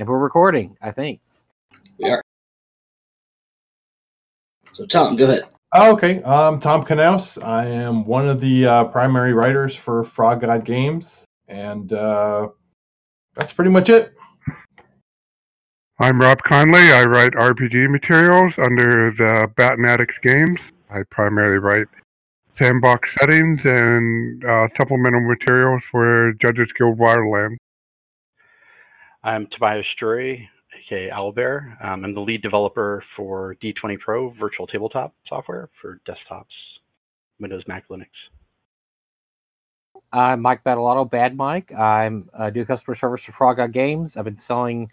And we're recording, I think. We are. So, Tom, go ahead. Oh, okay. I'm Tom Knaus. I am one of the uh, primary writers for Frog God Games, and uh, that's pretty much it. I'm Rob Conley. I write RPG materials under the Bat in the Attic Games. I primarily write sandbox settings and uh, supplemental materials for Judges Guild Wilderlands. I'm Tobias Drury, aka Owlbear. Um, I'm the lead developer for D20 Pro virtual tabletop software for desktops, Windows, Mac, Linux. I'm Mike Badolato, Bad Mike. I'm uh, do customer service for Frog God Games. I've been selling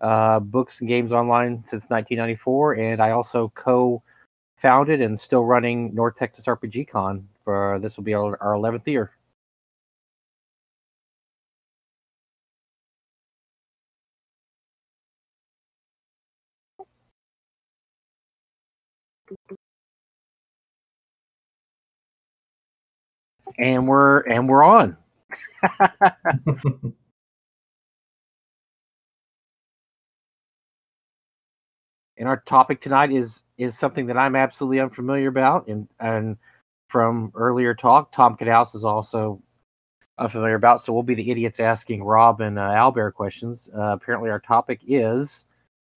uh, books and games online since 1994, and I also co-founded and still running North Texas RPG Con for this will be our, our 11th year. And we're and we're on. and our topic tonight is is something that I'm absolutely unfamiliar about, and and from earlier talk, Tom Knaus is also unfamiliar about. So we'll be the idiots asking Rob and uh, Owlbear questions. Uh, apparently, our topic is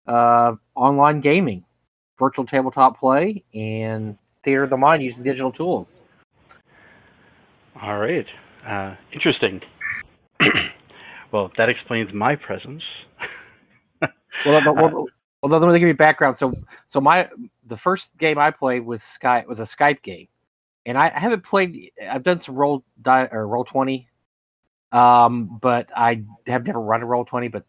uh, online gaming, virtual tabletop play, and theater of the mind using digital tools. All right. Uh, interesting. well, that explains my presence. well, well, well, let me give you background. So, so my the first game I played was Sky was a Skype game, and I, I haven't played. I've done some roll die or roll twenty, um, but I have never run a roll twenty. But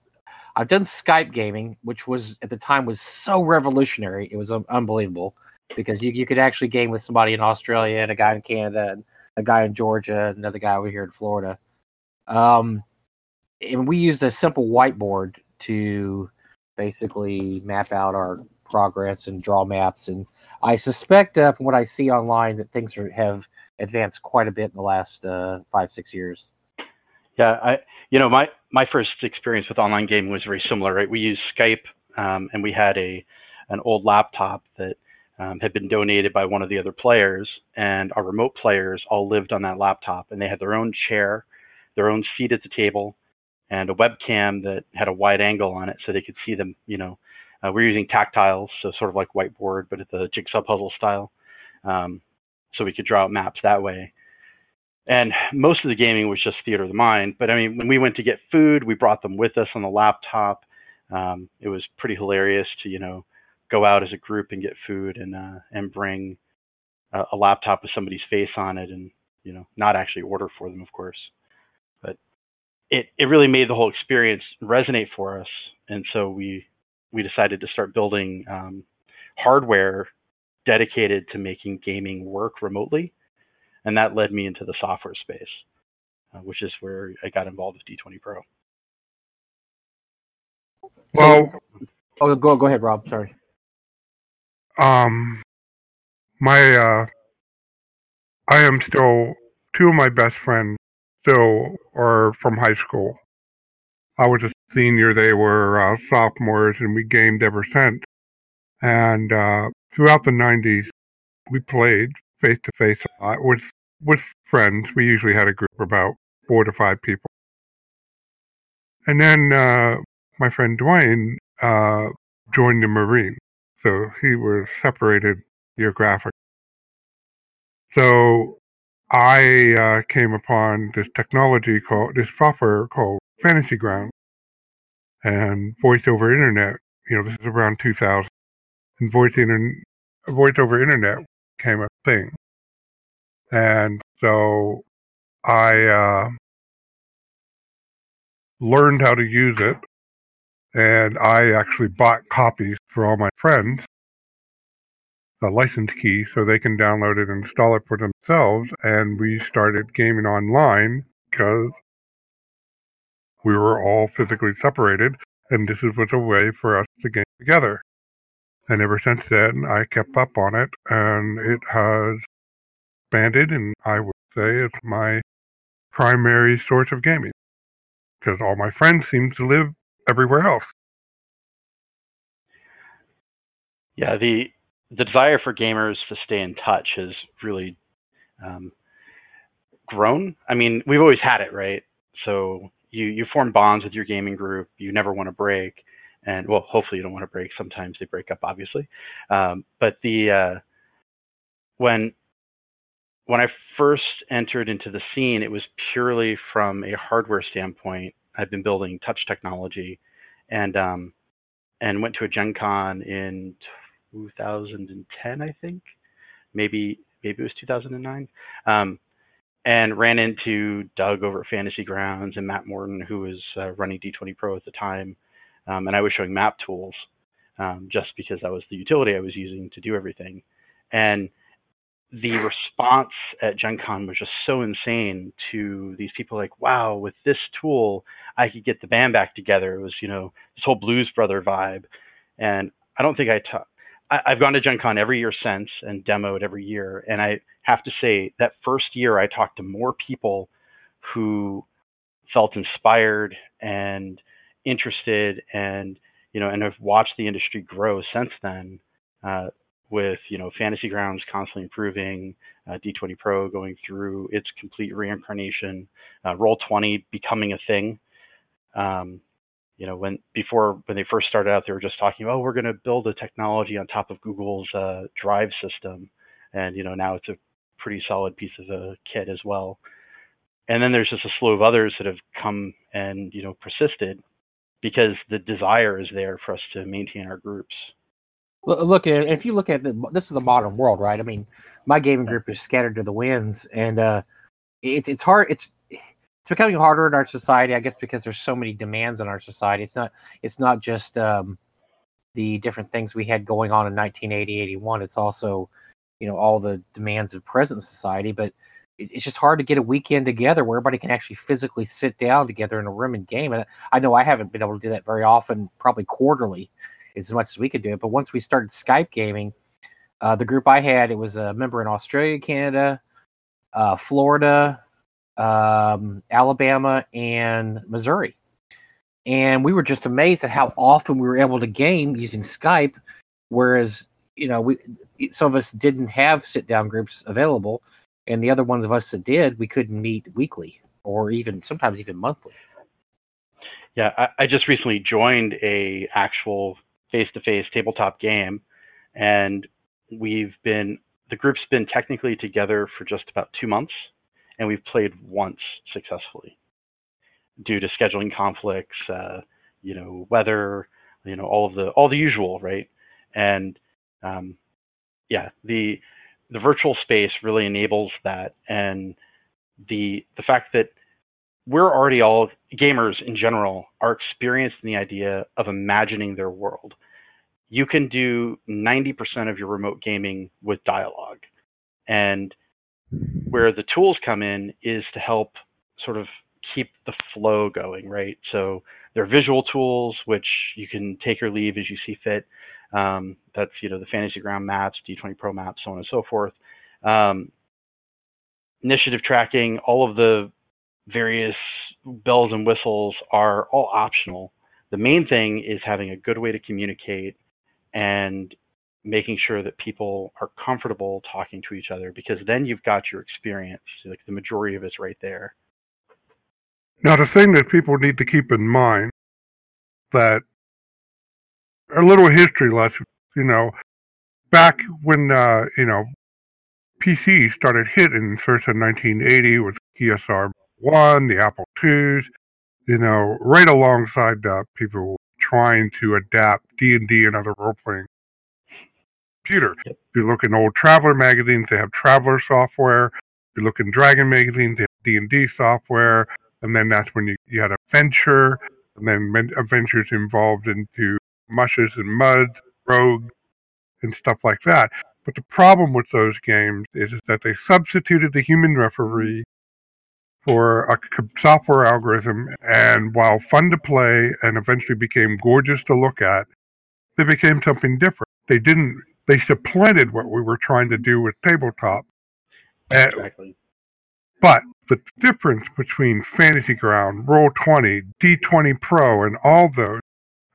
I've done Skype gaming, which was at the time was so revolutionary. It was um, unbelievable because you you could actually game with somebody in Australia and a guy in Canada and a guy in Georgia, another guy over here in Florida. Um, and we used a simple whiteboard to basically map out our progress and draw maps. And I suspect, uh, from what I see online, that things are, have advanced quite a bit in the last uh, five six years. Yeah, I you know my my first experience with online gaming was very similar. Right, we used Skype, um, and we had a an old laptop that um, had been donated by one of the other players, and our remote players all lived on that laptop, and they had their own chair, their own seat at the table, and a webcam that had a wide angle on it so they could see them. You know, uh, we're using tactiles, so sort of like whiteboard, but at the jigsaw puzzle style, um, so we could draw out maps that way. And most of the gaming was just theater of the mind. But I mean, when we went to get food, we brought them with us on the laptop. Um, it was pretty hilarious to you know go out as a group and get food and uh, and bring a, a laptop with somebody's face on it and you know not actually order for them, of course But it it really made the whole experience resonate for us, and so we we decided to start building um, hardware dedicated to making gaming work remotely, and that led me into the software space, uh, which is where I got involved with D20 Pro. Well, oh, go go ahead, Rob. Sorry. Um, my uh, I am still two of my best friends still are from high school. I was a senior; they were uh, sophomores, and we gamed ever since. And uh, throughout the '90s, we played face to face a lot with with friends. We usually had a group of about four to five people. And then uh, my friend Dwayne uh, joined the Marine, so he was separated geographically. So I uh, came upon this technology called this software called Fantasy Ground and voice over internet. You know, this is around 2000, and voice inter- voice over internet came a thing, and so I uh, learned how to use it, and I actually bought copies for all my friends a license key so they can download it and install it for themselves. And we started gaming online because we were all physically separated, and this was a way for us to game together. And ever since then, I kept up on it, and it has expanded, and I would say it's my primary source of gaming because all my friends seem to live everywhere else. Yeah, the the desire for gamers to stay in touch has really um, grown. I mean, we've always had it, right? So you you form bonds with your gaming group. You never want to break, and well, hopefully you don't want to break. Sometimes they break up, obviously. Um, but the uh, when when I first entered into the scene, it was purely from a hardware standpoint. I've been building touch technology, and um, and went to a Gen Con in 2010, I think, maybe maybe it was 2009, um, and ran into Doug over at Fantasy Grounds and Matt Morton, who was uh, running D20 Pro at the time, um, and I was showing map tools um, just because that was the utility I was using to do everything, and the response at Gen Con was just so insane to these people like, wow, with this tool, I could get the band back together. It was, you know, this whole Blues Brother vibe. And I don't think I, ta- I I've gone to Gen Con every year since and demoed every year. And I have to say that first year I talked to more people who felt inspired and interested and, you know, and have watched the industry grow since then. Uh, with you know Fantasy Grounds constantly improving, uh, D20 Pro going through its complete reincarnation, uh, Roll20 becoming a thing. Um, you know, when before when they first started out, they were just talking, oh, we're going to build a technology on top of Google's uh, Drive system, and you know now it's a pretty solid piece of a kit as well. And then there's just a slew of others that have come and you know persisted because the desire is there for us to maintain our groups. Look, if you look at the, this is the modern world, right? I mean, my gaming group is scattered to the winds, and uh, it's it's hard. It's it's becoming harder in our society, I guess, because there's so many demands in our society. It's not it's not just um, the different things we had going on in 1980, 81. It's also you know all the demands of present society, but it's just hard to get a weekend together where everybody can actually physically sit down together in a room and game. And I know I haven't been able to do that very often, probably quarterly as much as we could do it. But once we started Skype gaming, uh, the group I had, it was a member in Australia, Canada, uh, Florida, um, Alabama, and Missouri. And we were just amazed at how often we were able to game using Skype, whereas you know we some of us didn't have sit down groups available, and the other ones of us that did, we couldn't meet weekly or even sometimes even monthly. Yeah, I, I just recently joined a actual face-to-face tabletop game, and we've been the group's been technically together for just about two months, and we've played once successfully due to scheduling conflicts, uh, you know, weather, you know, all of the all the usual, right? And um, yeah, the the virtual space really enables that, and the the fact that we're already all gamers in general are experienced in the idea of imagining their world. You can do 90% of your remote gaming with dialogue. And where the tools come in is to help sort of keep the flow going, right? So there are visual tools which you can take or leave as you see fit. Um, that's you know the Fantasy Ground maps, D20 Pro maps, so on and so forth. Um, initiative tracking, all of the various bells and whistles are all optional. The main thing is having a good way to communicate and making sure that people are comfortable talking to each other because then you've got your experience. Like the majority of it's right there. Now, the thing that people need to keep in mind that a little history lesson, you know, back when, uh, you know, PC started hitting first in 1980 with ESR one, the Apple Twos, you know, right alongside uh, people trying to adapt D and D and other role playing computers. If you look in old Traveller magazines, they have Traveller software. If you look in Dragon magazines, they have D and D software, and then that's when you, you had Adventure, and then Adventures involved into MUSHes and MUDs, Rogue, and stuff like that. But the problem with those games is, is that they substituted the human referee for a software algorithm, and while fun to play and eventually became gorgeous to look at, they became something different. They didn't. They supplanted what we were trying to do with tabletop. Exactly. But the difference between Fantasy Ground, Roll20, D20 Pro, and all those,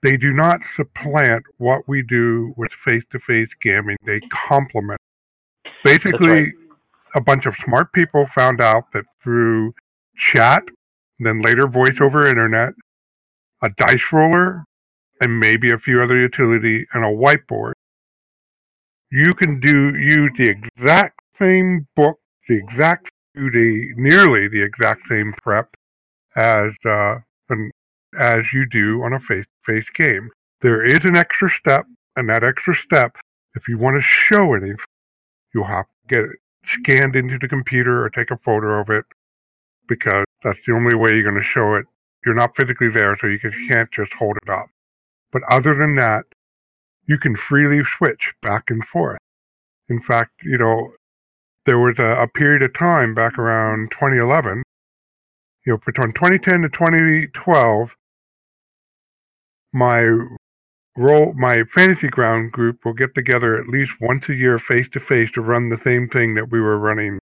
they do not supplant what we do with face-to-face gaming. They complement. Basically, right. a bunch of smart people found out that through chat, then later voice over internet, a dice roller, and maybe a few other utility, and a whiteboard, you can do use the exact same book, the exact the nearly the exact same prep as uh, an, as you do on a face-to-face game. There is an extra step, and that extra step, if you want to show anything, you'll have to get it scanned into the computer or take a photo of it because that's the only way you're going to show it. You're not physically there, so you, can, you can't just hold it up. But other than that, you can freely switch back and forth. In fact, you know, there was a, a period of time back around 2011, you know, between 2010 to 2012, my role, my fantasy ground group will get together at least once a year face to face to run the same thing that we were running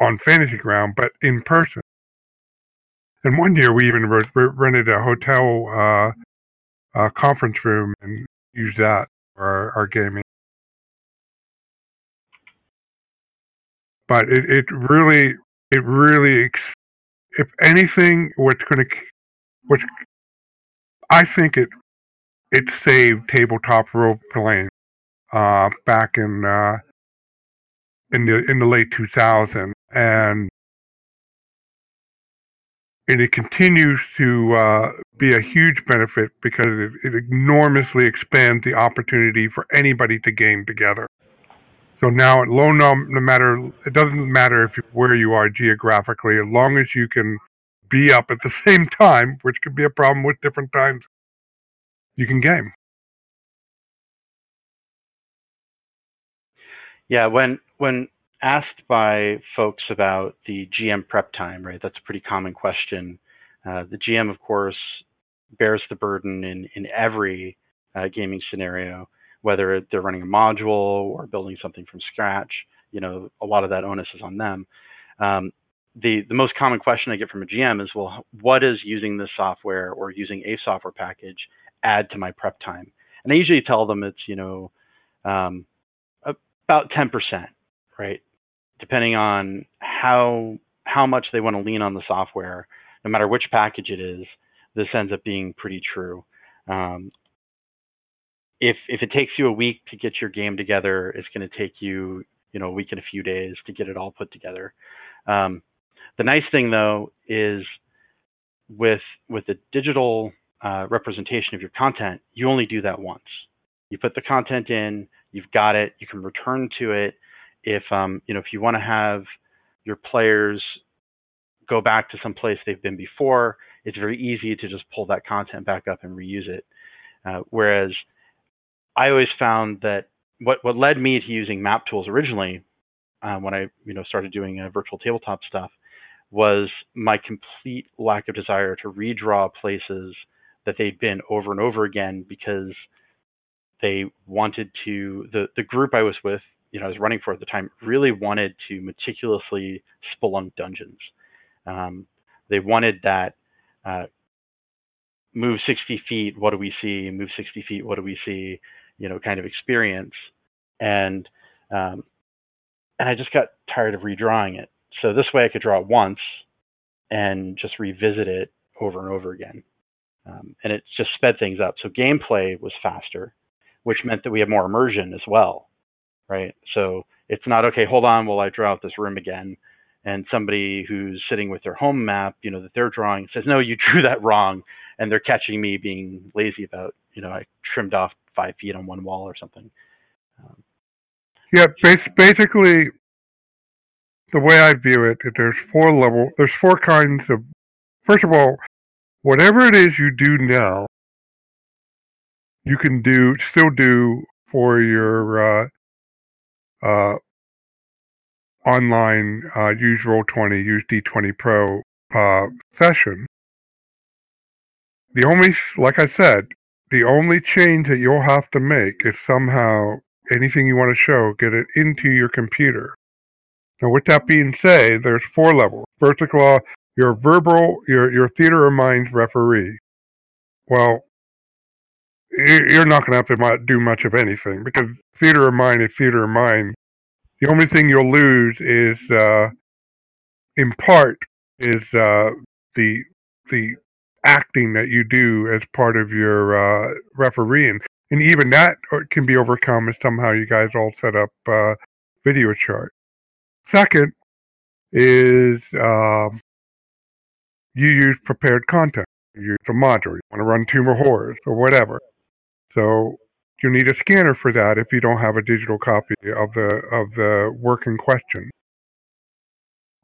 on fantasy ground, but in person. And one year we even re- rented a hotel uh, uh, conference room and used that for our, our gaming. but it, it really it really if anything what's going to what I think it it saved tabletop role playing uh, back in uh, in the in the late 2000s and and it continues to uh, be a huge benefit because it, it enormously expands the opportunity for anybody to game together. So now, at low num, no matter it doesn't matter if you, where you are geographically, as long as you can be up at the same time, which could be a problem with different times, you can game. Yeah, when when asked by folks about the GM prep time, right? That's a pretty common question. Uh, the GM, of course, bears the burden in in every uh, gaming scenario whether they're running a module or building something from scratch. You know, a lot of that onus is on them. Um, the the most common question I get from a GM is, well, what does using this software or using a software package add to my prep time? And I usually tell them it's you know um, about 10%, right? Depending on how how much they want to lean on the software, no matter which package it is, this ends up being pretty true. Um, if if it takes you a week to get your game together, it's going to take you you know a week and a few days to get it all put together. Um, the nice thing though is with with the digital uh, representation of your content, you only do that once. You put the content in, you've got it. You can return to it if um, you know if you want to have your players go back to some place they've been before. It's very easy to just pull that content back up and reuse it. Uh, whereas I always found that what what led me to using map tools originally, uh, when I you know started doing uh, virtual tabletop stuff, was my complete lack of desire to redraw places that they'd been over and over again because they wanted to the the group I was with, you know, I was running for at the time, really wanted to meticulously spelunk dungeons. Um, they wanted that uh, move 60 feet, what do we see? Move 60 feet, what do we see? you know, kind of experience. And um, and I just got tired of redrawing it. So this way I could draw it once and just revisit it over and over again. Um, and it just sped things up. So gameplay was faster, which meant that we had more immersion as well, right? So it's not okay. Hold on, while I draw out this room again. And somebody who's sitting with their home map, you know, that they're drawing says, "No, you drew that wrong," and they're catching me being lazy about, you know, I trimmed off five feet on one wall or something. Um, yeah, basically, the way I view it, there's four level. There's four kinds of. First of all, whatever it is you do now, you can do still do for your uh, uh, online uh, use Roll20, use D20 Pro uh, session. The only, like I said, the only change that you'll have to make is somehow anything you want to show, get it into your computer. Now, with that being said, there's four levels. First of all, you're verbal, you're, you're theater of mind referee. Well, you- you're not going to have to do much of anything because theater of mind is theater of mind. The only thing you'll lose is, uh, in part, is uh, the the acting that you do as part of your uh, refereeing, and even that can be overcome if somehow you guys all set up uh, video chart. Second is um, you use prepared content. You use a module. You want to run Tomb of Horrors or whatever. So you need a scanner for that if you don't have a digital copy of the of the work in question.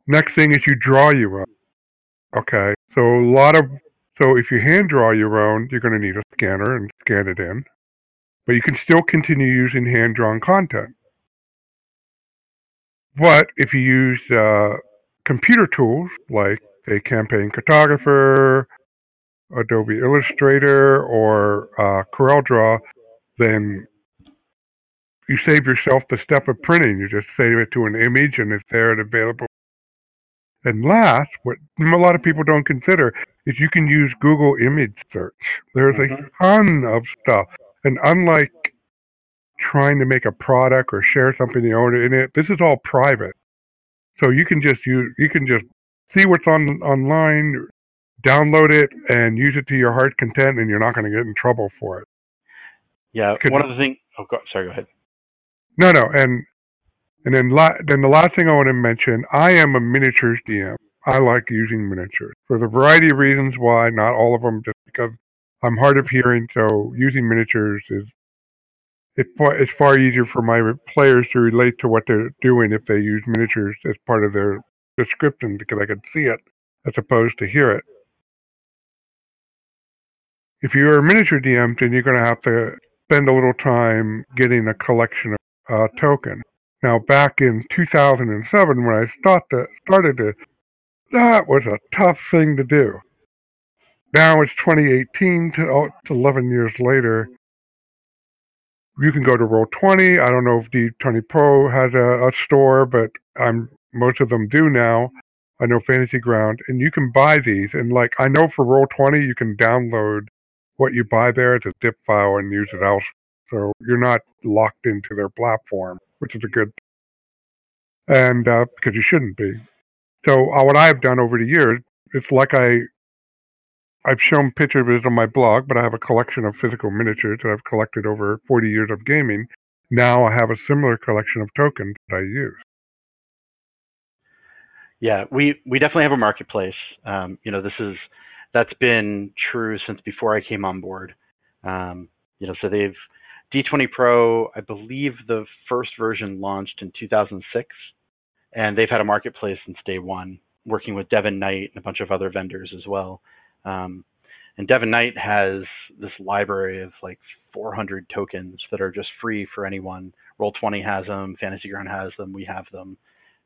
Next thing is you draw your own. Okay, so a lot of so if you hand draw your own, you're going to need a scanner and scan it in, but you can still continue using hand drawn content. But if you use uh, computer tools like a Campaign Cartographer, Adobe Illustrator, or uh, CorelDRAW, then you save yourself the step of printing. You just save it to an image and it's there and available. And last, what a lot of people don't consider is you can use Google image search. There's Mhm. a ton of stuff. And unlike trying to make a product or share something you own in it, this is all private. So you can just use you can just see what's on online, download it, and use it to your heart content, and you're not going to get in trouble for it. Yeah, Could- one of the things. Oh, go, sorry. Go ahead. No, no, and and then la- then the last thing I want to mention, I am a miniatures DM. I like using miniatures for the variety of reasons why. Not all of them, just because I'm hard of hearing, so using miniatures is it's far, it's far easier for my players to relate to what they're doing if they use miniatures as part of their description because I can see it as opposed to hear it. If you're a miniature DM, then you're going to have to spend a little time getting a collection of uh, token. Now, back in 2007, when I start to, started to, that was a tough thing to do. Now it's 2018, to, oh, to 11 years later. You can go to Roll20. I don't know if D20 Pro has a, a store, but I'm most of them do now. I know Fantasy Ground, and you can buy these. And like I know for Roll20, you can download what you buy there as a zip file and use it elsewhere. So you're not locked into their platform, which is a good thing. and uh, because you shouldn't be. So uh, what I've done over the years, it's like I, I've shown pictures of it on my blog, but I have a collection of physical miniatures that I've collected over 40 years of gaming. Now I have a similar collection of tokens that I use. Yeah, we we definitely have a marketplace. Um, you know, this is that's been true since before I came on board. Um, you know, so they've D20 Pro. I believe the first version launched in 2006, and they've had a marketplace since day one, working with Devin Night and a bunch of other vendors as well. Um, and Devin Night has this library of like 400 tokens that are just free for anyone. Roll20 has them, Fantasy Ground has them, we have them.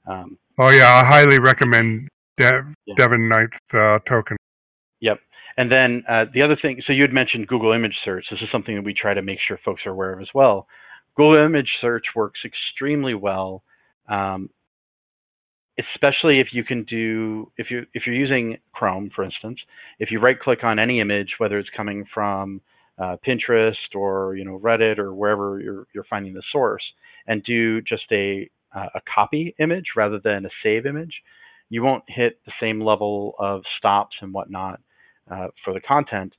Um, Oh yeah, I highly recommend De- Yeah. Devin Night's uh, token. Yep. And then uh, the other thing, so you had mentioned Google Image Search. This is something that we try to make sure folks are aware of as well. Google Image Search works extremely well, um, especially if you can do if you if you're using Chrome, for instance. If you right-click on any image, whether it's coming from uh, Pinterest or you know Reddit or wherever you're you're finding the source, and do just a uh, a copy image rather than a save image, you won't hit the same level of stops and whatnot uh, for the content.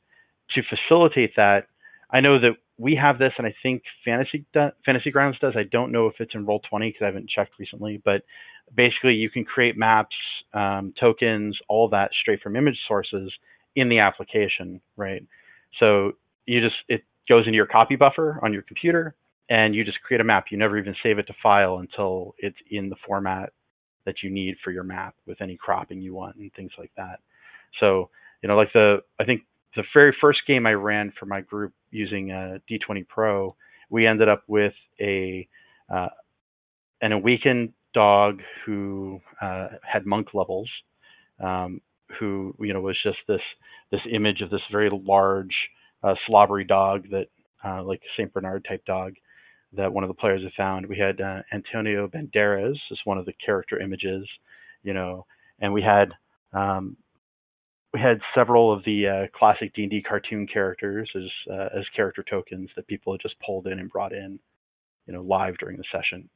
To facilitate that, I know that we have this, and I think Fantasy Fantasy Grounds does. I don't know if it's in Roll20 because I haven't checked recently, but basically you can create maps, um, tokens, all that straight from image sources in the application, right? So you just it goes into your copy buffer on your computer, and you just create a map. You never even save it to file until it's in the format that you need for your map with any cropping you want and things like that. So, you know, like the I think the very first game I ran for my group using uh, D20 Pro, we ended up with a uh, an awakened dog who uh, had monk levels, um, who you know was just this this image of this very large uh, slobbery dog that uh, like Saint Bernard type dog that one of the players had found. We had uh, Antonio Banderas as one of the character images, you know, and we had um, we had several of the uh, classic D&D cartoon characters as uh, as character tokens that people had just pulled in and brought in, you know, live during the session.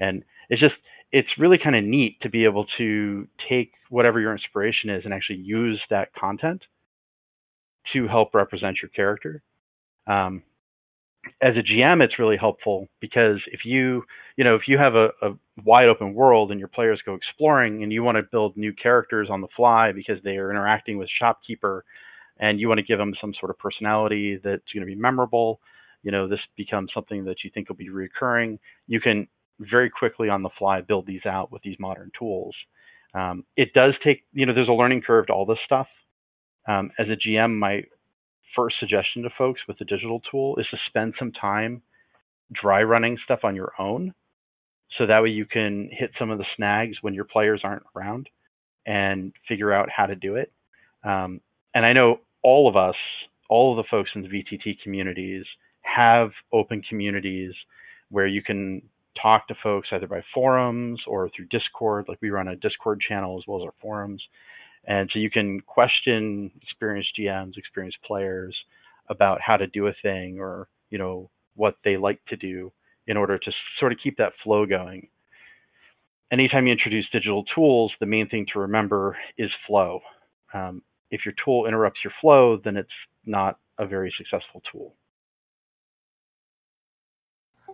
And it's just it's really kind of neat to be able to take whatever your inspiration is and actually use that content to help represent your character. Um, as a GM, it's really helpful because if you, you know, if you have a, a, wide open world and your players go exploring and you want to build new characters on the fly because they are interacting with shopkeeper and you want to give them some sort of personality that's going to be memorable, you know, this becomes something that you think will be recurring. You can very quickly on the fly build these out with these modern tools. Um, it does take, you know, there's a learning curve to all this stuff. Um, as a GM, my first suggestion to folks with the digital tool is to spend some time dry running stuff on your own. So that way you can hit some of the snags when your players aren't around and figure out how to do it. Um, and I know all of us, all of the folks in the VTT communities have open communities where you can talk to folks either by forums or through Discord. Like we run a Discord channel as well as our forums. And so you can question experienced GMs, experienced players about how to do a thing or, you know, what they like to do in order to sort of keep that flow going. Anytime you introduce digital tools, the main thing to remember is flow. Um, if your tool interrupts your flow, then it's not a very successful tool.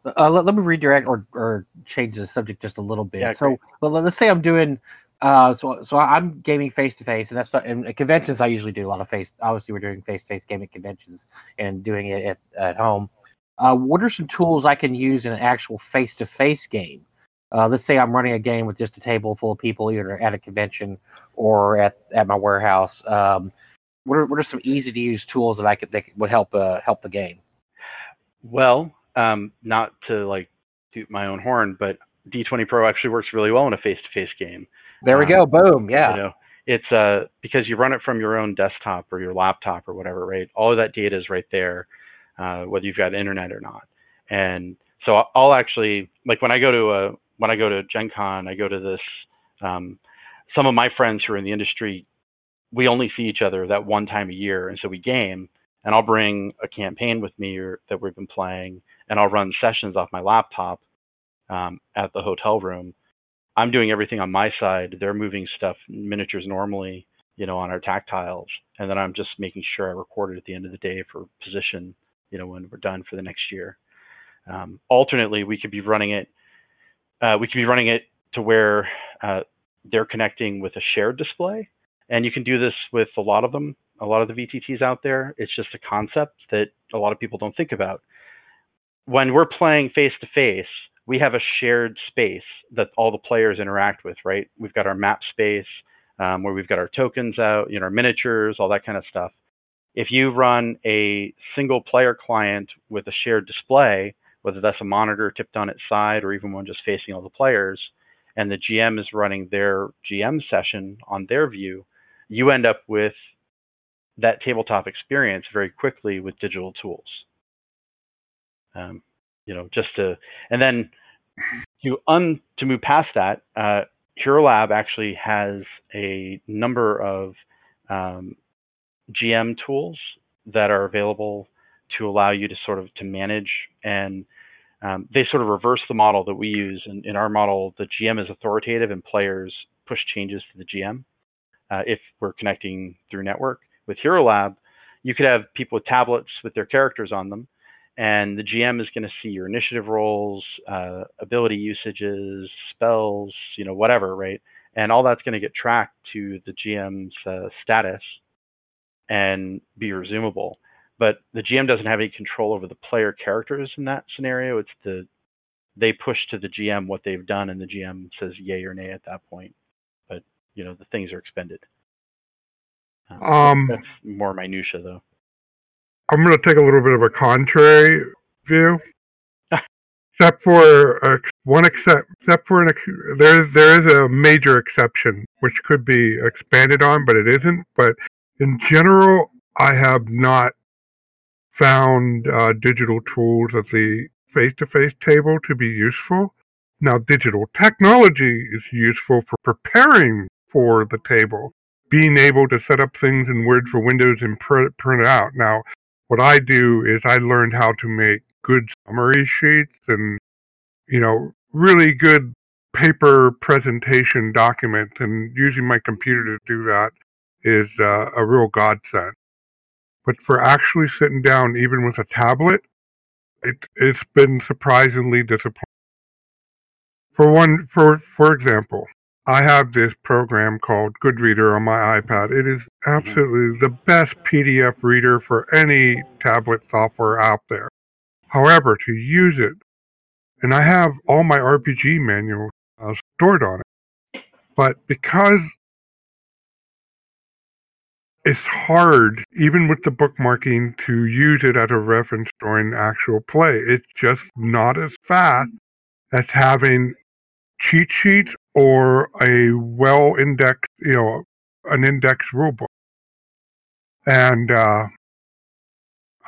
Uh, let, let, me redirect or, or change the subject just a little bit. Yeah, so well, let's say I'm doing uh, so so I'm gaming face to face, and that's what in conventions I usually do a lot of face. Obviously, we're doing face to face gaming conventions and doing it at, at home. Uh, what are some tools I can use in an actual face to face game? Uh, let's say I'm running a game with just a table full of people, either at a convention or at, at my warehouse. Um, what are what are some easy to use tools that I could that would help uh, help the game? Well, um, not to like toot my own horn, but D20 Pro actually works really well in a face to face game. There we um, go. Boom. Yeah. You know, it's uh because you run it from your own desktop or your laptop or whatever, right? All of that data is right there, uh, whether you've got internet or not. And so I'll actually like when I go to a when I go to Gen Con, I go to this. Um, some of my friends who are in the industry, we only see each other that one time a year, and so we game. And I'll bring a campaign with me or, that we've been playing, and I'll run sessions off my laptop um, at the hotel room I'm doing everything on my side. They're moving stuff miniatures normally, you know, on our tactiles, and then I'm just making sure I record it at the end of the day for position, you know, when we're done for the next year. Um, alternately, we could be running it. Uh, we could be running it to where uh, they're connecting with a shared display, and you can do this with a lot of them. A lot of the VTTs out there. It's just a concept that a lot of people don't think about. When we're playing face to face, we have a shared space that all the players interact with, right? We've got our map space um, where we've got our tokens out, you know, our miniatures, all that kind of stuff. If you run a single player client with a shared display, whether that's a monitor tipped on its side or even one just facing all the players, and the GM is running their GM session on their view, you end up with that tabletop experience very quickly with digital tools. Um, you know, just to, and then to un to move past that, uh, Hero Lab actually has a number of um, GM tools that are available to allow you to sort of to manage and um, they sort of reverse the model that we use. In, in, our model, the GM is authoritative and players push changes to the GM uh, if we're connecting through network. With Hero Lab, you could have people with tablets with their characters on them, and the GM is going to see your initiative rolls, uh, ability usages, spells, you know, whatever, right? And all that's going to get tracked to the GM's uh, status and be resumable. But the GM doesn't have any control over the player characters in that scenario. It's the they push to the GM what they've done, and the GM says yay or nay at that point. But you know the things are expended. Uh, um, that's more minutia, though. I'm going to take a little bit of a contrary view. except for uh, one except except for an there is there is a major exception which could be expanded on, but it isn't. But in general, I have not found uh, digital tools at the face-to-face table to be useful. Now, digital technology is useful for preparing for the table, being able to set up things in Word for Windows and print, print it out. Now, what I do is I learned how to make good summary sheets and, you know, really good paper presentation documents, and using my computer to do that is uh, a real godsend. But for actually sitting down, even with a tablet, it, it's been surprisingly disappointing. For one, for for example, I have this program called GoodReader on my iPad. It is absolutely the best PDF reader for any tablet software out there. However, to use it, and I have all my RPG manuals uh, stored on it, but because it's hard, even with the bookmarking, to use it as a reference during actual play. It's just not as fast as having cheat sheet or a well indexed, you know, an indexed rulebook. And uh,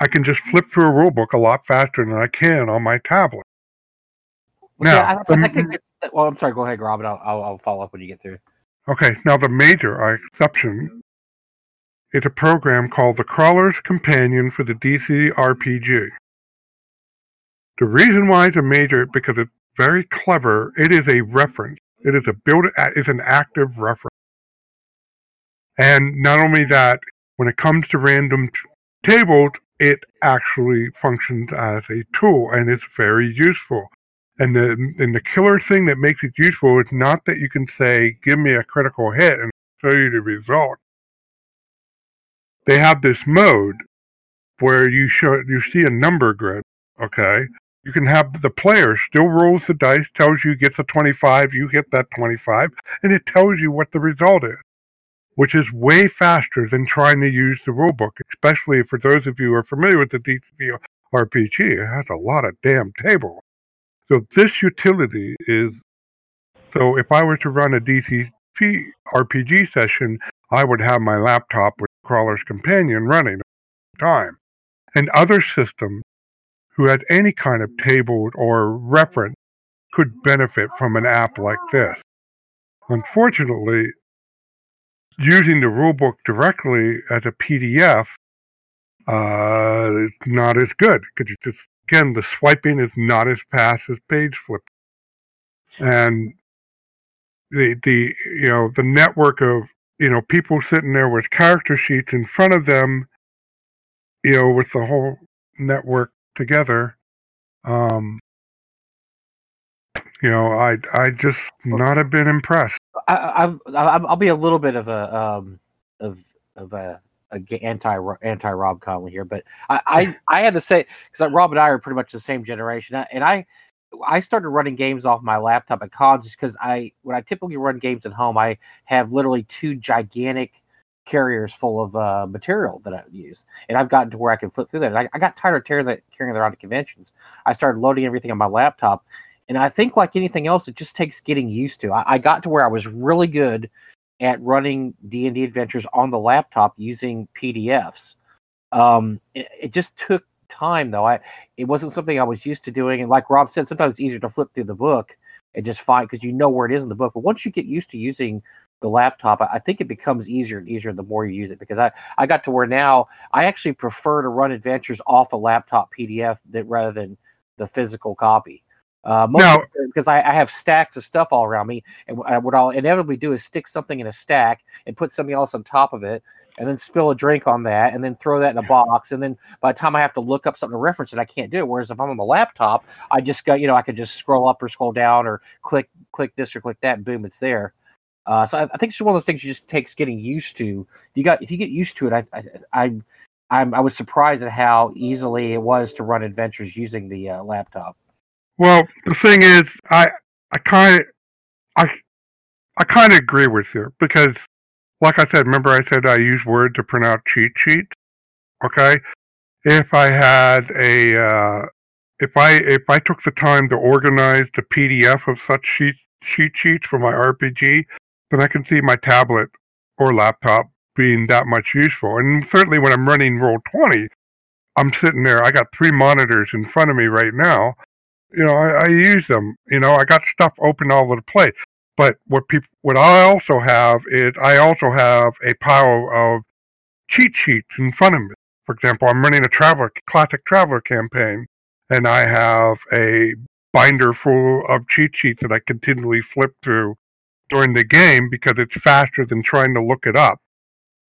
I can just flip through a rulebook a lot faster than I can on my tablet. Well, Now, I, I, the- I think well, I'm sorry. Go ahead, Robin. I'll, I'll, I'll follow up when you get through. Okay, now the major exception is a program called the Crawler's Companion for the DCC RPG. The reason why it's a major is because it's very clever. It is a reference. It is a build. It's an active reference. And not only that, when it comes to random t- tables, it actually functions as a tool, and it's very useful. And the and the killer thing that makes it useful is not that you can say, "Give me a critical hit," and show you the result. They have this mode where you show you see a number grid. Okay, you can have the player still rolls the dice, tells you gets a twenty-five, you hit that twenty-five, and it tells you what the result is, which is way faster than trying to use the rulebook. Especially for those of you who are familiar with the DCC RPG, it has a lot of damn tables. So this utility is so if I were to run a DCC RPG session, I would have my laptop with Crawler's Companion running at the time. And other systems who had any kind of table or reference could benefit from an app like this. Unfortunately, using the rulebook directly as a PDF uh, is not as good because just again the swiping is not as fast as page flipping, and the the you know the network of you know people sitting there with character sheets in front of them, you know, with the whole network together. Um, you know, I I just not have been impressed. I, I, I, I'll be a little bit of a um of of a, a anti anti Rob Conley here, but I I, I had to say because Rob and I are pretty much the same generation, and I I started running games off my laptop at cons because I when I typically run games at home, I have literally two gigantic carriers full of uh, material that I use, and I've gotten to where I can flip through that. And I, I got tired of carrying that carrying around to conventions. I started loading everything on my laptop, and I think like anything else, it just takes getting used to. I, I got to where I was really good at running D and D adventures on the laptop using PDFs. Um, it, it just took time though. I it wasn't something I was used to doing, and like Rob said, sometimes it's easier to flip through the book and just find because you know where it is in the book. But once you get used to using the laptop, I, think it becomes easier and easier the more you use it. Because I I got to where now I actually prefer to run adventures off a laptop PDF that rather than the physical copy. Uh, Now- because I, I have stacks of stuff all around me, and I- what I'll inevitably do is stick something in a stack and put something else on top of it, and then spill a drink on that, and then throw that in a box, and then by the time I have to look up something to reference it, I can't do it. Whereas if I'm on the laptop, I just got you know I can just scroll up or scroll down or click click this or click that, and boom, it's there. Uh, so I, I think it's one of those things you just takes getting used to. You got if you get used to it, I I I, I was surprised at how easily it was to run adventures using the uh, laptop. Well, the thing is, I I kind of I I kind of agree with you because, like I said, remember I said I use Word to print out cheat sheets. Okay, if I had a uh, if I if I took the time to organize the PDF of such sheet cheat sheets for my RPG, then I can see my tablet or laptop being that much useful. And certainly when I'm running Roll Twenty, I'm sitting there. I got three monitors in front of me right now you know, I, I use them. You know, I got stuff open all over the place. But what people, what I also have is I also have a pile of cheat sheets in front of me. For example, I'm running a Traveller classic Traveller campaign, and I have a binder full of cheat sheets that I continually flip through during the game because it's faster than trying to look it up.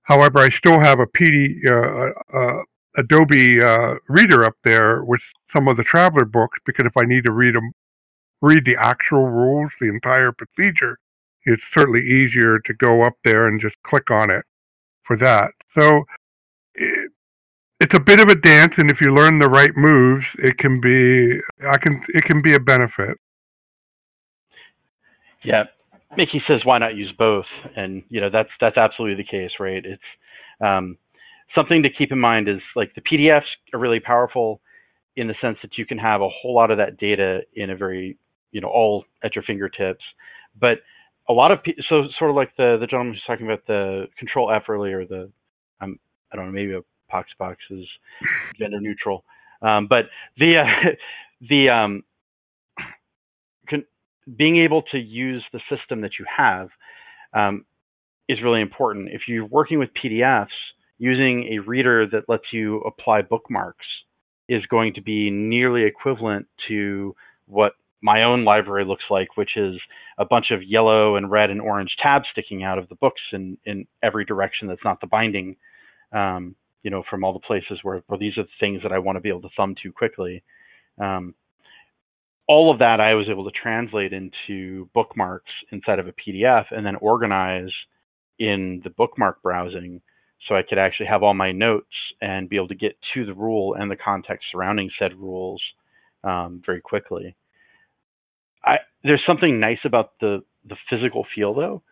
However, I still have a PD, uh, uh, Adobe uh, Reader up there with some of the Traveller books because if I need to read them, read the actual rules, the entire procedure, it's certainly easier to go up there and just click on it for that. So it, it's a bit of a dance, and if you learn the right moves, it can be I can it can be a benefit. Yeah, Mickey says why not use both, and you know that's that's absolutely the case, right? It's um, something to keep in mind is like the PDFs are really powerful in the sense that you can have a whole lot of that data in a very you know all at your fingertips, but a lot of people, so sort of like the the gentleman who's talking about the Control F earlier, the um, I don't know maybe a pox box is gender neutral, um, but the uh, the um, being able to use the system that you have um, is really important. If you're working with PDFs, using a reader that lets you apply bookmarks is going to be nearly equivalent to what my own library looks like, which is a bunch of yellow and red and orange tabs sticking out of the books in, in every direction that's not the binding, um, you know, from all the places where, where these are the things that I want to be able to thumb to quickly. Um, all of that I was able to translate into bookmarks inside of a PDF and then organize in the bookmark browsing so I could actually have all my notes and be able to get to the rule and the context surrounding said rules um, very quickly. I, there's something nice about the the physical feel though,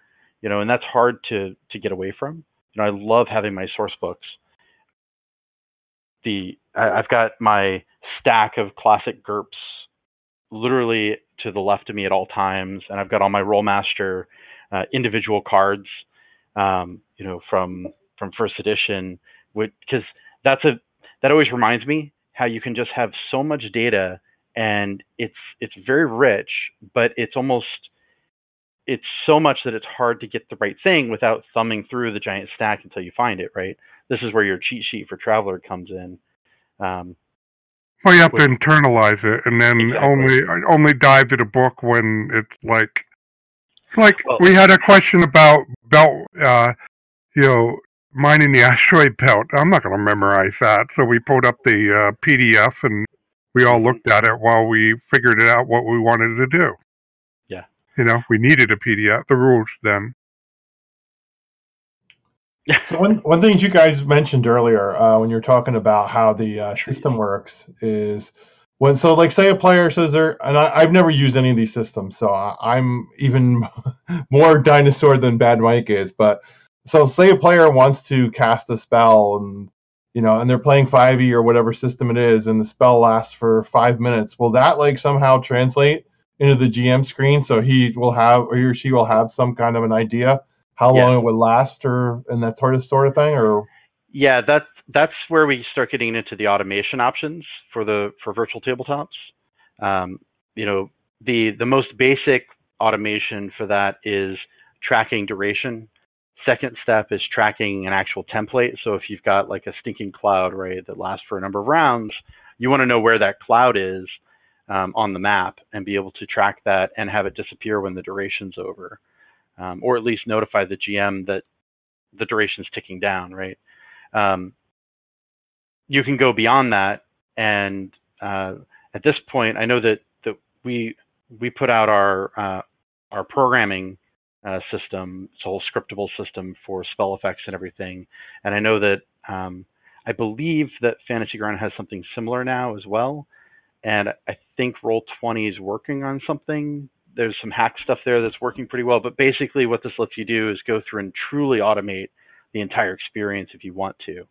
you know, and that's hard to to get away from. You know, I love having my source books. The I, I've got my stack of classic GURPS literally to the left of me at all times, and I've got all my Rolemaster uh, individual cards, um, you know, from from first edition, because that's a that always reminds me how you can just have so much data and it's it's very rich, but it's almost it's so much that it's hard to get the right thing without thumbing through the giant stack until you find it. Right. This is where your cheat sheet for Traveller comes in. Um, well, you have to internalize it, and then exactly. only only dive to the book when it's like like well, we had a question about belt, uh, you know, mining the asteroid belt. I'm not going to memorize that, so we pulled up the uh, PDF and we all looked at it while we figured it out what we wanted to do. Yeah. You know, we needed a PDF, the rules then. So one one thing you guys mentioned earlier uh, when you're talking about how the uh, system works is when so like say a player says they're and I, have never used any of these systems so I, am even more dinosaur than Bad Mike is but so say a player wants to cast a spell and you know, and they're playing 5e or whatever system it is, and the spell lasts for five minutes, will that like somehow translate into the GM screen? So he will have or he or she will have some kind of an idea how yeah. long it would last or and that sort of sort of thing or yeah that's that's where we start getting into the automation options for the for virtual tabletops um, you know the the most basic automation for that is tracking duration Second step is tracking an actual template. So if you've got like a stinking cloud, right, that lasts for a number of rounds, you want to know where that cloud is um, on the map and be able to track that and have it disappear when the duration's over, um, or at least notify the GM that the duration is ticking down, right? Um, you can go beyond that, and uh, at this point, I know that that we we put out our uh, our programming uh, system. It's a whole scriptable system for spell effects and everything. And I know that um, I believe that Fantasy Ground has something similar now as well. And I think Roll20 is working on something. There's some hack stuff there that's working pretty well. But basically, what this lets you do is go through and truly automate the entire experience if you want to.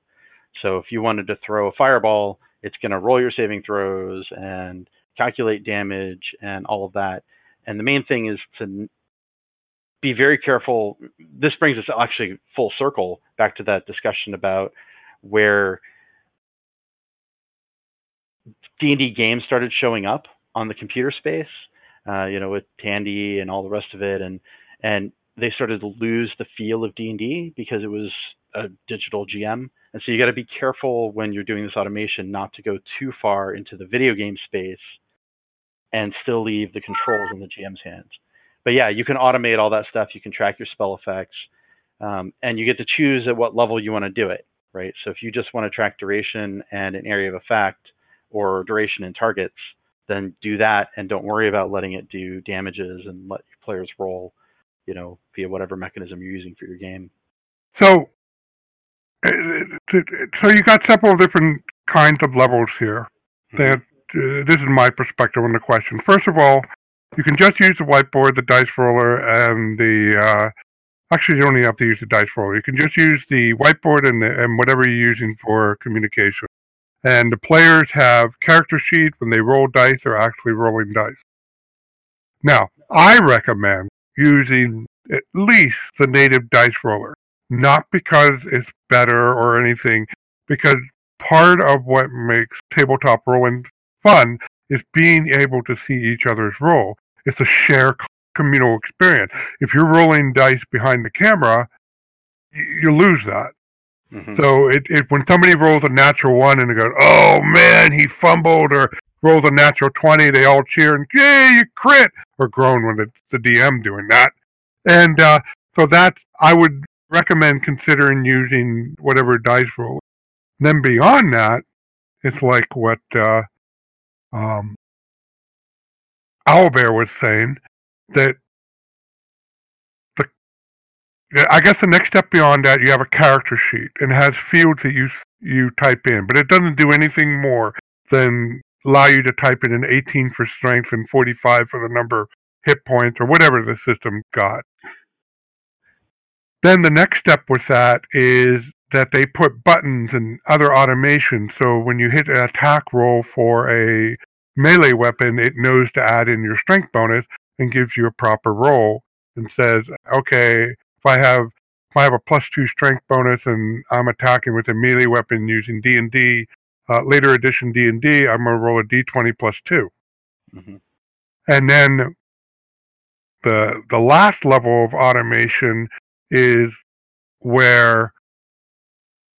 So if you wanted to throw a fireball, it's going to roll your saving throws and calculate damage and all of that. And the main thing is to be very careful. This brings us actually full circle back to that discussion about where D&D games started showing up on the computer space, uh, you know, with Tandy and all the rest of it, and and they started to lose the feel of D and D because it was a digital GM, and so you got to be careful when you're doing this automation not to go too far into the video game space and still leave the controls in the GM's hands. But yeah, you can automate all that stuff. You can track your spell effects, um, and you get to choose at what level you want to do it, right? So if you just want to track duration and an area of effect, or duration and targets, then do that, and don't worry about letting it do damages and let your players roll, you know, via whatever mechanism you're using for your game. So, uh, so you got several different kinds of levels here. Mm-hmm. That uh, this is my perspective on the question. First of all, you can just use the whiteboard, the dice roller, and the. Uh, actually, you don't even have to use the dice roller. You can just use the whiteboard and, the, and whatever you're using for communication. And the players have character sheets when they roll dice. They're actually rolling dice. Now, I recommend using at least the native dice roller, not because it's better or anything, because part of what makes tabletop rolling fun is being able to see each other's roll. It's a shared communal experience. If you're rolling dice behind the camera, you, lose that. Mhm. So it, it when somebody rolls a natural one and they go, "Oh man, he fumbled," or rolls a natural twenty, they all cheer and "Yay, you crit!" or groan when it's the DM doing that. And uh, so that I would recommend considering using whatever dice roll. Then beyond that, it's like what uh, um, Owlbear was saying that I guess the next step beyond that, you have a character sheet and it has fields that you you type in, but it doesn't do anything more than allow you to type in an 18 for strength and 45 for the number of hit points or whatever the system got. Then the next step with that is that they put buttons and other automation. So when you hit an attack roll for a melee weapon, it knows to add in your strength bonus and gives you a proper roll and says, okay, if I have if I have a plus two strength bonus and I'm attacking with a melee weapon using D and D, uh, later edition D and D, I'm gonna roll a D20 plus two, Mhm. and then the the last level of automation is where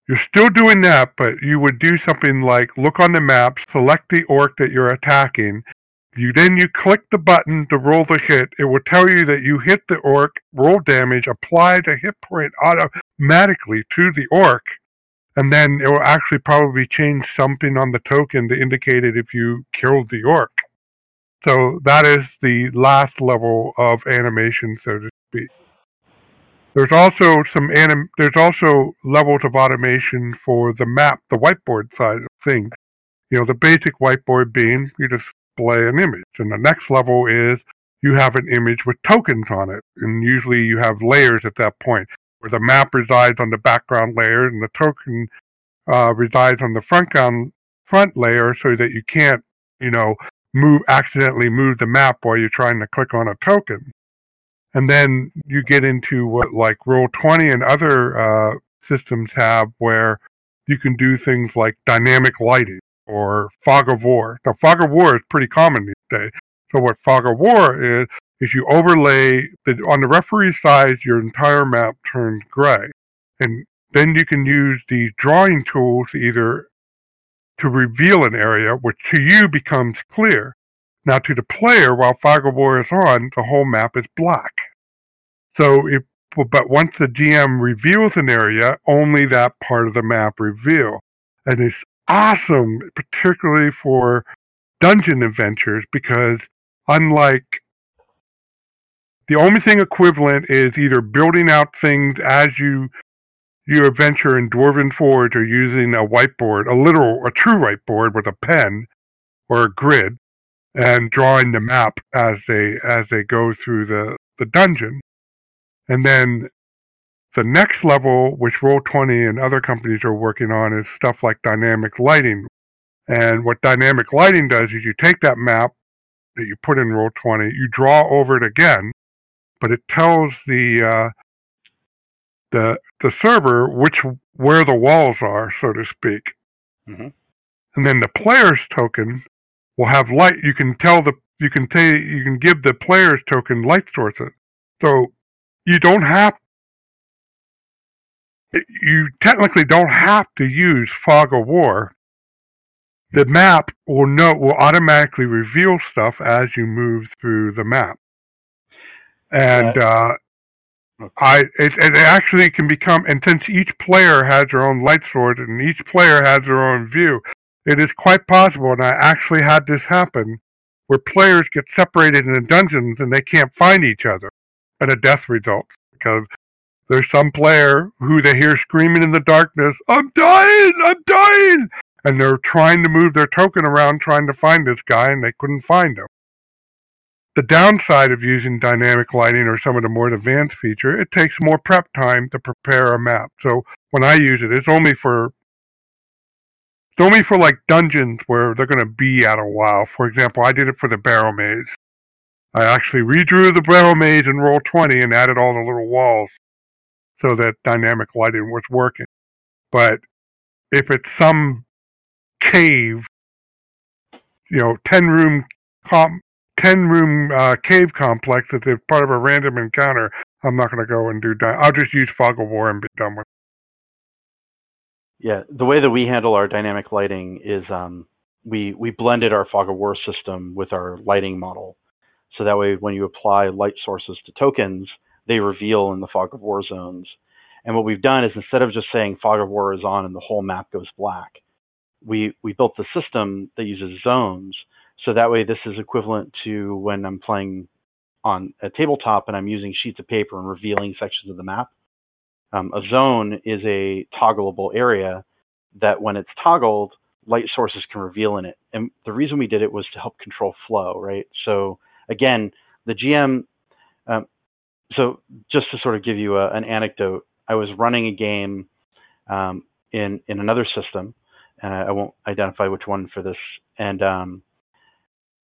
you're still doing that, but you would do something like look on the map, select the orc that you're attacking. You then you click the button to roll the hit. It will tell you that you hit the orc, roll damage, apply the hit point automatically to the orc, and then it will actually probably change something on the token to indicate it if you killed the orc. So that is the last level of animation, so to speak. There's also some anim- there's also levels of automation for the map, the whiteboard side of things. You know, the basic whiteboard being you display an image. And the next level is you have an image with tokens on it. And usually you have layers at that point where the map resides on the background layer and the token uh, resides on the front front layer so that you can't, you know, move accidentally move the map while you're trying to click on a token. And then you get into what like Roll20 and other uh, systems have where you can do things like dynamic lighting or fog of war. Now, fog of war is pretty common these days. So what fog of war is, is you overlay the, on the referee side, your entire map turns gray. And then you can use the drawing tools either to reveal an area, which to you becomes clear. Now, to the player, while Fog of War is on, the whole map is black. So, if but once the GM reveals an area, only that part of the map reveal, and it's awesome, particularly for dungeon adventures, because unlike the only thing equivalent is either building out things as you you adventure in Dwarven Forge or using a whiteboard, a literal, a true whiteboard with a pen or a grid, and drawing the map as they as they go through the the dungeon. And then the next level, which Roll20 and other companies are working on, is stuff like dynamic lighting. And what dynamic lighting does is you take that map that you put in Roll20, you draw over it again, but it tells the uh, the the server which where the walls are, so to speak. Mhm. And then the player's token will have light. You can tell the you can tell you can give the player's token light sources. So you don't have you technically don't have to use fog of war. The map will know will automatically reveal stuff as you move through the map, and uh, I it, it actually can become and since each player has their own light source and each player has their own view, it is quite possible. And I actually had this happen where players get separated in the dungeons and they can't find each other, and a death results because there's some player who they hear screaming in the darkness, I'm dying, I'm dying! And they're trying to move their token around trying to find this guy and they couldn't find him. The downside of using dynamic lighting or some of the more advanced feature, it takes more prep time to prepare a map. So when I use it, it's only for it's only for like dungeons where they're going to be at a while. For example, I did it for the barrel maze. I actually redrew the barrel maze in roll 20 and added all the little walls so that dynamic lighting was working. But if it's some cave, you know, 10 room com- 10 room uh, cave complex that's part of a random encounter, I'm not going to go and do that. I'll just use Fog of War and be done with it. Yeah, the way that we handle our dynamic lighting is um, we, we blended our Fog of War system with our lighting model. So that way, when you apply light sources to tokens, they reveal in the fog of war zones. And what we've done is instead of just saying fog of war is on and the whole map goes black, we, we built the system that uses zones. So that way this is equivalent to when I'm playing on a tabletop and I'm using sheets of paper and revealing sections of the map. Um, a zone is a toggleable area that when it's toggled, light sources can reveal in it. And the reason we did it was to help control flow, right? So again, the GM, um, so just to sort of give you a, an anecdote, I was running a game um, in in another system, and I, I, won't identify which one for this, and um,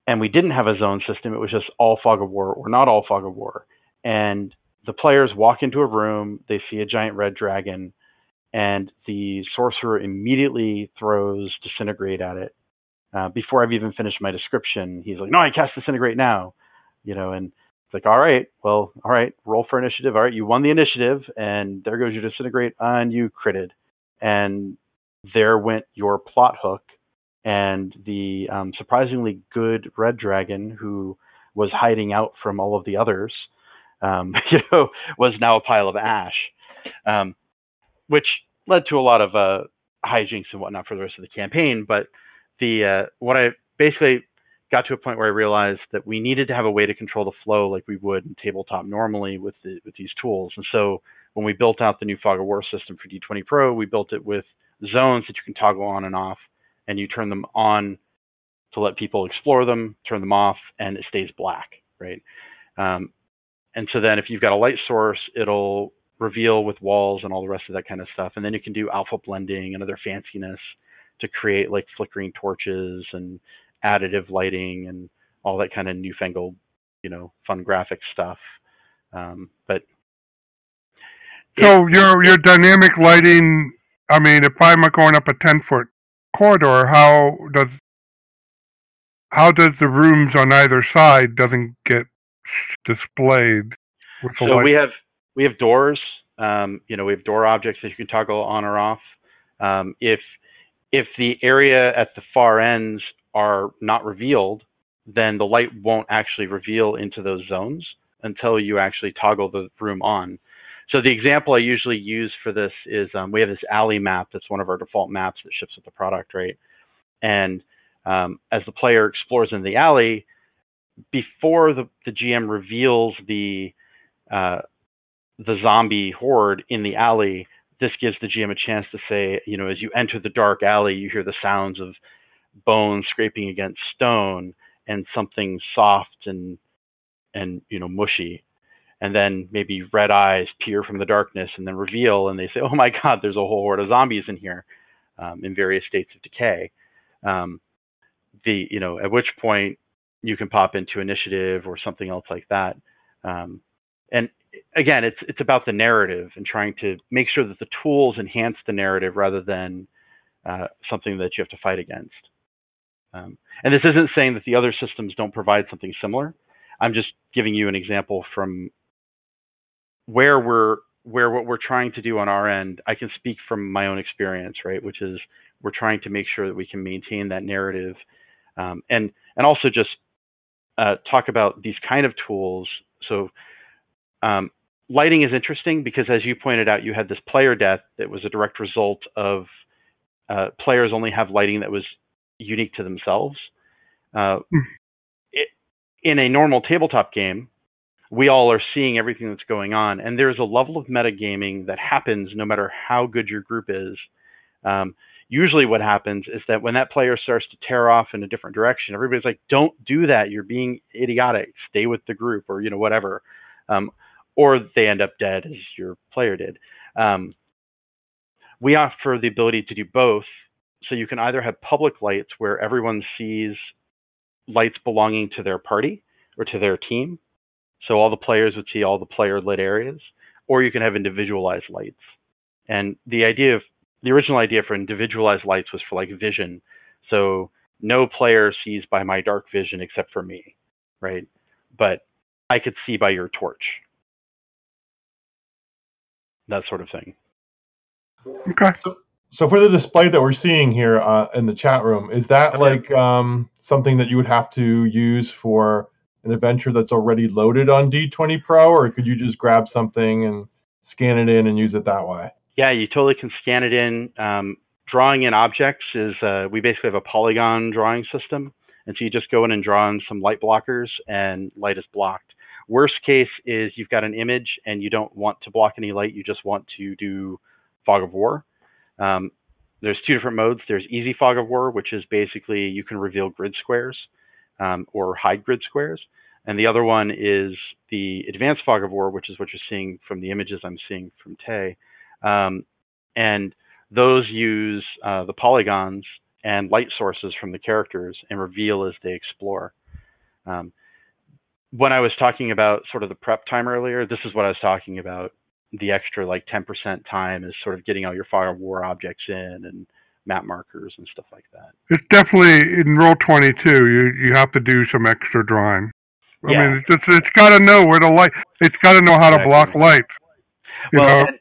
and we didn't have a zone system. It was just all fog of war or not all fog of war, and the players walk into a room, they see a giant red dragon, and the sorcerer immediately throws disintegrate at it. Uh, before I've even finished my description, he's like, "No, I cast disintegrate now," you know, and it's like, all right, well, all right, roll for initiative. All right, you won the initiative, and there goes your disintegrate, and you critted. And there went your plot hook, and the um, surprisingly good red dragon who was hiding out from all of the others, um, you know, was now a pile of ash, um, which led to a lot of uh, hijinks and whatnot for the rest of the campaign. But the uh, what I basically got to a point where I realized that we needed to have a way to control the flow like we would in tabletop normally with the, with these tools. And so when we built out the new Fog of War system for D20 Pro, we built it with zones that you can toggle on and off, and you turn them on to let people explore them, turn them off, and it stays black, right? Um, and so then if you've got a light source, it'll reveal with walls and all the rest of that kind of stuff. And then you can do alpha blending and other fanciness to create like flickering torches and additive lighting and all that kind of newfangled, you know, fun graphic stuff. Um, but so your your dynamic lighting. I mean, if I'm going up a ten foot corridor, how does how does the rooms on either side doesn't get displayed? so light? we have we have doors. Um, you know, we have door objects that you can toggle on or off. Um, if if the area at the far ends are not revealed, then the light won't actually reveal into those zones until you actually toggle the room on. So the example I usually use for this is um, we have this alley map that's one of our default maps that ships with the product, right? And um, as the player explores in the alley, before the, the GM reveals the uh, the zombie horde in the alley, this gives the GM a chance to say, you know, as you enter the dark alley, you hear the sounds of bone scraping against stone and something soft and and you know mushy. And then maybe red eyes peer from the darkness and then reveal and they say oh my god there's a whole horde of zombies in here um, in various states of decay. Um, the you know at which point you can pop into initiative or something else like that. Um, and again it's it's about the narrative and trying to make sure that the tools enhance the narrative rather than uh, something that you have to fight against Um, and this isn't saying that the other systems don't provide something similar. I'm just giving you an example from where we're where what we're trying to do on our end. I can speak from my own experience, right? Which is we're trying to make sure that we can maintain that narrative, um, and and also just uh, talk about these kind of tools. So um, lighting is interesting because, as you pointed out, you had this player death that was a direct result of uh, players only have lighting that was unique to themselves. Uh, Hmm. it, in a normal tabletop game, we all are seeing everything that's going on, and there's a level of metagaming that happens no matter how good your group is. Um, usually, what happens is that when that player starts to tear off in a different direction, everybody's like, "Don't do that! You're being idiotic. Stay with the group," or you know, whatever. Um, or they end up dead, as your player did. Um, we offer the ability to do both. So you can either have public lights where everyone sees lights belonging to their party or to their team. So all the players would see all the player lit areas, or you can have individualized lights. And the idea of the original idea for individualized lights was for like vision. So no player sees by my dark vision except for me, right? But I could see by your torch. That sort of thing. Okay. So for the display that we're seeing here uh, in the chat room, is that like um, something that you would have to use for an adventure that's already loaded on D20 Pro, or could you just grab something and scan it in and use it that way? Yeah, you totally can scan it in. Um, drawing in objects is uh, we basically have a polygon drawing system, and so you just go in and draw in some light blockers, and light is blocked. Worst case is you've got an image and you don't want to block any light. You just want to do fog of war. Um, there's two different modes. There's easy fog of war, which is basically you can reveal grid squares um, or hide grid squares. And the other one is the advanced fog of war, which is what you're seeing from the images I'm seeing from Tay. Um, and those use uh, the polygons and light sources from the characters and reveal as they explore. Um, when I was talking about sort of the prep time earlier, this is what I was talking about. The extra like 10% time is sort of getting all your fire war objects in and map markers and stuff like that. It's definitely in roll twenty two. You you have to do some extra drawing. I Yeah. mean, it's it's got to know where the light. It's got to know how to block Exactly. You well, and-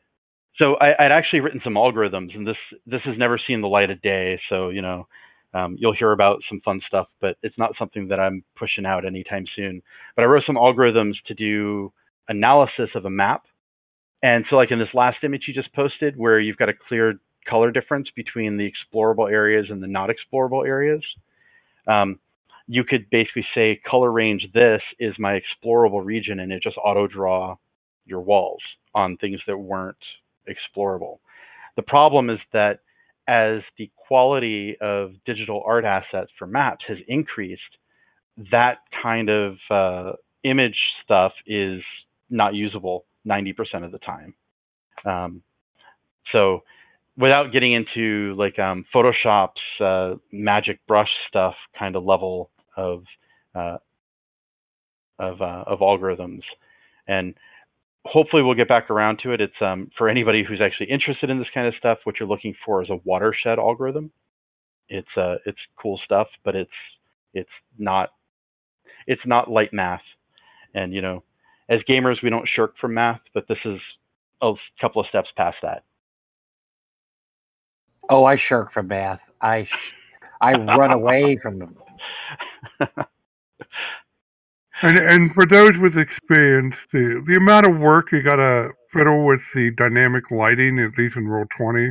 so I, I'd actually written some algorithms, and this this has never seen the light of day. So you know, um, you'll hear about some fun stuff, but it's not something that I'm pushing out anytime soon. But I wrote some algorithms to do analysis of a map, and so like in this last image you just posted, where you've got a clear color difference between the explorable areas and the not explorable areas. Um, you could basically say color range this is my explorable region and it just auto draw your walls on things that weren't explorable. The problem is that as the quality of digital art assets for maps has increased, that kind of uh, image stuff is not usable 90% of the time. Um, so without getting into like um, Photoshop's uh, magic brush stuff kind of level of uh, of uh, of algorithms, and hopefully we'll get back around to it. It's um, for anybody who's actually interested in this kind of stuff. What you're looking for is a watershed algorithm. It's uh, it's cool stuff, but it's it's not it's not light math. And you know, as gamers, we don't shirk from math, but this is a couple of steps past that. Oh, I shirk from math. I sh- I run away from them. and and for those with experience, the the amount of work you got to fiddle with the dynamic lighting, at least in roll twenty,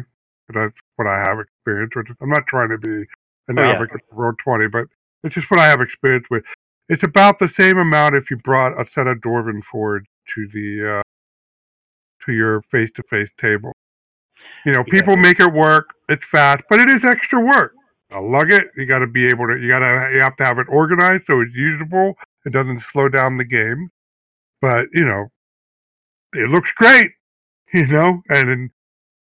that's what I have experience with. I'm not trying to be an Oh, yeah. advocate for roll twenty, but it's just what I have experience with. It's about the same amount if you brought a set of Dwarven Forge to the uh, to your face-to-face table. You know, Yeah. people make it work. It's fast, but it is extra work. I lug it. You got to be able to. You got to. You have to have it organized so it's usable. It doesn't slow down the game. But you know, it looks great. You know, and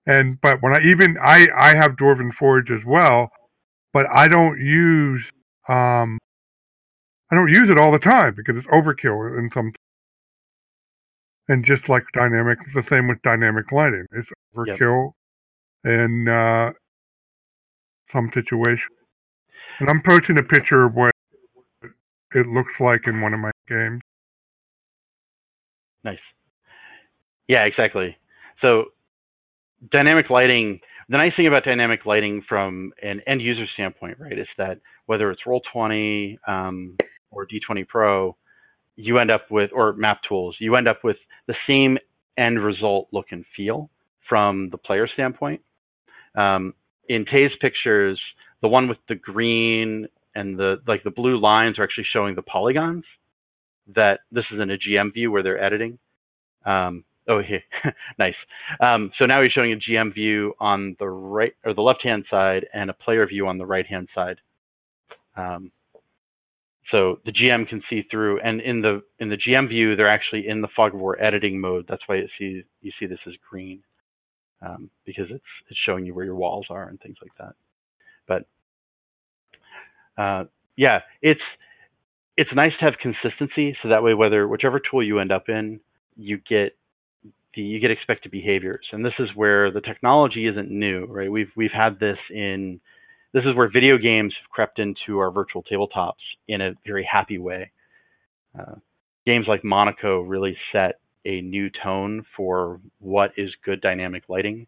and but when I even I I have Dwarven Forge as well, but I don't use um I don't use it all the time because it's overkill in some. And just like dynamic, it's the same with dynamic lighting. It's overkill in uh, some situations. And I'm posting a picture of what it looks like in one of my games. Nice. Yeah, exactly. So dynamic lighting, the nice thing about dynamic lighting from an end user standpoint, right, is that whether it's Roll20 um, or D20 Pro, you end up with, or map tools, you end up with the same end result look and feel from the player standpoint. Um, in Tay's pictures, the one with the green and the like the blue lines are actually showing the polygons that this is in a GM view where they're editing. Um, oh, here, nice. Um, so now he's showing a GM view on the right or the left-hand side and a player view on the right-hand side. Um, so the GM can see through, and in the in the GM view, they're actually in the fog of war editing mode. That's why you see you see this as green, um, because it's it's showing you where your walls are and things like that. But uh, yeah, it's it's nice to have consistency, so that way, whether whichever tool you end up in, you get the you get expected behaviors, and this is where the technology isn't new, right? We've we've had this in this is where video games have crept into our virtual tabletops in a very happy way. Uh, games like Monaco really set a new tone for what is good dynamic lighting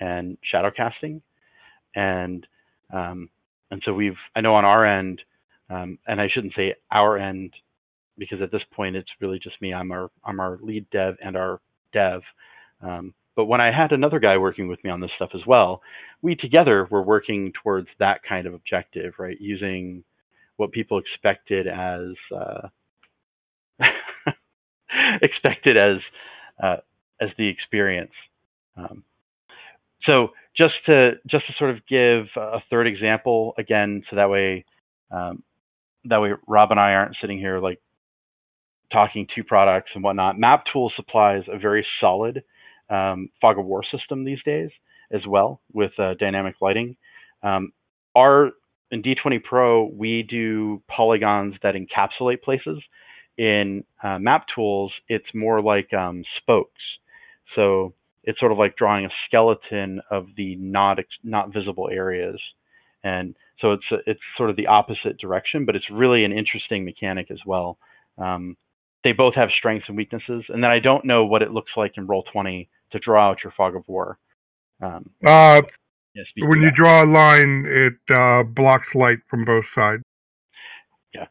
and shadow casting, and um, and so we've I know on our end, um, and I shouldn't say our end because at this point it's really just me. I'm our I'm our lead dev and our dev. Um, but when I had another guy working with me on this stuff as well, we together were working towards that kind of objective, right? Using what people expected as uh, expected as uh, as the experience. Um, so just to just to sort of give a third example again, so that way um, that way Rob and I aren't sitting here like talking two products and whatnot. Map Tool supplies a very solid um, fog of war system these days as well with uh, dynamic lighting. Um, our in D20 Pro, we do polygons that encapsulate places. In uh, Map Tools, it's more like um, spokes. So it's sort of like drawing a skeleton of the not not visible areas, and so it's it's sort of the opposite direction, but it's really an interesting mechanic as well. Um, they both have strengths and weaknesses, and then I don't know what it looks like in Roll20 to draw out your fog of war. Um, uh, when you draw a line, it uh, blocks light from both sides. Yeah,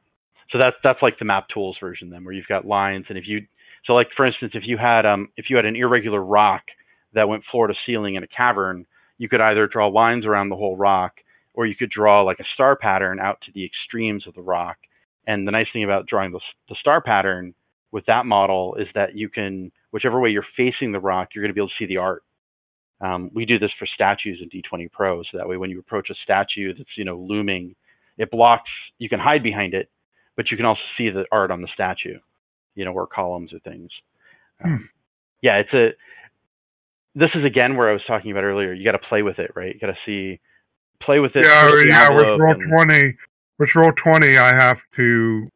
so that's that's like the map tools version then, where you've got lines, and if you so like for instance, if you had um if you had an irregular rock that went floor to ceiling in a cavern, you could either draw lines around the whole rock, or you could draw like a star pattern out to the extremes of the rock. And the nice thing about drawing the, the star pattern with that model is that you can, whichever way you're facing the rock, you're going to be able to see the art. Um, we do this for statues in D20 Pro, so that way when you approach a statue that's you know looming, it blocks. You can hide behind it, but you can also see the art on the statue, you know, or columns or things. Um, hmm. Yeah, it's a. This is again where I was talking about earlier. You got to play with it, right? You got to see, play with it. Yeah, yeah. With roll and, twenty, with roll twenty, I have to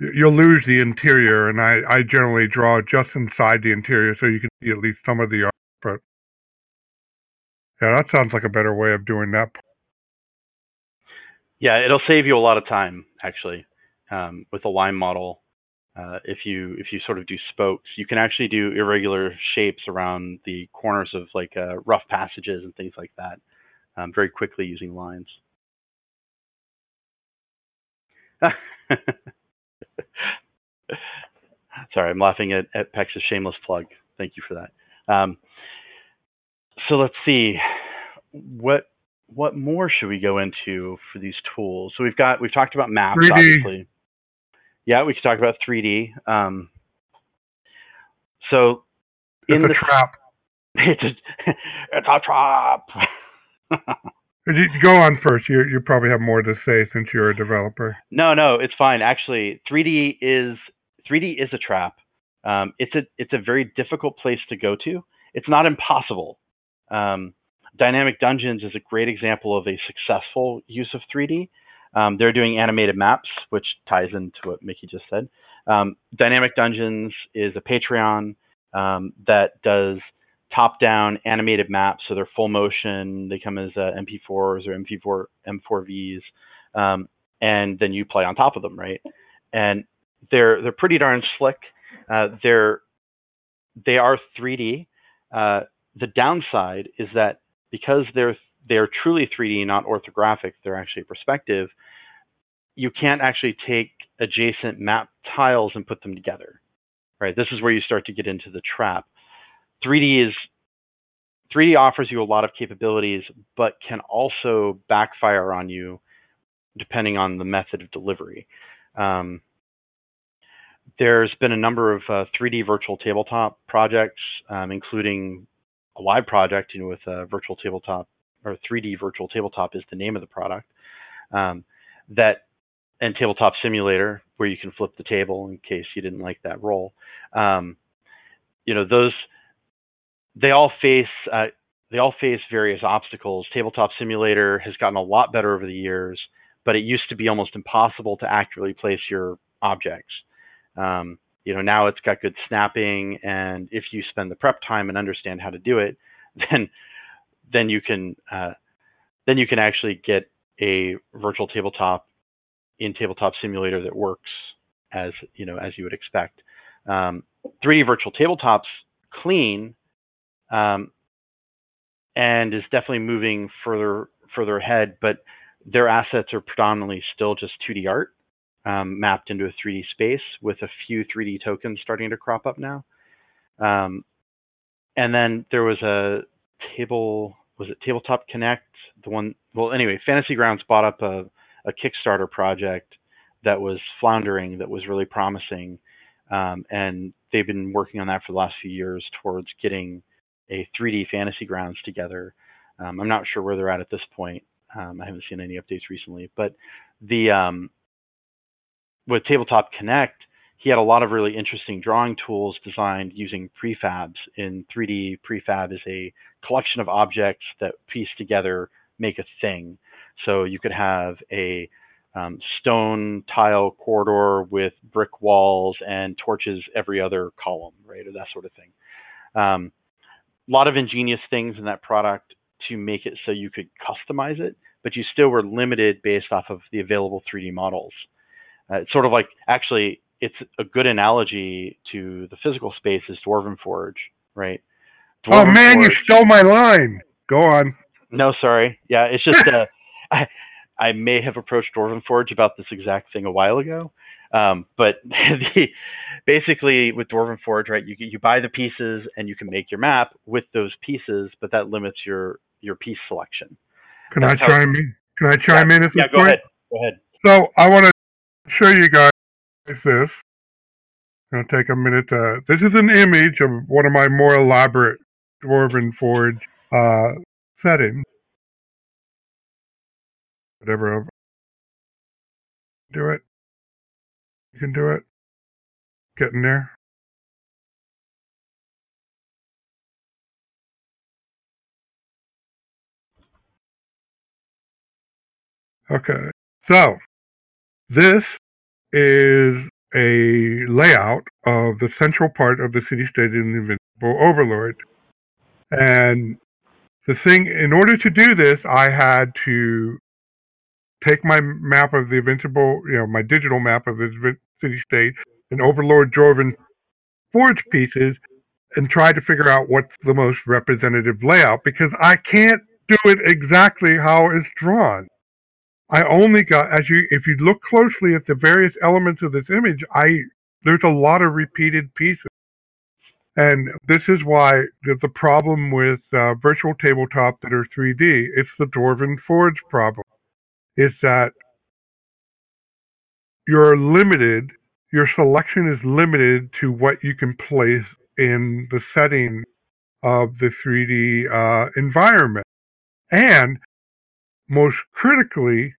you'll lose the interior, and I, I generally draw just inside the interior so you can see at least some of the art. But yeah, that sounds like a better way of doing that. Yeah, it'll save you a lot of time actually um, with a line model. Uh, if you if you sort of do spokes, you can actually do irregular shapes around the corners of like uh, rough passages and things like that um, very quickly using lines. Sorry, I'm laughing at, at Pex's shameless plug. Thank you for that. Um, so let's see, what what more should we go into for these tools? So we've got we've talked about maps, 3D. obviously. Yeah, we could talk about 3D. Um, so it's in a the trap. It's a, it's a trap. Go on first. You you probably have more to say since you're a developer. No, no, it's fine. Actually, 3D is 3D is a trap. Um, it's a it's a very difficult place to go to. It's not impossible. Um, Dynamic Dungeons is a great example of a successful use of 3D. Um, they're doing animated maps, which ties into what Mickey just said. Um, Dynamic Dungeons is a Patreon um, that does top-down animated maps, so they're full motion. They come as uh, MP4s or MP4 M4Vs, um, and then you play on top of them, right? And they're they're pretty darn slick. Uh, they're they are 3D. Uh, the downside is that because they're they're truly 3D, not orthographic, they're actually perspective. You can't actually take adjacent map tiles and put them together, right? This is where you start to get into the trap. 3D is 3D offers you a lot of capabilities, but can also backfire on you depending on the method of delivery. Um, there's been a number of uh, 3D virtual tabletop projects, um, including a live project, you know, with a virtual tabletop or 3D virtual tabletop is the name of the product. Um, that and tabletop simulator where you can flip the table in case you didn't like that role. Um, you know, those they all face uh, they all face various obstacles. Tabletop simulator has gotten a lot better over the years, but it used to be almost impossible to accurately place your objects. Um, you know, now it's got good snapping, and if you spend the prep time and understand how to do it, then then you can uh, then you can actually get a virtual tabletop in tabletop simulator that works as you know as you would expect. Um, 3D virtual tabletops clean um, and is definitely moving further further ahead, but their assets are predominantly still just 2D art um, mapped into a 3D space with a few 3D tokens starting to crop up now. Um, and then there was a table, was it Tabletop Connect? The one, well, anyway, Fantasy Grounds bought up a, a Kickstarter project that was floundering, that was really promising. Um, and they've been working on that for the last few years towards getting a 3D Fantasy Grounds together. Um, I'm not sure where they're at at this point. Um, I haven't seen any updates recently, but the um, with Tabletop Connect, he had a lot of really interesting drawing tools designed using prefabs. In 3D, prefab is a collection of objects that piece together make a thing. So you could have a um, stone tile corridor with brick walls and torches every other column, right, or that sort of thing. Um, a lot of ingenious things in that product to make it so you could customize it, but you still were limited based off of the available 3D models. Uh, it's sort of like actually, it's a good analogy to the physical space is Dwarven Forge, right? Oh, Dwarven oh man, Forge, you stole my line. Go on. No, sorry. Yeah, it's just uh, I, I may have approached Dwarven Forge about this exact thing a while ago. Um, but the, basically, with Dwarven Forge, right, you you buy the pieces and you can make your map with those pieces, but that limits your your piece selection. Can That's I chime in? Can I chime yeah, in at this yeah, go point? ahead. Go ahead. So I want to show you guys this. Going to take a minute to. This is an image of one of my more elaborate Dwarven Forge uh, settings. Whatever. Do it. You can do it. Getting there. Okay. So, this is a layout of the central part of the city-state in the Invincible Overlord. And the thing, in order to do this, I had to take my map of the Invincible, you know, my digital map of the city-state and Overlord Dwarven Forge pieces and try to figure out what's the most representative layout because I can't do it exactly how it's drawn. I only got as you if you look closely at the various elements of this image, I there's a lot of repeated pieces. And this is why the, the problem with uh, virtual tabletop that are 3D, it's the Dwarven Forge problem. Is that you're limited, your selection is limited to what you can place in the setting of the 3D uh, environment. And most critically,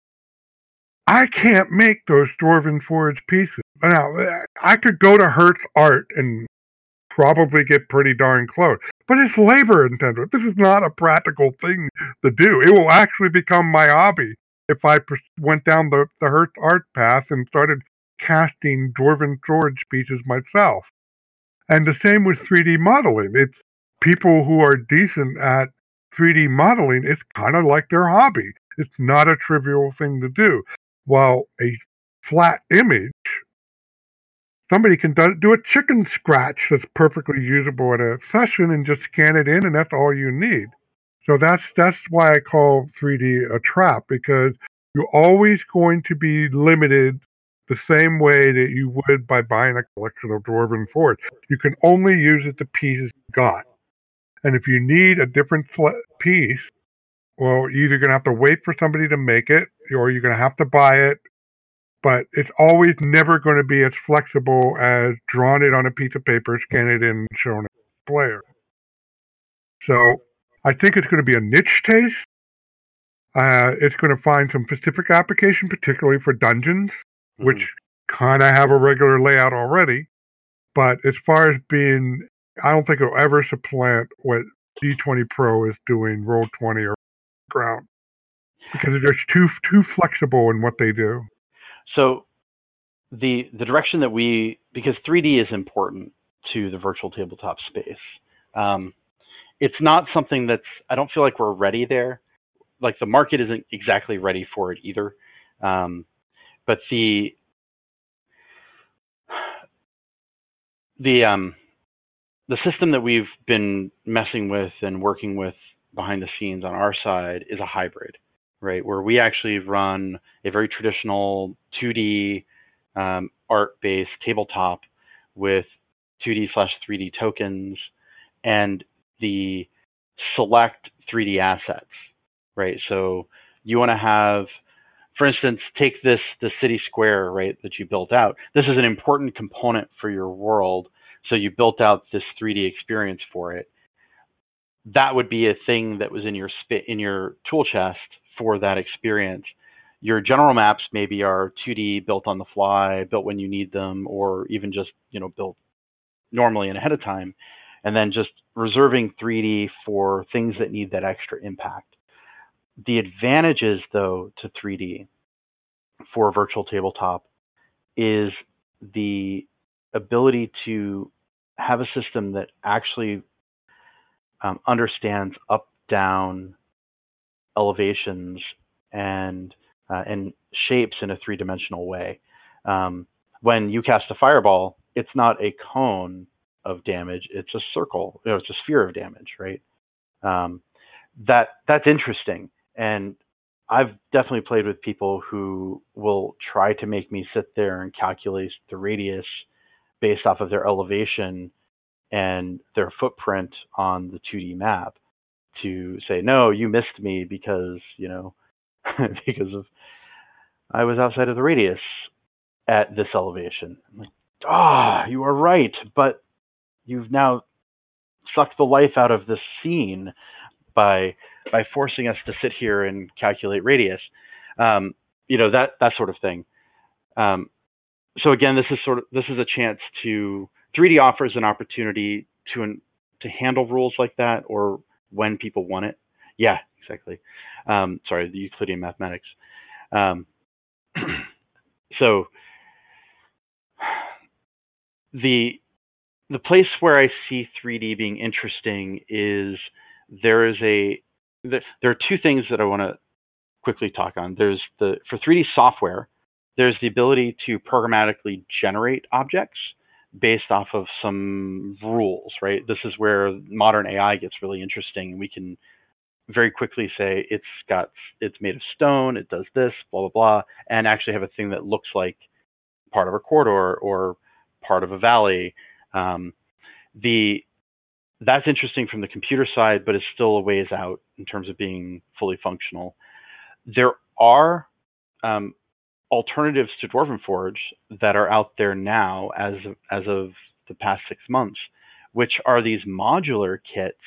I can't make those Dwarven Forge pieces. Now, I could go to Hirst Art and probably get pretty darn close, but it's labor intensive. This is not a practical thing to do. It will actually become my hobby if I went down the, the Hirst Art path and started casting Dwarven Forge pieces myself. And the same with 3D modeling. It's people who are decent at 3D modeling, it's kind of like their hobby. It's not a trivial thing to do. While a flat image, somebody can do, a chicken scratch that's perfectly usable at a session and just scan it in, and that's all you need. So that's that's why I call 3D a trap because you're always going to be limited the same way that you would by buying a collection of Dwarven Forge. You can only use it the pieces you got. And if you need a different piece, well, you're either going to have to wait for somebody to make it or you're going to have to buy it. But it's always never going to be as flexible as drawing it on a piece of paper, scan it in, and showing it to player. So I think it's going to be a niche taste. Uh, it's going to find some specific application, particularly for dungeons, mm-hmm. which kind of have a regular layout already. But as far as being I don't think it'll ever supplant what D20 Pro is doing, Roll 20 or Ground, because they're just too too flexible in what they do. So the the direction that we because 3D is important to the virtual tabletop space. Um, it's not something that's I don't feel like we're ready there. Like the market isn't exactly ready for it either. Um, but the the um, the system that we've been messing with and working with behind the scenes on our side is a hybrid, right? Where we actually run a very traditional 2D um, art-based tabletop with 2D slash 3D tokens and the select 3D assets, right? So you want to have, for instance, take this the city square, right, that you built out. This is an important component for your world so you built out this 3D experience for it. That would be a thing that was in your spit in your tool chest for that experience. Your general maps maybe are 2D, built on the fly, built when you need them, or even just you know built normally and ahead of time, and then just reserving 3D for things that need that extra impact. The advantages, though, to 3D for virtual tabletop is the ability to have a system that actually um, understands up down elevations and uh, and shapes in a three dimensional way. Um, when you cast a fireball, it's not a cone of damage; it's a circle. You know, it's a sphere of damage, right? Um, that that's interesting, and I've definitely played with people who will try to make me sit there and calculate the radius based off of their elevation and their footprint on the 2D map to say, no, you missed me because, you know, because of I was outside of the radius at this elevation. I'm like, ah, oh, you are right, but you've now sucked the life out of this scene by by forcing us to sit here and calculate radius. Um, you know that that sort of thing. Um, so again, this is sort of this is a chance to 3D offers an opportunity to to handle rules like that or when people want it. Yeah, exactly. Um, sorry, the Euclidean mathematics. Um, so the the place where I see 3D being interesting is there is a there are two things that I want to quickly talk on. There's the for 3D software there's the ability to programmatically generate objects based off of some rules, right? This is where modern AI gets really interesting. We can very quickly say it's got it's made of stone, it does this, blah blah blah, and actually have a thing that looks like part of a corridor or part of a valley. Um, the that's interesting from the computer side, but it's still a ways out in terms of being fully functional. There are um, alternatives to Dwarven Forge that are out there now as of, as of the past six months, which are these modular kits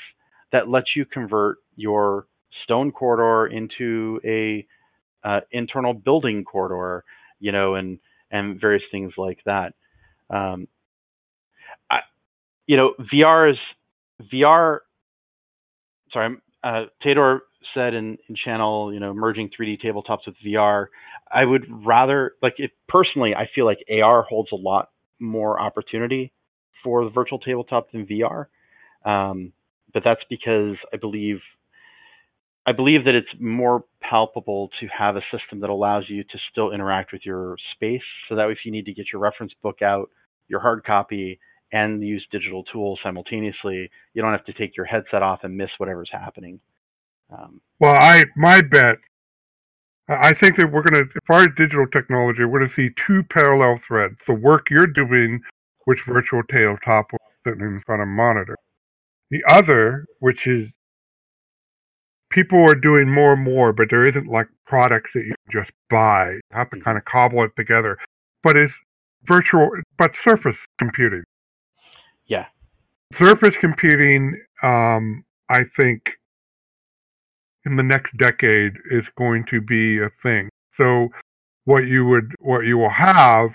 that let you convert your stone corridor into a uh, internal building corridor, you know, and and various things like that. Um, I, you know, VR is VR. Sorry, uh, Tador said in, in channel, you know, merging 3D tabletops with VR. I would rather like personally. I feel like AR holds a lot more opportunity for the virtual tabletop than VR. Um, but that's because I believe I believe that it's more palpable to have a system that allows you to still interact with your space. So that if you need to get your reference book out, your hard copy, and use digital tools simultaneously, you don't have to take your headset off and miss whatever's happening. Um, well, I my bet. I think that we're going to, as far as digital technology, we're going to see two parallel threads. The work you're doing, which virtual tabletop sitting in front of a monitor. The other, which is people are doing more and more, but there isn't like products that you can just buy. You have to kind of cobble it together. But it's virtual, but surface computing. Yeah. Surface computing, um, I think, in the next decade is going to be a thing. So, what you would, what you will have,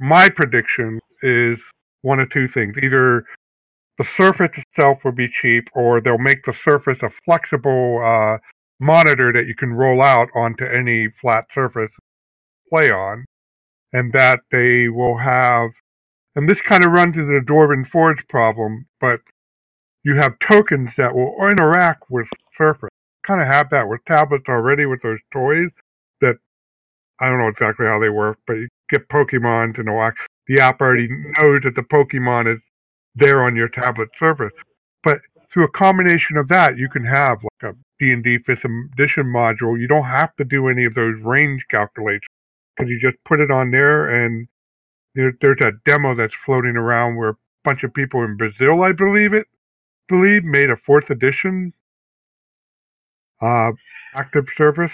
my prediction is one of two things: either the surface itself will be cheap, or they'll make the surface a flexible uh, monitor that you can roll out onto any flat surface, play on, and that they will have. And this kind of runs into the Dwarven Forge problem, but you have tokens that will interact with surface. Kind of have that with tablets already with those toys that I don't know exactly how they work, but you get Pokemon to know the app already knows that the Pokemon is there on your tablet surface. But through a combination of that, you can have like a D&D 5th edition module. You don't have to do any of those range calculations because you just put it on there and there, there's a demo that's floating around where a bunch of people in Brazil, I believe it, believe, made a fourth edition uh, active surface.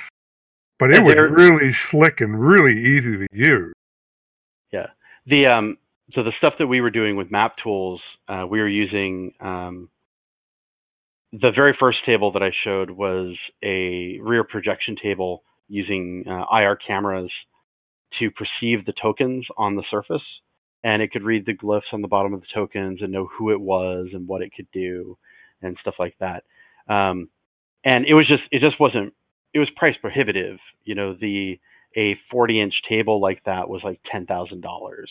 But it was really slick and really easy to use. Yeah. The um so the stuff that we were doing with map tools, uh, we were using um, the very first table that I showed was a rear projection table using uh, IR cameras to perceive the tokens on the surface, and it could read the glyphs on the bottom of the tokens and know who it was and what it could do and stuff like that. Um, and it was just it just wasn't it was price prohibitive. You know, the a 40 inch table like that was like ten thousand dollars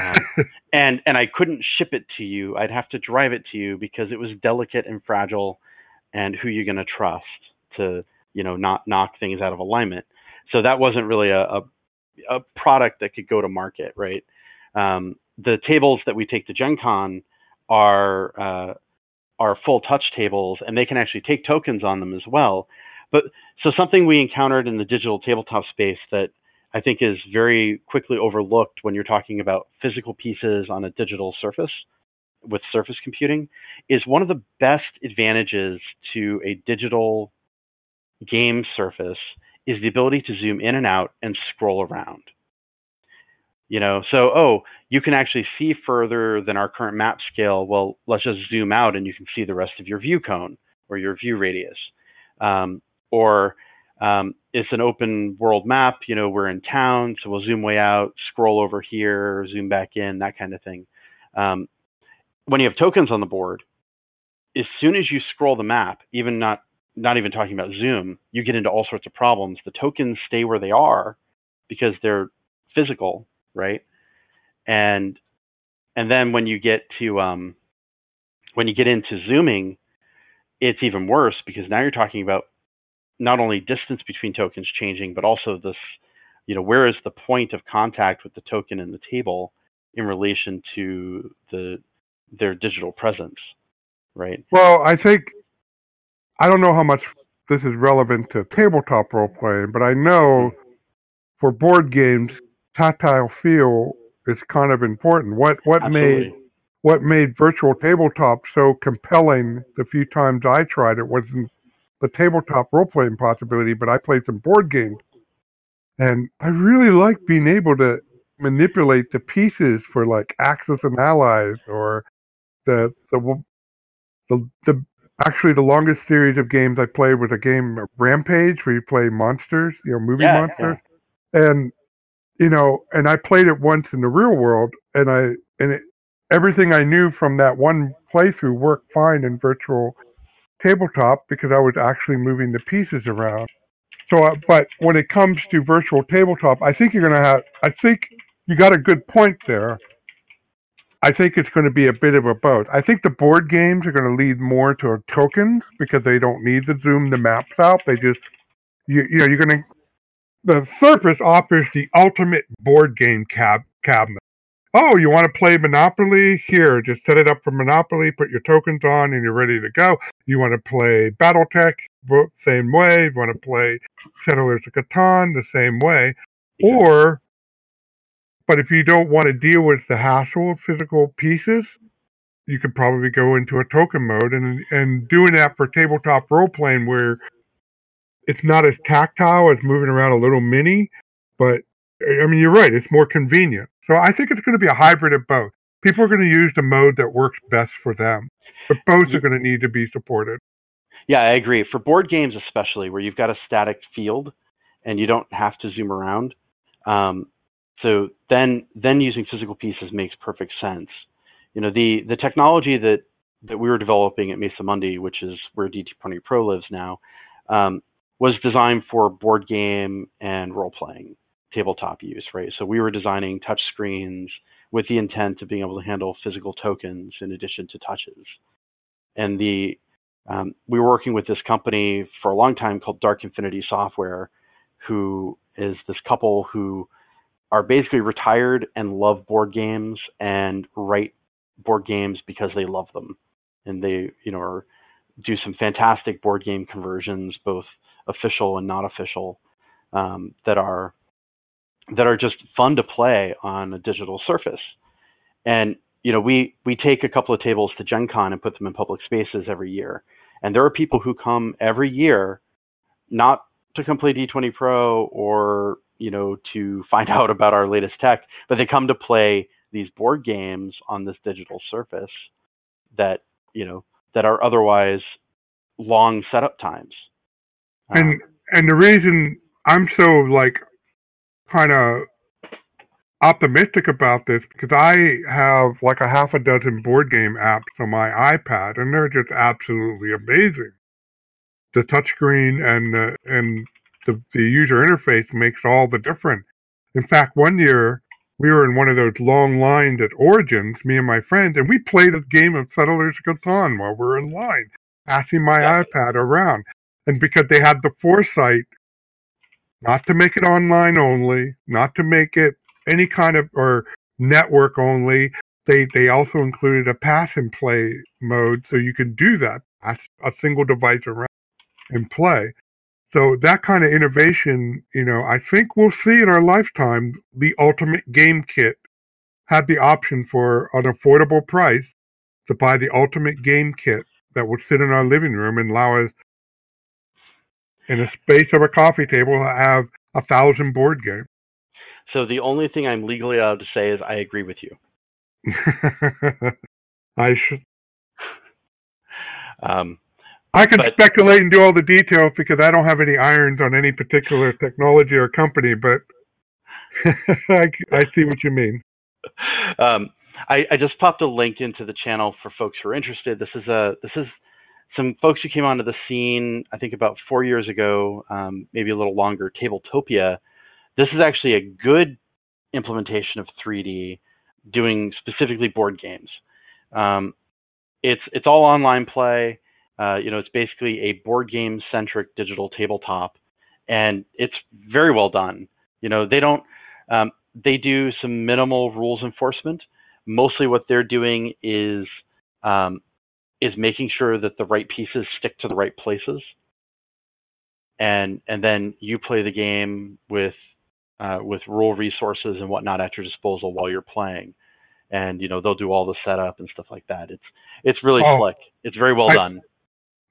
um, and and I couldn't ship it to you. I'd have to drive it to you because it was delicate and fragile, and who you're going to trust to you know not knock things out of alignment. So that wasn't really a a, a product that could go to market, right? Um, the tables that we take to Gen Con are uh, are full touch tables, and they can actually take tokens on them as well. But so something we encountered in the digital tabletop space that I think is very quickly overlooked when you're talking about physical pieces on a digital surface with surface computing is one of the best advantages to a digital game surface is the ability to zoom in and out and scroll around. You know, so oh, you can actually see further than our current map scale. Well, let's just zoom out and you can see the rest of your view cone or your view radius. Um, or um, it's an open world map. You know, we're in town, so we'll zoom way out, scroll over here, zoom back in, that kind of thing. Um, when you have tokens on the board, as soon as you scroll the map, even not not even talking about zoom, you get into all sorts of problems. The tokens stay where they are because they're physical, right? And and then when you get to um, when you get into zooming, it's even worse because now you're talking about not only distance between tokens changing, but also this, you know, where is the point of contact with the token in the table in relation to the their digital presence, right? Well, I think I don't know how much this is relevant to tabletop role playing, but I know for board games, tactile feel is kind of important. What what Absolutely. made what made virtual tabletop so compelling the few times I tried it wasn't the tabletop role playing possibility, but I played some board games. And I really like being able to manipulate the pieces for like Axis and Allies or the the the, the actually the longest series of games I played was a game Rampage where you play monsters, you know, movie Yeah, monsters. And you know, and I played it once in the real world and I and it, everything I knew from that one playthrough worked fine in virtual tabletop because I was actually moving the pieces around. So, uh, but when it comes to virtual tabletop, I think you're going to have, I think you got a good point there. I think it's going to be a bit of a both. I think the board games are going to lead more to tokens because they don't need to zoom the maps out. They just, you, you know, you're going to. The Surface offers the ultimate board game cab cabinet. Oh, you want to play Monopoly? Here, just set it up for Monopoly. Put your tokens on, and you're ready to go. You want to play BattleTech? Same way. You want to play Settlers of Catan? The same way. Or but if you don't want to deal with the hassle of physical pieces, you could probably go into a token mode and and doing that for tabletop role playing where it's not as tactile as moving around a little mini, but I mean you're right, it's more convenient. So I think it's going to be a hybrid of both. People are going to use the mode that works best for them, but both are going to need to be supported. Yeah, I agree. For board games, especially where you've got a static field and you don't have to zoom around, um, so then then using physical pieces makes perfect sense. You know, the the technology that that we were developing at Mesa Mundi, which is where D20 Pro lives now, um, was designed for board game and role playing tabletop use, right? So we were designing touch screens with the intent of being able to handle physical tokens in addition to touches. And the um, we were working with this company for a long time called Dark Infinity Software, who is this couple who are basically retired and love board games and write board games because they love them and they you know are, do some fantastic board game conversions both official and not official um, that are that are just fun to play on a digital surface and you know we we take a couple of tables to gen con and put them in public spaces every year and there are people who come every year not to come play d20 pro or you know, to find out about our latest tech, but they come to play these board games on this digital surface that, you know, that are otherwise long setup times. And um, and the reason I'm so like kind of optimistic about this because I have like a half a dozen board game apps on my iPad and they're just absolutely amazing. The touchscreen and the and the, the user interface makes all the difference. In fact, one year we were in one of those long lines at Origins, me and my friends, and we played a game of Settlers of Catan while we were in line, passing my yeah. iPad around. And because they had the foresight not to make it online only, not to make it any kind of or network only, they they also included a pass and play mode so you can do that, pass a single device around and play. So that kind of innovation, you know, I think we'll see in our lifetime. The ultimate game kit had the option for an affordable price to buy the ultimate game kit that would sit in our living room and allow us, in the space of a coffee table, to have a thousand board games. So the only thing I'm legally allowed to say is I agree with you. I should. Um, I can but, speculate and do all the details because I don't have any irons on any particular technology or company, but I, I, see what you mean. Um, I, I, just popped a link into the channel for folks who are interested. This is a this is some folks who came onto the scene I think about four years ago, um, maybe a little longer. Tabletopia. This is actually a good implementation of 3D, doing specifically board games. Um, it's it's all online play. Uh, you know, it's basically a board game centric digital tabletop, and it's very well done. You know, they don't, um, they do some minimal rules enforcement. Mostly, what they're doing is um, is making sure that the right pieces stick to the right places, and and then you play the game with uh, with rule resources and whatnot at your disposal while you're playing. And you know they'll do all the setup and stuff like that. It's it's really oh, slick. It's very well I, done.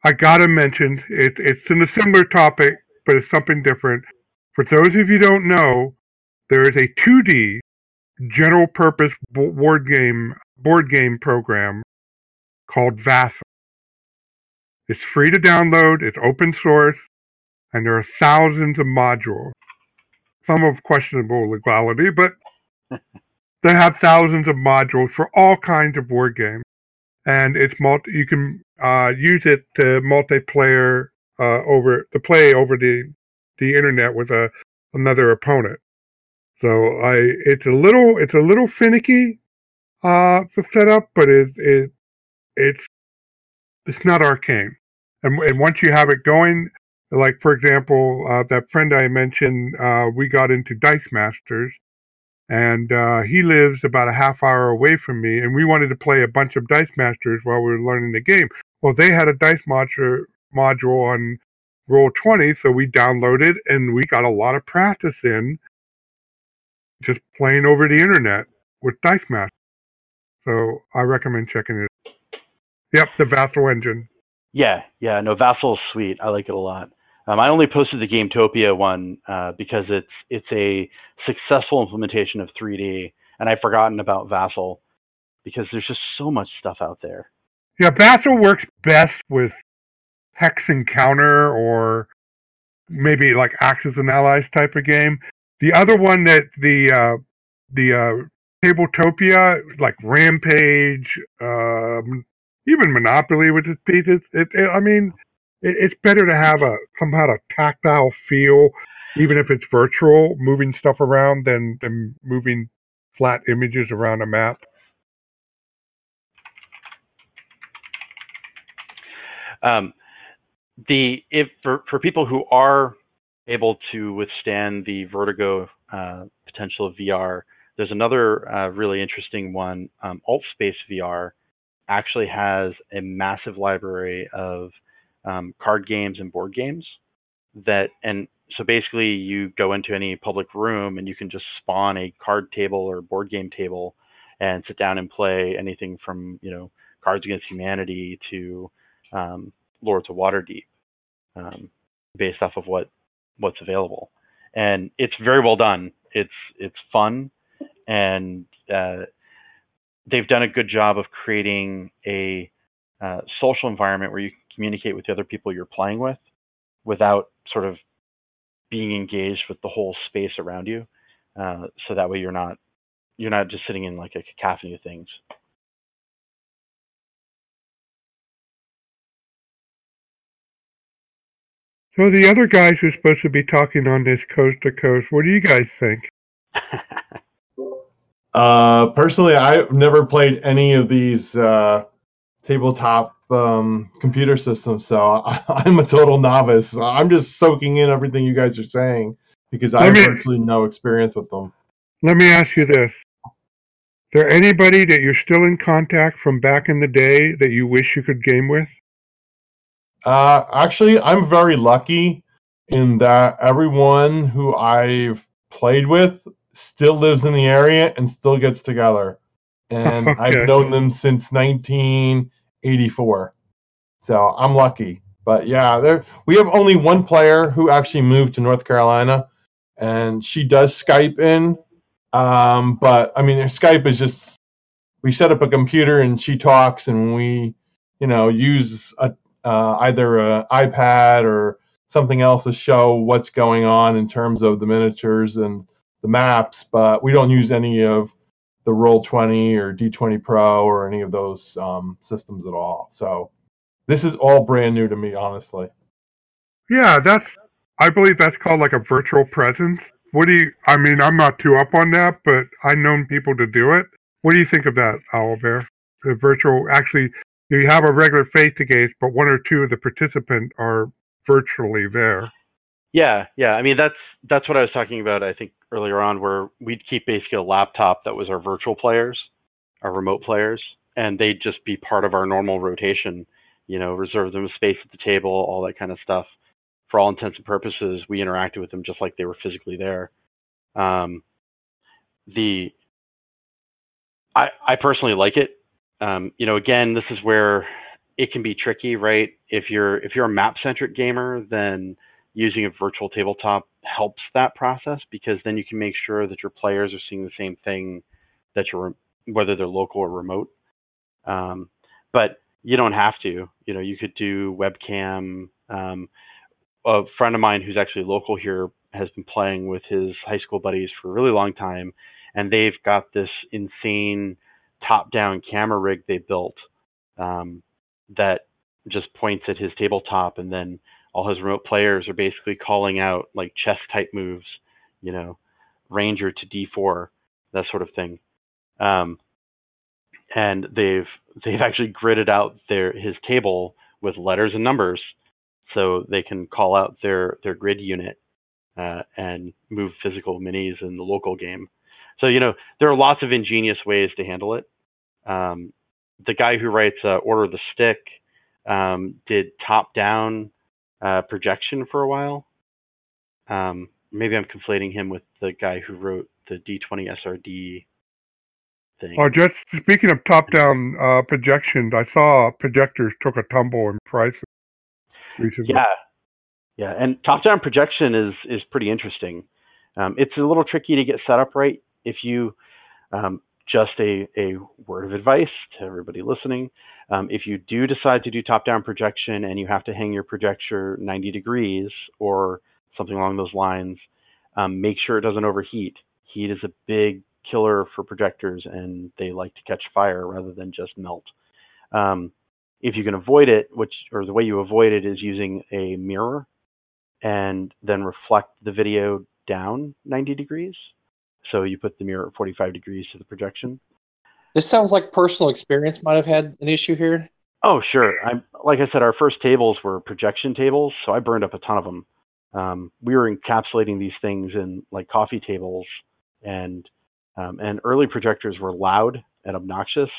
I gotta mention it, it's in a similar topic, but it's something different. For those of you who don't know, there is a 2D general purpose board game board game program called Vassal. It's free to download, it's open source, and there are thousands of modules. Some of questionable legality, but they have thousands of modules for all kinds of board games and it's multi. You can uh, use it to multiplayer uh, over to play over the the internet with a another opponent. So I it's a little it's a little finicky. uh, the setup, but it it it's it's not arcane. And, and once you have it going, like for example, uh, that friend I mentioned, uh, we got into Dice Masters, and uh, he lives about a half hour away from me, and we wanted to play a bunch of Dice Masters while we were learning the game. Well, they had a dice module module on Roll Twenty, so we downloaded and we got a lot of practice in just playing over the internet with Dice Masters. So I recommend checking it. Yep, the Vassal engine. Yeah, yeah. No, Vassal's sweet. I like it a lot. Um, I only posted the Gametopia one uh, because it's it's a successful implementation of 3D, and I've forgotten about Vassal because there's just so much stuff out there. Yeah, Vassal works best with Hex and counter or maybe like Axis and Allies type of game. The other one that the uh, the uh, Tabletopia, like Rampage, um, even Monopoly with its pieces. It, it, I mean, it, it's better to have a somehow a tactile feel, even if it's virtual, moving stuff around than than moving flat images around a map. Um, the if for for people who are able to withstand the vertigo uh, potential of VR, there's another uh, really interesting one. Um, AltSpace VR actually has a massive library of um, card games and board games that and so basically you go into any public room and you can just spawn a card table or board game table and sit down and play anything from you know Cards Against Humanity to um, Lords of Waterdeep, um, based off of what what's available, and it's very well done. It's it's fun, and uh, they've done a good job of creating a uh, social environment where you can communicate with the other people you're playing with without sort of being engaged with the whole space around you. Uh, so that way you're not you're not just sitting in like a cacophony of things. So the other guys who're supposed to be talking on this coast to coast, what do you guys think? Uh, personally, I've never played any of these uh, tabletop um, computer systems, so I, I'm a total novice. I'm just soaking in everything you guys are saying because I Let have me- virtually no experience with them. Let me ask you this. Is there anybody that you're still in contact from back in the day that you wish you could game with? Uh, actually, I'm very lucky in that everyone who I've played with still lives in the area and still gets together. And Okay. I've known them since 1984. So I'm lucky. But yeah, there we have only one player who actually moved to North Carolina and she does Skype in. Um, but I mean, Skype is just we set up a computer and she talks and we, you know, use a uh, either an iPad or something else to show what's going on in terms of the miniatures and the maps, but we don't use any of the Roll20 or D20 Pro or any of those um, systems at all. So this is all brand new to me, honestly. Yeah, that's. I believe that's called like a virtual presence. What do you? I mean, I'm not too up on that, but I've known people to do it. What do you think of that, Owlbear? The virtual, actually, you have a regular face to gaze, but one or two of the participants are virtually there. Yeah, yeah. I mean, that's that's what I was talking about. I think earlier on, where we'd keep basically a laptop that was our virtual players, our remote players, and they'd just be part of our normal rotation. You know, reserve them space at the table, all that kind of stuff. For all intents and purposes, we interacted with them just like they were physically there. Um, the I I personally like it. Um, you know, again, this is where it can be tricky, right? If you're if you're a map centric gamer, then using a virtual tabletop helps that process because then you can make sure that your players are seeing the same thing that you're whether they're local or remote. Um, but you don't have to. You know, you could do webcam. Um, a friend of mine who's actually local here has been playing with his high school buddies for a really long time, and they've got this insane top-down camera rig they built um, that just points at his tabletop, and then all his remote players are basically calling out like chess type moves, you know, ranger to d4, that sort of thing. Um, and they've they've actually gridded out their his table with letters and numbers, so they can call out their their grid unit uh, and move physical minis in the local game. So you know there are lots of ingenious ways to handle it. Um, the guy who writes uh, Order of the Stick um, did top-down uh, projection for a while. Um, maybe I'm conflating him with the guy who wrote the D20 SRD thing. Oh, just speaking of top-down uh, projections, I saw projectors took a tumble in prices recently. Yeah, yeah, and top-down projection is is pretty interesting. Um, it's a little tricky to get set up right. If you um, just a, a word of advice to everybody listening. Um, if you do decide to do top down projection and you have to hang your projector 90 degrees or something along those lines, um, make sure it doesn't overheat. Heat is a big killer for projectors and they like to catch fire rather than just melt. Um, if you can avoid it, which or the way you avoid it is using a mirror and then reflect the video down 90 degrees. So you put the mirror at 45 degrees to the projection. This sounds like personal experience might have had an issue here. Oh, sure. I'm like I said, our first tables were projection tables, so I burned up a ton of them. Um, we were encapsulating these things in like coffee tables, and um, and early projectors were loud and obnoxious,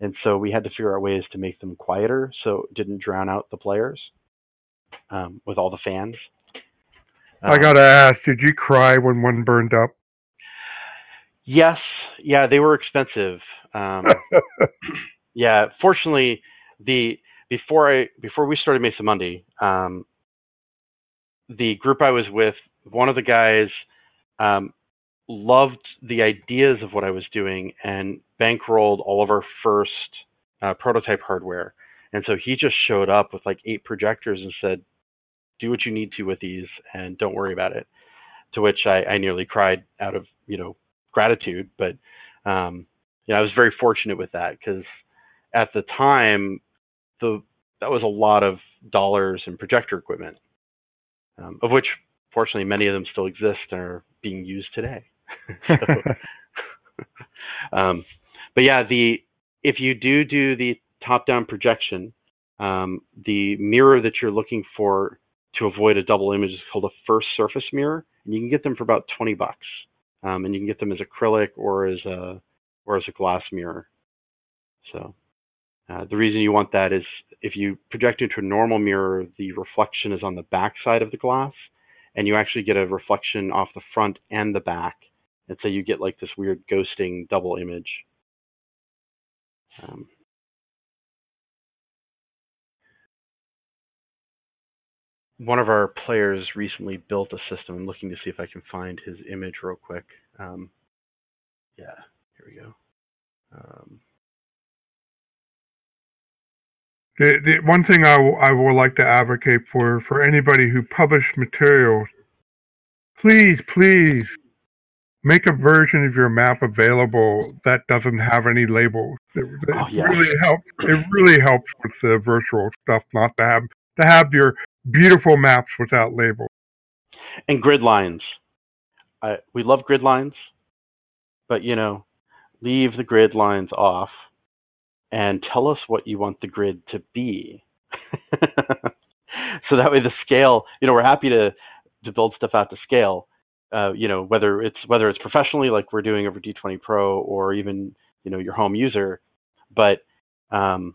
and so we had to figure out ways to make them quieter so it didn't drown out the players um, with all the fans. I Um, gotta ask, did you cry when one burned up? Yes, yeah, they were expensive. Um, yeah, fortunately, the before I before we started Mesa Mundi, um, the group I was with, one of the guys um, loved the ideas of what I was doing and bankrolled all of our first uh, prototype hardware. And so he just showed up with like eight projectors and said, "Do what you need to with these, and don't worry about it." To which I, I nearly cried out of you know gratitude, but um, I was very fortunate with that because at the time, the that was a lot of dollars in projector equipment, um, of which fortunately many of them still exist and are being used today. um, but yeah, the if you do do the top-down projection, um, the mirror that you're looking for to avoid a double image is called a first surface mirror, and you can get them for about 20 bucks, um, and you can get them as acrylic or as a or as a glass mirror. So uh, the reason you want that is if you project into a normal mirror, the reflection is on the back side of the glass, and you actually get a reflection off the front and the back, and so you get like this weird ghosting double image. Um, one of our players recently built a system. I'm looking to see if I can find his image real quick. Um, yeah, here we go. Um, The, the one thing I, w- I would like to advocate for for anybody who published materials, please, please make a version of your map available that doesn't have any labels. It, it Oh, yeah. really helps. It really helps with the virtual stuff not to have to have your beautiful maps without labels. and grid lines. I, we love grid lines, but you know, leave the grid lines off and tell us what you want the grid to be. so that way the scale, you know, we're happy to to build stuff out to scale. Uh, you know, whether it's whether it's professionally like we're doing over D20 Pro or even you know your home user, but um,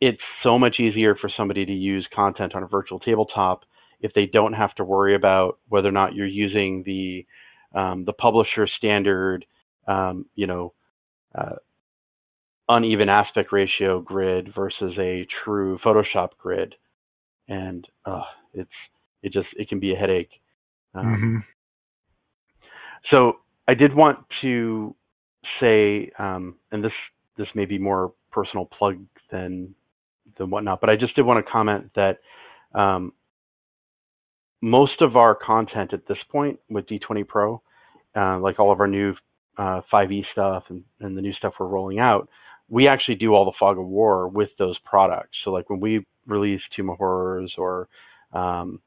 it's so much easier for somebody to use content on a virtual tabletop if they don't have to worry about whether or not you're using the um, the publisher standard, um, you know, uh, uneven aspect ratio grid versus a true Photoshop grid, and uh, it's it just it can be a headache. Um, hmm so I did want to say, um, and this this may be more personal plug than than whatnot, but I just did want to comment that um, most of our content at this point with D20 Pro, uh, like all of our new uh, 5e stuff and, and the new stuff we're rolling out, we actually do all the fog of war with those products. So like when we release Tomb of Horrors or um,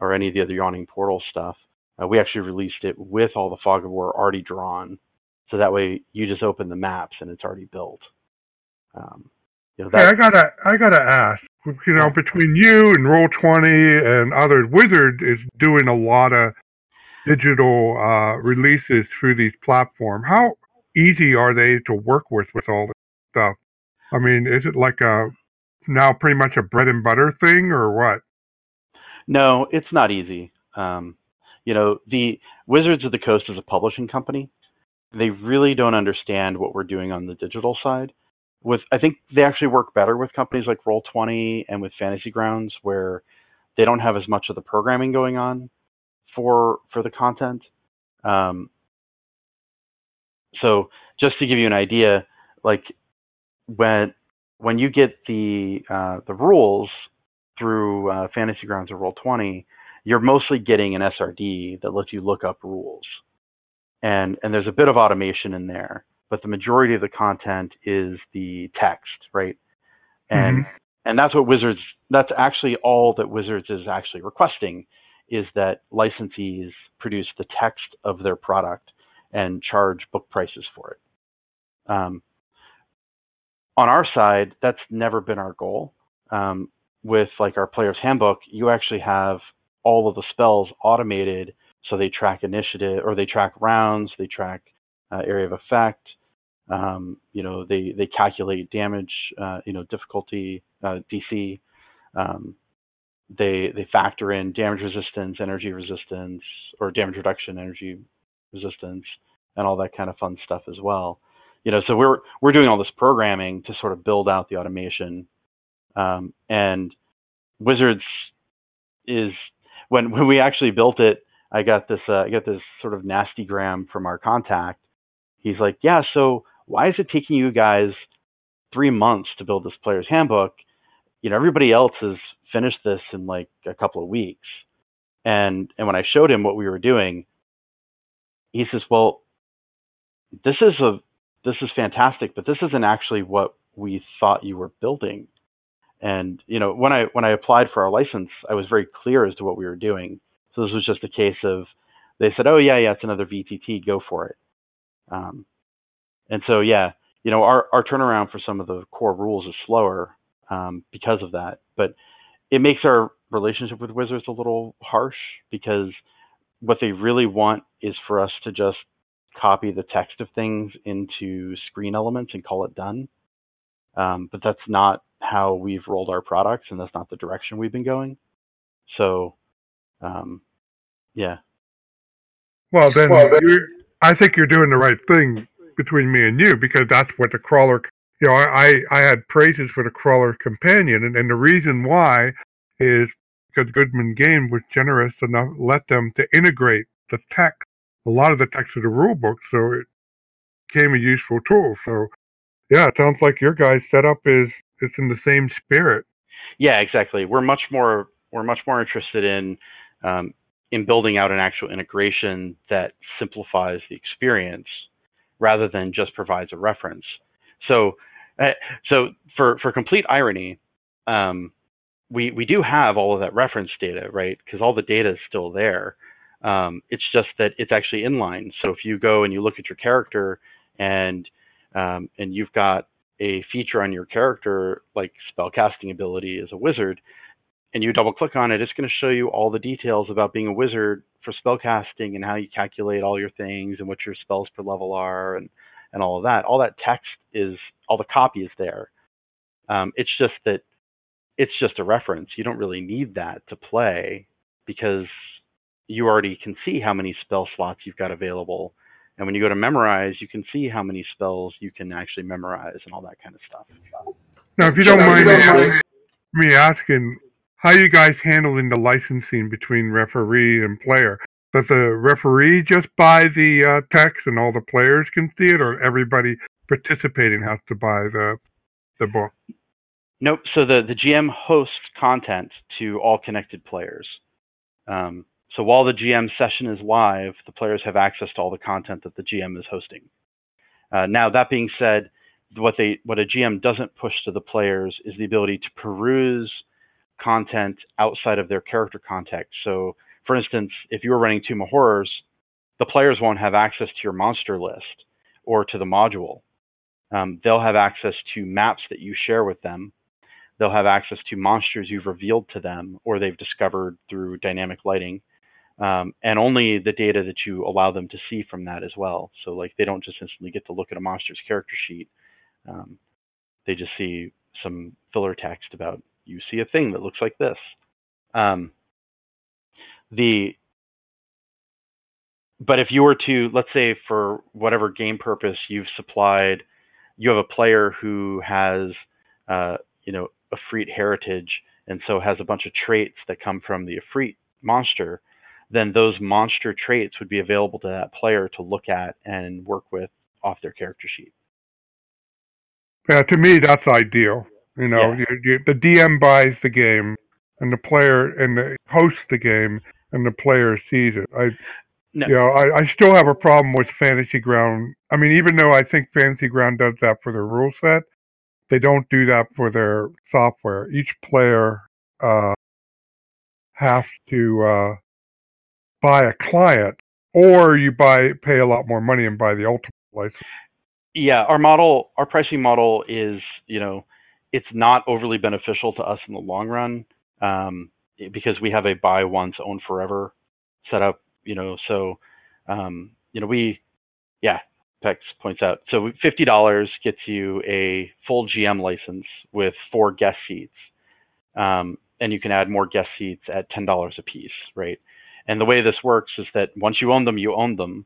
or any of the other Yawning Portal stuff, uh, we actually released it with all the fog of war already drawn. so that way you just open the maps and it's already built. Um, Hey, I gotta, I gotta ask. You know, between you and Roll Twenty and others, Wizard is doing a lot of digital uh, releases through these platforms. How easy are they to work with with all this stuff? I mean, is it like a now pretty much a bread and butter thing, or what? no, it's not easy. Um, you know, the Wizards of the Coast is a publishing company. They really don't understand what we're doing on the digital side. With I think they actually work better with companies like Roll20 and with Fantasy Grounds, where they don't have as much of the programming going on for for the content. Um, so just to give you an idea, like when when you get the uh, the rules through uh, Fantasy Grounds or Roll20, you're mostly getting an SRD that lets you look up rules, and and there's a bit of automation in there, but the majority of the content is the text, right? And and that's what Wizards. That's actually all that Wizards is actually requesting is that licensees produce the text of their product and charge book prices for it. Um, on our side, that's never been our goal. Um, with like our player's handbook, you actually have all of the spells automated, so they track initiative or they track rounds, they track uh, area of effect. Um, you know, they they calculate damage, uh, you know, difficulty, uh, DC. Um, they they factor in damage resistance, energy resistance, or damage reduction, energy resistance, and all that kind of fun stuff as well. You know, so we're we're doing all this programming to sort of build out the automation, um, and Wizards is when when we actually built it. I got this uh, I got this sort of nasty gram from our contact. He's like, yeah, so why is it taking you guys three months to build this player's handbook? You know, everybody else has finished this in like a couple of weeks. And and when I showed him what we were doing, he says, "Well, this is a this is fantastic, but this isn't actually what we thought you were building." And you know, when I when I applied for our license, I was very clear as to what we were doing. So this was just a case of they said, "Oh yeah, yeah, it's another VTT, go for it." Um, and so yeah, you know, our our turnaround for some of the core rules is slower um, because of that, but it makes our relationship with Wizards a little harsh because what they really want is for us to just copy the text of things into screen elements and call it done. Um, but that's not how we've rolled our products, and that's not the direction we've been going. So, um, yeah, Well, then, Well, then- I think you're doing the right thing between me and you because that's what the crawler. You know, I I had praises for the crawler companion, and, and the reason why is because Goodman Game was generous enough let them to integrate the text, a lot of the text of the rule book, so it became a useful tool. So, yeah, it sounds like your guys' setup is it's in the same spirit. yeah, exactly. We're much more we're much more interested in um, in building out an actual integration that simplifies the experience rather than just provides a reference. So, uh, so for for complete irony, um, we we do have all of that reference data, right? Because all the data is still there. Um, it's just that it's actually inline. So if you go and you look at your character and um, and you've got a feature on your character like spellcasting ability as a wizard, and you double click on it, it's going to show you all the details about being a wizard for spellcasting and how you calculate all your things and what your spells per level are and and all of that. All that text is all the copy is there. Um, it's just that it's just a reference. You don't really need that to play because you already can see how many spell slots you've got available. And when you go to memorize, you can see how many spells you can actually memorize and all that kind of stuff. Now, if you Sure, don't mind you me, don't mind. me asking, how you guys handling the licensing between referee and player? Does the referee just buy the uh, text and all the players can see it, or everybody participating has to buy the the book? Nope. So the, the GM hosts content to all connected players. Um, so while the GM session is live, the players have access to all the content that the GM is hosting. Uh, now, that being said, what they what a GM doesn't push to the players is the ability to peruse content outside of their character context. So, for instance, if you were running Tomb of Horrors, the players won't have access to your monster list or to the module. Um, they'll have access to maps that you share with them. They'll have access to monsters you've revealed to them or they've discovered through dynamic lighting. Um, and only the data that you allow them to see from that as well. So like they don't just instantly get to look at a monster's character sheet. Um, they just see some filler text about you see a thing that looks like this. Um, the but if you were to let's say for whatever game purpose you've supplied, you have a player who has uh, you know Efreet heritage and so has a bunch of traits that come from the Efreet monster then those monster traits would be available to that player to look at and work with off their character sheet. Yeah, to me that's ideal. You know, Yeah. you, you, the DM buys the game, and the player and the hosts the game, and the player sees it. I, No. you know, I, I still have a problem with Fantasy Ground. I mean, even though I think Fantasy Ground does that for their rule set, they don't do that for their software. Each player uh, has to uh, buy a client, or you buy pay a lot more money and buy the ultimate license. Yeah, our model, our pricing model is, you know, it's not overly beneficial to us in the long run um, because we have a buy once, own forever setup. You know, so um, you know we, yeah, Pex points out. So fifty dollars gets you a full GM license with four guest seats, um, and you can add more guest seats at ten dollars a piece, right? And the way this works is that once you own them, you own them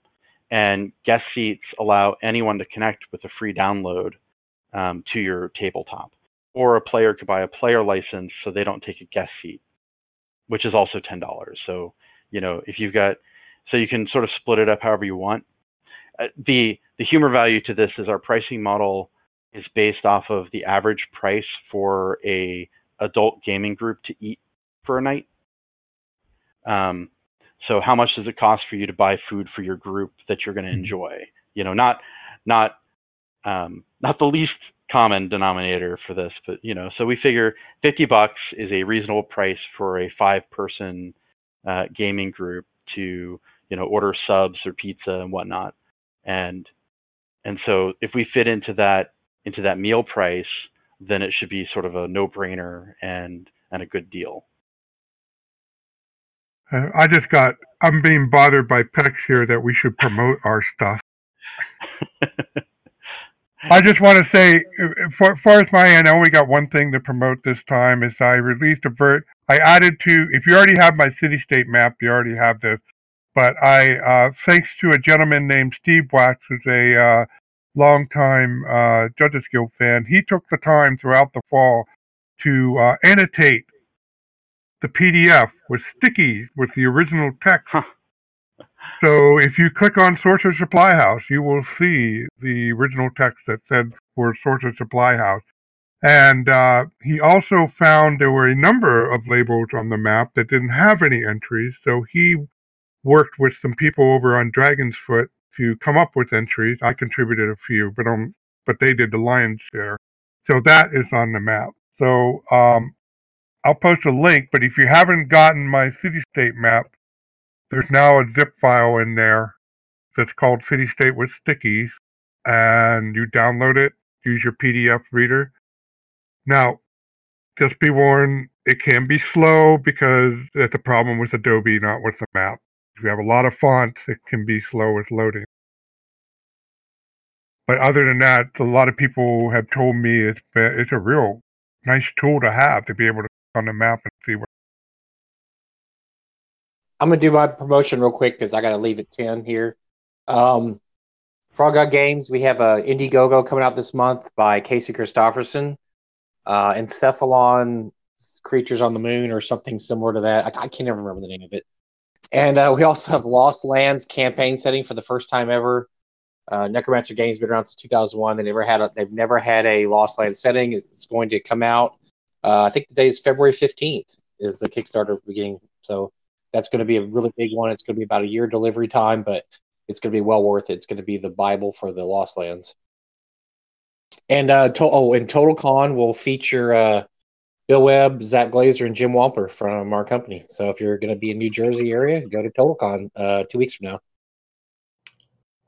and guest seats allow anyone to connect with a free download um, to your tabletop. Or a player could buy a player license so they don't take a guest seat, which is also ten dollars. So you know if you've got, so you can sort of split it up however you want. Uh, the the humor value to this is our pricing model is based off of the average price for a adult gaming group to eat for a night. Um, so how much does it cost for you to buy food for your group that you're going to enjoy? You know, not not um, not the least common denominator for this, but you know, so we figure 50 bucks is a reasonable price for a five-person uh, gaming group to you know order subs or pizza and whatnot, and and so if we fit into that into that meal price, then it should be sort of a no-brainer and and a good deal. Uh, I just got. I'm being bothered by Pex here that we should promote our stuff. I just want to say, uh, for, far as my end, I only got one thing to promote this time. Is I released a vert. I added to. If you already have my city-state map, you already have this. But I, uh, thanks to a gentleman named Steve Wax, who's a uh, longtime uh, Judges Guild fan, he took the time throughout the fall to uh, annotate the PDF with stickies with the original text. Huh. So if you click on Sorcerer Supply House, you will see the original text that said for Sorcerer Supply House. And uh, he also found there were a number of labels on the map that didn't have any entries. So he worked with some people over on Dragon's Foot to come up with entries. I contributed a few, but um, but they did the lion's share. So that is on the map. So um, I'll post a link, but if you haven't gotten my city state map, there's now a zip file in there that's called City State with Stickies, and you download it, use your PDF reader. Now, just be warned, it can be slow because it's a problem with Adobe, not with the map. If you have a lot of fonts, it can be slow with loading. But other than that, a lot of people have told me it's it's a real nice tool to have to be able to on the map. I'm gonna do my promotion real quick because I got to leave at ten here. Um, Frog God Games, we have a Indiegogo coming out this month by Casey Christofferson, uh, Encephalon Creatures on the Moon or something similar to that. I, I can't even remember the name of it. And uh, we also have Lost Lands campaign setting for the first time ever. Uh, Necromancer Games been around since 2001. They never had a, they've never had a Lost Lands setting. It's going to come out. Uh, I think the date is February 15th is the Kickstarter beginning. So that's going to be a really big one. It's going to be about a year delivery time, but it's going to be well worth it. It's going to be the Bible for the Lost Lands. And uh, to- oh, and Total Con will feature uh, Bill Webb, Zach Glazar, and Jim Walper from our company. So if you're going to be in New Jersey area, go to Total Con uh, two weeks from now.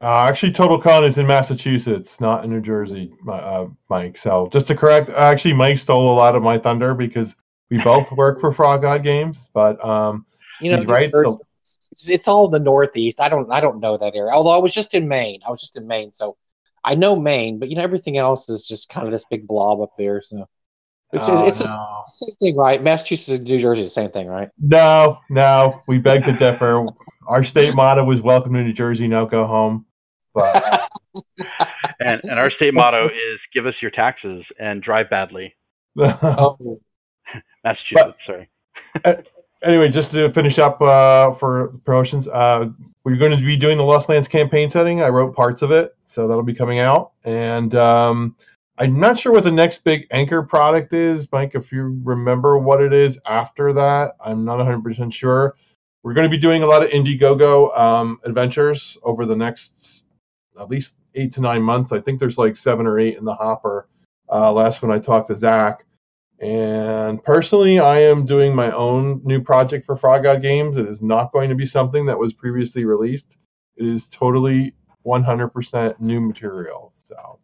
Uh, actually, Total Con is in Massachusetts, not in New Jersey, uh, Mike. So just to correct, actually, Mike stole a lot of my thunder because we both work for Frog God Games. But um, You know, right, Jersey- it's, it's all in the Northeast. I don't I don't know that area. Although I was just in Maine. I was just in Maine, so I know Maine. But you know, everything else is just kind of this big blob up there. So it's oh, it's the no. same thing, right? Massachusetts and New Jersey, the same thing, right? no, no, we beg to differ. Our state motto was "Welcome to New Jersey, now go home." But uh, And, and our state motto is give us your taxes and drive badly. oh, Massachusetts, sorry. Anyway, just to finish up uh, for promotions, uh, we're going to be doing the Lost Lands campaign setting. I wrote parts of it, so that'll be coming out. And um, I'm not sure what the next big anchor product is, Mike. If you remember what it is after that, I'm not 100% sure. We're going to be doing a lot of Indiegogo um, adventures over the next at least eight to nine months. I think there's like seven or eight in the hopper. Uh, last when I talked to Zach. And personally, I am doing my own new project for Frog God Games. It is not going to be something that was previously released. It is totally 100% new material. So,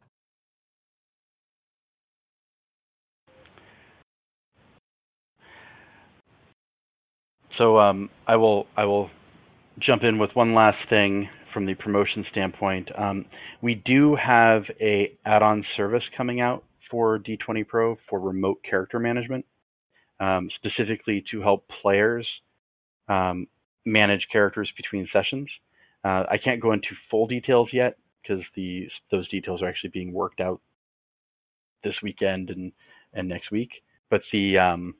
So um, I will I will jump in with one last thing from the promotion standpoint. Um, we do have a add-on service coming out for D20 Pro for remote character management, um, specifically to help players um, manage characters between sessions. Uh, I can't go into full details yet because the those details are actually being worked out this weekend and and next week. But the um,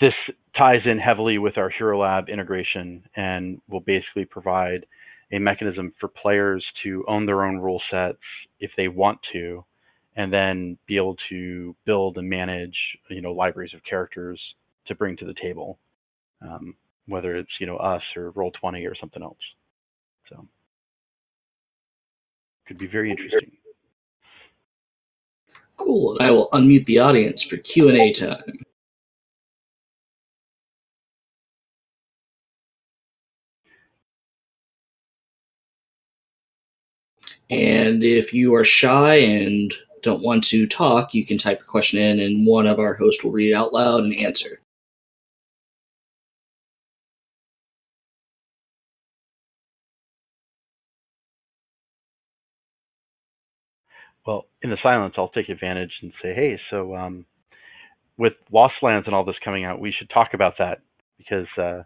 this ties in heavily with our Hero Lab integration and will basically provide a mechanism for players to own their own rule sets if they want to, and then be able to build and manage, you know, libraries of characters to bring to the table, um, whether it's you know us or Roll20 or something else. So, could be very interesting. Cool. I will unmute the audience for Q and A time. And if you are shy and don't want to talk, you can type your question in, and one of our hosts will read it out loud and answer. Well, in the silence, I'll take advantage and say, hey, so um, with Lost Lands and all this coming out, we should talk about that because uh,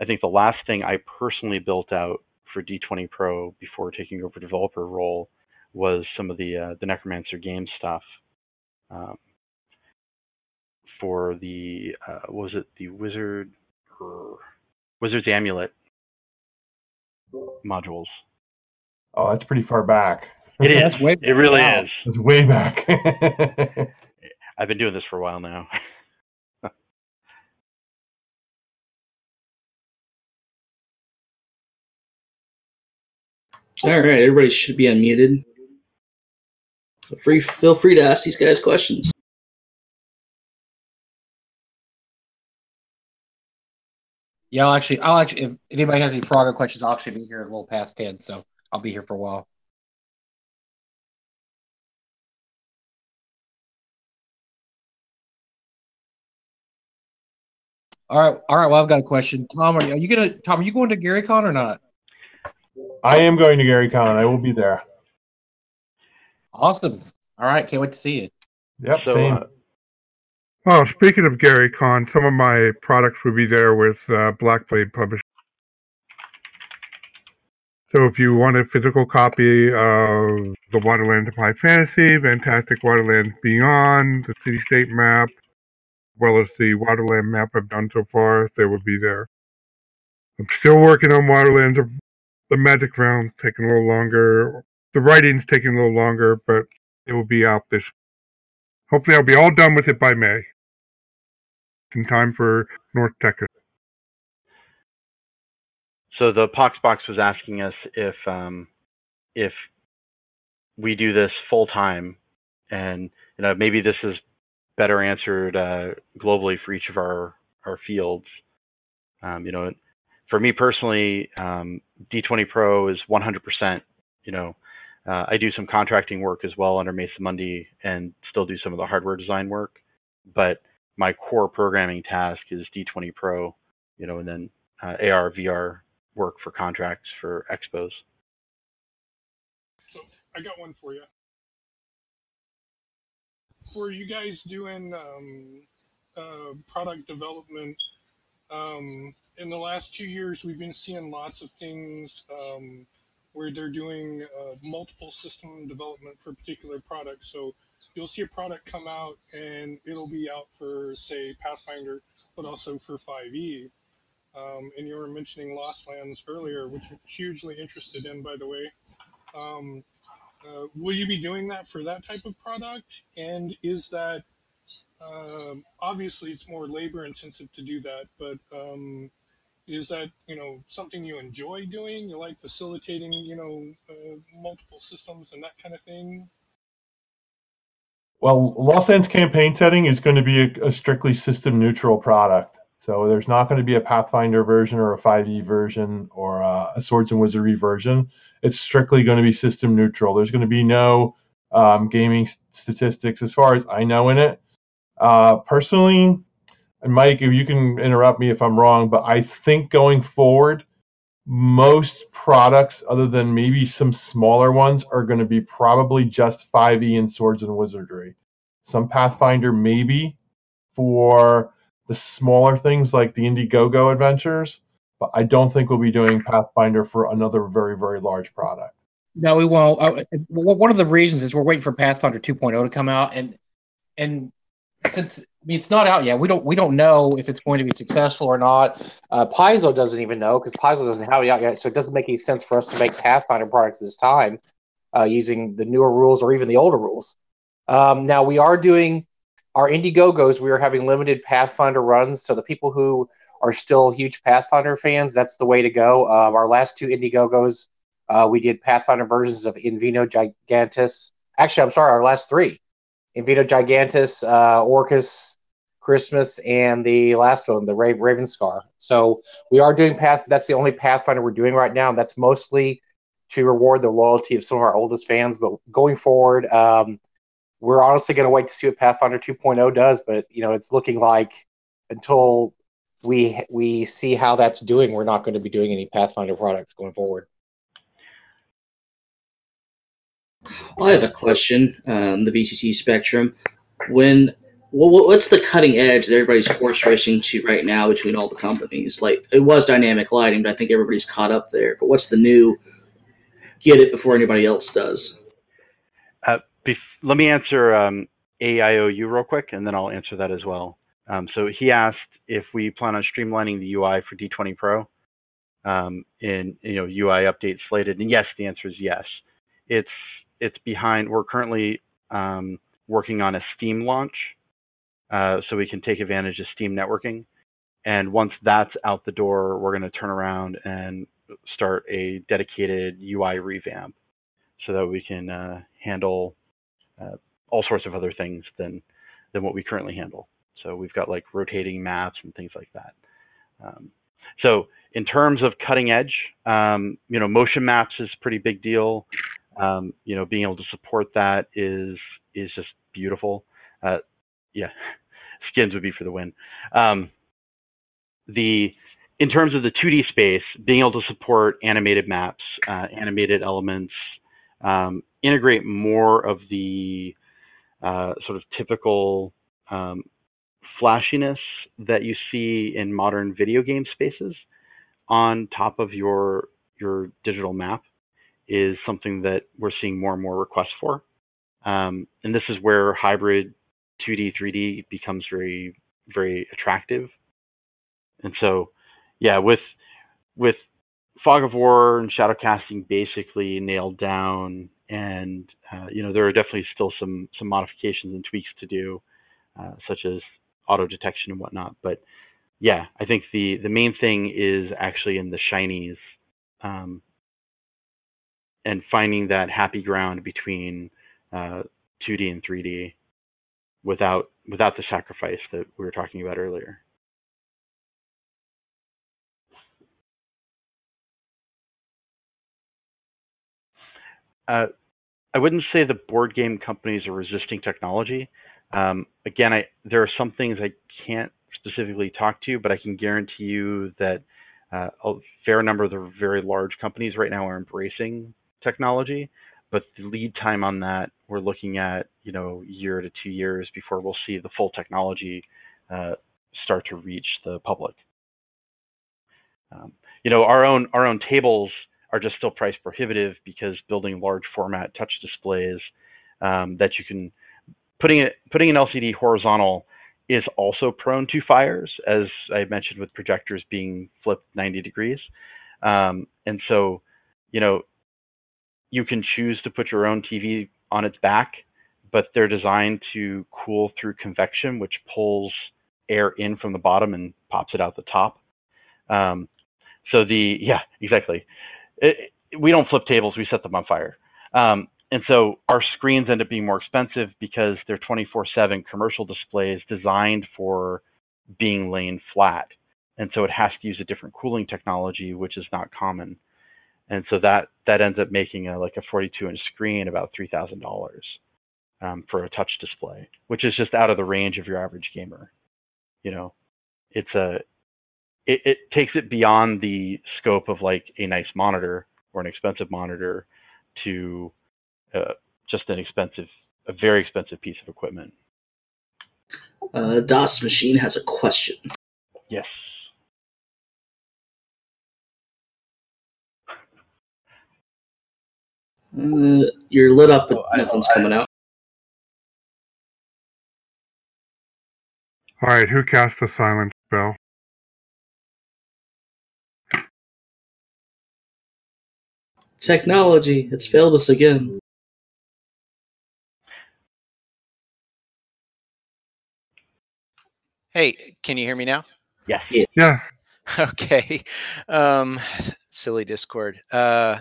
I think the last thing I personally built out for D20 Pro before taking over developer role was some of the uh, the Necromancer game stuff um, for the uh, was it the Wizard or Wizard's Amulet modules. oh, that's pretty far back. It That's way- It really wow. is. It's way back. I've been doing this for a while now. All right, everybody should be unmuted. So free, feel free to ask these guys questions. Yeah, I'll actually, I'll actually, if, if anybody has any Frogger questions, I'll actually be here a little past 10, so I'll be here for a while. All right, all right. Well, I've got a question. Tom, are you, are you gonna Tom? Are you going to GaryCon or not? I am going to Gary Con. I will be there. Awesome. All right, can't wait to see you. Yep, So, same. uh, Oh, speaking of Gary Con, some of my products will be there with uh, Blackblade Publishing. So if you want a physical copy of the Wilderland of High Fantasy, Fantastic Wilderlands Beyond, the city-state map, as well as the Wilderland map I've done so far, they will be there. I'm still working on Wilderlands of the Magic Realm, taking a little longer. The writing's taking a little longer, but it will be out this. Hopefully, I'll be all done with it by May. In time for North Texas. So the Poxbox was asking us if um, if we do this full time, and you know maybe this is better answered uh, globally for each of our our fields. Um, you know, for me personally, um, D20 Pro is 100%. You know, uh, I do some contracting work as well under Mesa Mundi and still do some of the hardware design work, but my core programming task is D20 Pro. You know, and then uh, AR VR work for contracts for expos. So I got one for you. For you guys doing um, uh, product development, um, in the last two years, we've been seeing lots of things um, where they're doing uh, multiple system development for a particular product. So you'll see a product come out and it'll be out for, say, Pathfinder, but also for 5e. Um, and you were mentioning Lost Lands earlier, which I'm hugely interested in, by the way. Um, uh, will you be doing that for that type of product? And is that um, obviously it's more labor intensive to do that, but um, is that you know something you enjoy doing? You like facilitating you know uh, multiple systems and that kind of thing? Well, Lost Lands campaign setting is going to be a, a strictly system neutral product. So there's not going to be a Pathfinder version or a 5e version or a, a Swords and Wizardry version. It's strictly going to be system neutral. There's going to be no um, gaming statistics, as far as I know, in it. Uh, personally, and Mike, you can interrupt me if I'm wrong, but I think going forward, most products, other than maybe some smaller ones, are going to be probably just 5e and Swords and Wizardry. Some Pathfinder, maybe for the smaller things like the Indiegogo adventures, but I don't think we'll be doing Pathfinder for another very, very large product. No, we won't. Uh, one of the reasons is we're waiting for Pathfinder 2.0 to come out, and and since I mean, it's not out yet, we don't we don't know if it's going to be successful or not. Uh, Paizo doesn't even know because Paizo doesn't have it out yet, so it doesn't make any sense for us to make Pathfinder products this time uh, using the newer rules or even the older rules. Um, now we are doing our Indiegogos, we are having limited Pathfinder runs. So the people who are still huge Pathfinder fans, that's the way to go. Uh, our last two Indiegogos, uh, we did Pathfinder versions of In Vino Gigantus. Actually, I'm sorry, our last three In Vino Gigantus, uh, Orcus, Christmas, and the last one, the Ra- Raven Scar. So we are doing Path. That's the only Pathfinder we're doing right now. That's mostly to reward the loyalty of some of our oldest fans. But going forward, um, we're honestly going to wait to see what Pathfinder 2.0 does, but you know, it's looking like until we we see how that's doing, we're not going to be doing any Pathfinder products going forward. Well, I have a question. Um, the VTT spectrum. When well, what's the cutting edge that everybody's horse racing to right now between all the companies? Like it was dynamic lighting, but I think everybody's caught up there. But what's the new? Get it before anybody else does let me answer um, AIOU real quick, and then I'll answer that as well. Um, so he asked if we plan on streamlining the UI for D20 Pro um, in you know UI update slated, and yes, the answer is yes. It's it's behind. We're currently um, working on a Steam launch, uh, so we can take advantage of Steam networking. And once that's out the door, we're going to turn around and start a dedicated UI revamp, so that we can uh, handle uh, all sorts of other things than than what we currently handle. So we've got like rotating maps and things like that. Um, so in terms of cutting edge, um, you know, motion maps is a pretty big deal. Um, you know, being able to support that is is just beautiful. Uh, yeah, skins would be for the win. Um, the in terms of the 2D space, being able to support animated maps, uh, animated elements, um, integrate more of the uh, sort of typical um, flashiness that you see in modern video game spaces on top of your your digital map is something that we're seeing more and more requests for. Um, and this is where hybrid 2D, 3D becomes very, very attractive. And so, yeah, with with Fog of War and shadow casting basically nailed down and uh, you know there are definitely still some some modifications and tweaks to do, uh, such as auto detection and whatnot. But yeah, I think the the main thing is actually in the shinies, um, and finding that happy ground between uh, 2D and 3D without without the sacrifice that we were talking about earlier. Uh, I wouldn't say the board game companies are resisting technology. Um, again, I, there are some things I can't specifically talk to, but I can guarantee you that uh, a fair number of the very large companies right now are embracing technology. But the lead time on that, we're looking at you know year to two years before we'll see the full technology uh, start to reach the public. Um, you know, our own our own tables are just still price prohibitive because building large format touch displays um, that you can putting it putting an LCD horizontal is also prone to fires, as I mentioned with projectors being flipped 90 degrees. Um, and so, you know, you can choose to put your own TV on its back, but they're designed to cool through convection, which pulls air in from the bottom and pops it out the top. Um, so the yeah, exactly. It, we don't flip tables; we set them on fire. Um, and so our screens end up being more expensive because they're 24/7 commercial displays designed for being laying flat. And so it has to use a different cooling technology, which is not common. And so that that ends up making a like a 42 inch screen about three thousand um, dollars for a touch display, which is just out of the range of your average gamer. You know, it's a it, it takes it beyond the scope of like a nice monitor or an expensive monitor to uh, just an expensive, a very expensive piece of equipment. Uh, DOS Machine has a question. Yes. Uh, you're lit up, but Oh, nothing's I- coming out. All right, who cast the silent spell? Technology, it's failed us again. Hey, can you hear me now? Yes. Yeah. Yes. Okay. Um, silly Discord. Uh,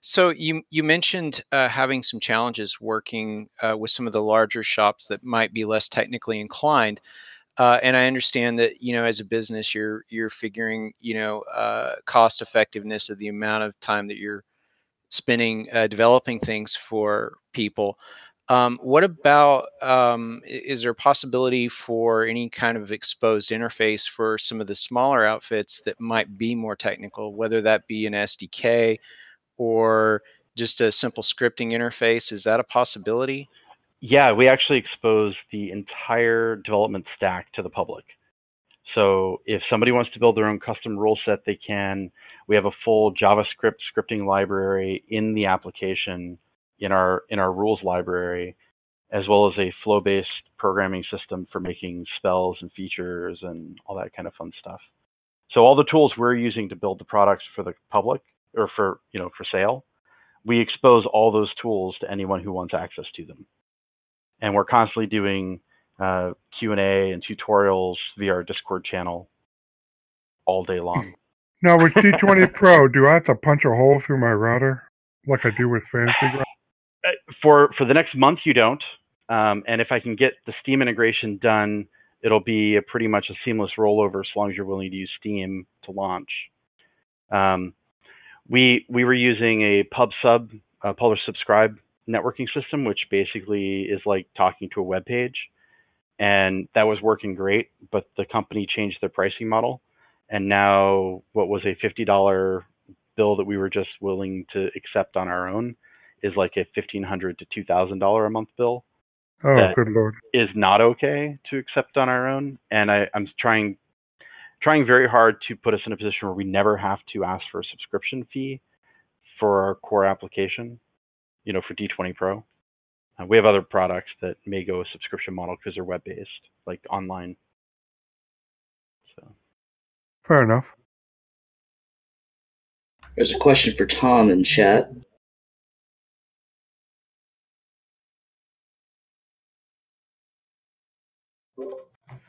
so you you mentioned uh, having some challenges working uh, with some of the larger shops that might be less technically inclined. Uh, and I understand that you know as a business you're you're figuring you know uh, cost effectiveness of the amount of time that you're spending uh, developing things for people. Um, what about um, is there a possibility for any kind of exposed interface for some of the smaller outfits that might be more technical, whether that be an SDK or just a simple scripting interface? Is that a possibility? Yeah, we actually expose the entire development stack to the public. So if somebody wants to build their own custom rule set, they can. We have a full JavaScript scripting library in the application in our in our rules library, as well as a flow-based programming system for making spells and features and all that kind of fun stuff. So all the tools we're using to build the products for the public or for you know for sale, we expose all those tools to anyone who wants access to them and we're constantly doing uh, q&a and tutorials via our discord channel all day long Now with D20 Pro, do I have to punch a hole through my router like I do with Fantasy? For for the next month you don't. Um, and if i can get the steam integration done it'll be a pretty much a seamless rollover as long as you're willing to use steam to launch. Um, we we were using a pub sub uh, publish subscribe networking system which basically is like talking to a web page. And that was working great but the company changed their pricing model. And now what was a $50 bill that we were just willing to accept on our own is like a 1500 to $2000 a month bill Oh, that- good lord. is not okay to accept on our own and I, i'm trying trying very hard to put us in a position where we never have to ask for a subscription fee for our core application you know for d20 pro uh, we have other products that may go a subscription model because they're web based like online so Fair enough. There's a question for Tom in chat.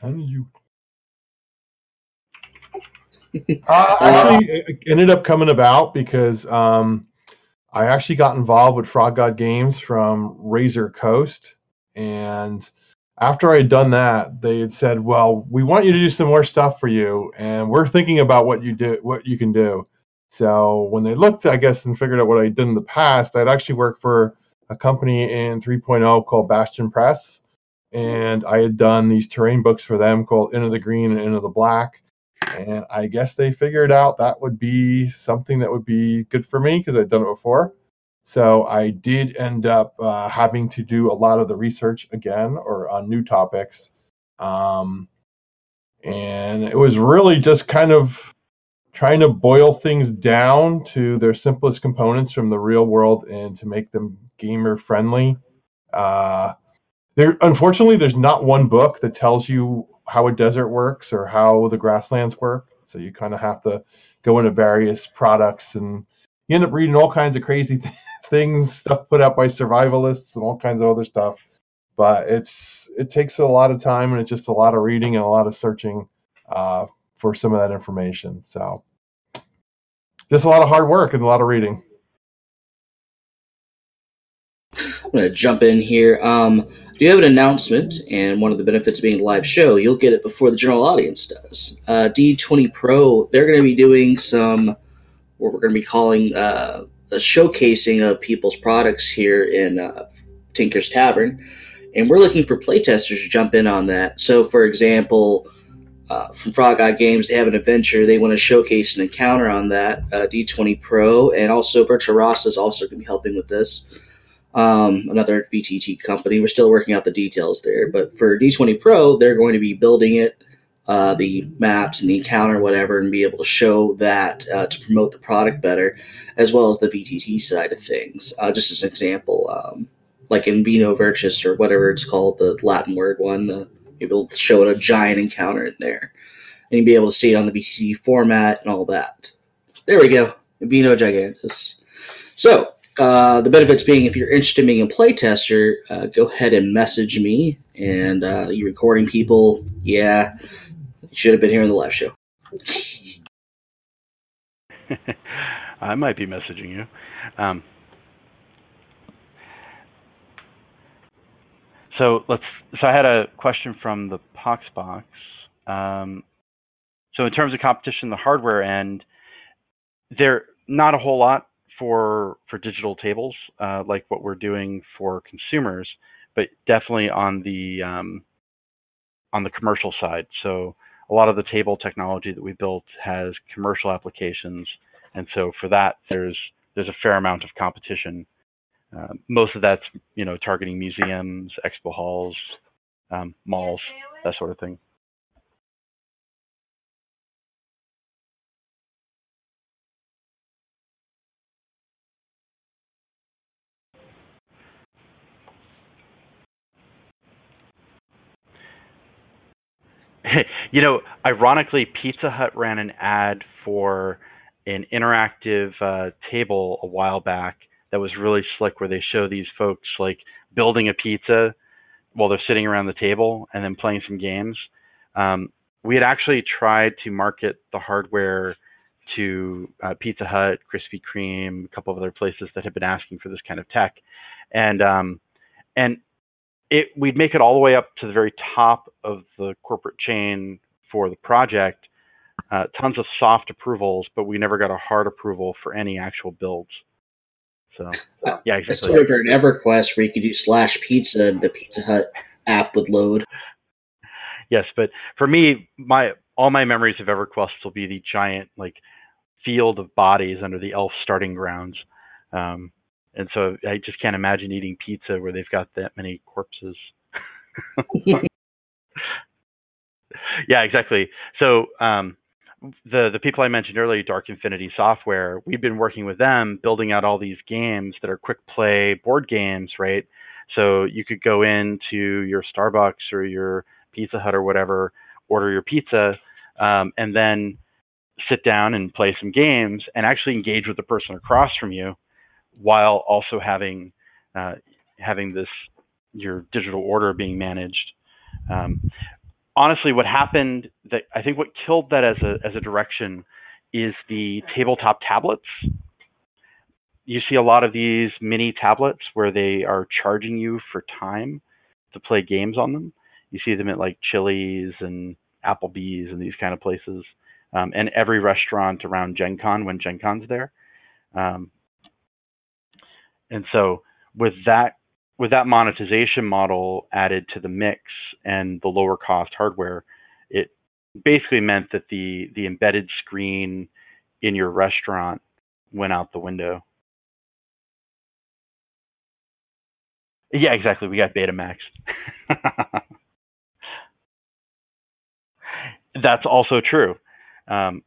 And you. Uh, actually, it ended up coming about because um, I actually got involved with Frog God Games from Razor Coast, and after I had done that, they had said, "Well, we want you to do some more stuff for you, and we're thinking about what you do, what you can do." So when they looked, I guess, and figured out what I did in the past, I'd actually worked for a company in 3.0 called Bastion Press, and I had done these terrain books for them called Into the Green and Into the Black. And I guess they figured out that would be something that would be good for me because I'd done it before. So I did end up uh, having to do a lot of the research again or on new topics. Um, and it was really just kind of trying to boil things down to their simplest components from the real world and to make them gamer friendly. Uh, there, unfortunately, there's not one book that tells you how a desert works or how the grasslands work. So you kind of have to go into various products and you end up reading all kinds of crazy th- things, stuff put out by survivalists and all kinds of other stuff. But it's it takes a lot of time and it's just a lot of reading and a lot of searching uh, for some of that information. So just a lot of hard work and a lot of reading. I'm going to jump in here. Um, do you have an announcement? And one of the benefits of being a live show, you'll get it before the general audience does. Uh, D20 Pro, they're going to be doing some, what we're going to be calling uh, a showcasing of people's products here in uh, Tinker's Tavern. And we're looking for playtesters to jump in on that. So, for example, uh, from Frog God Games, they have an adventure. They want to showcase an encounter on that uh, D20 Pro, and also Virtual Rasa is also going to be helping with this. Um, another VTT company. We're still working out the details there, but for D20 Pro, they're going to be building it, uh, the maps and the encounter, whatever, and be able to show that uh, to promote the product better, as well as the VTT side of things. Uh, just as an example, um, like in Vino Virtus or whatever it's called, the Latin word one, Maybe to show a giant encounter in there. And you'll be able to see it on the VTT format and all that. There we go. Vino Gigantus. So, uh, the benefits being if you're interested in being a playtester, uh, go ahead and message me. And uh, you recording people, yeah, you should have been here in the live show. I might be messaging you. Um, So let's. So I had a question from the Poxbox. Um, so in terms of competition, the hardware end, there not a whole lot for for digital tables uh, like what we're doing for consumers, but definitely on the um, on the commercial side. So a lot of the table technology that we built has commercial applications, and so for that there's there's a fair amount of competition uh, most of that's you know targeting museums, expo halls, um, malls, that sort of thing. you know, ironically, Pizza Hut ran an ad for an interactive uh, table a while back that was really slick where they show these folks like building a pizza while they're sitting around the table and then playing some games. Um, we had actually tried to market the hardware to uh, Pizza Hut, Krispy Kreme, a couple of other places that had been asking for this kind of tech, and um, and it we'd make it all the way up to the very top of the corporate chain for the project. Uh, tons of soft approvals, but we never got a hard approval for any actual builds. So uh, yeah, exactly. I started an EverQuest where you could do slash pizza and the Pizza Hut app would load. Yes, but for me, my all my memories of EverQuest will be the giant like field of bodies under the elf starting grounds. Um, and so I just can't imagine eating pizza where they've got that many corpses. yeah, exactly. So um, the the people I mentioned earlier, Dark Infinity Software, we've been working with them building out all these games that are quick play board games, right? So you could go into your Starbucks or your Pizza Hut or whatever, order your pizza, um, and then sit down and play some games and actually engage with the person across from you, while also having uh, having this your digital order being managed. Um, honestly, what happened that I think what killed that as a as a direction is the tabletop tablets. You see a lot of these mini tablets where they are charging you for time to play games on them. You see them at like Chili's and Applebee's and these kind of places. um, and every restaurant around Gen Con when Gen Con's there. Um, and so with that with that monetization model added to the mix and the lower cost hardware, it basically meant that the the embedded screen in your restaurant went out the window. Yeah, exactly. We got Betamax. That's also true. Um,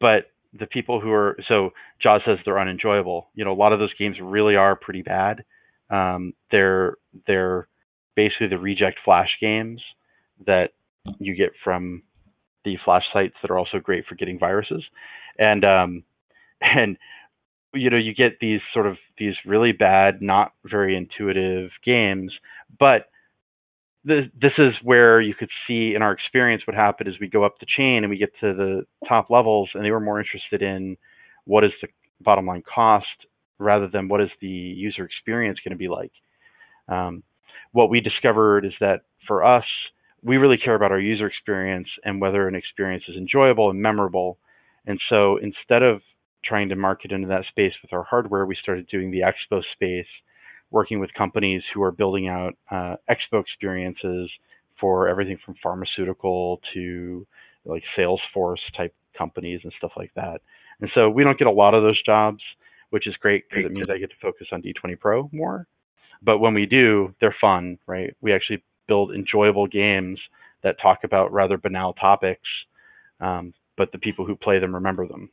but the people who are so Jaws says they're unenjoyable. You know, a lot of those games really are pretty bad. Um, they're they're basically the reject flash games that you get from the flash sites that are also great for getting viruses, and um, and you know you get these sort of these really bad, not very intuitive games, but this, is where you could see in our experience what happened is we go up the chain and we get to the top levels and they were more interested in what is the bottom line cost rather than what is the user experience going to be like. Um, what we discovered is that for us we really care about our user experience and whether an experience is enjoyable and memorable. And so instead of trying to market into that space with our hardware we started doing the expo space working with companies who are building out uh, expo experiences for everything from pharmaceutical to like Salesforce type companies and stuff like that. And so we don't get a lot of those jobs, which is great because it means I get to focus on D20 Pro more. But when we do, they're fun, right? We actually build enjoyable games that talk about rather banal topics, um, but the people who play them remember them.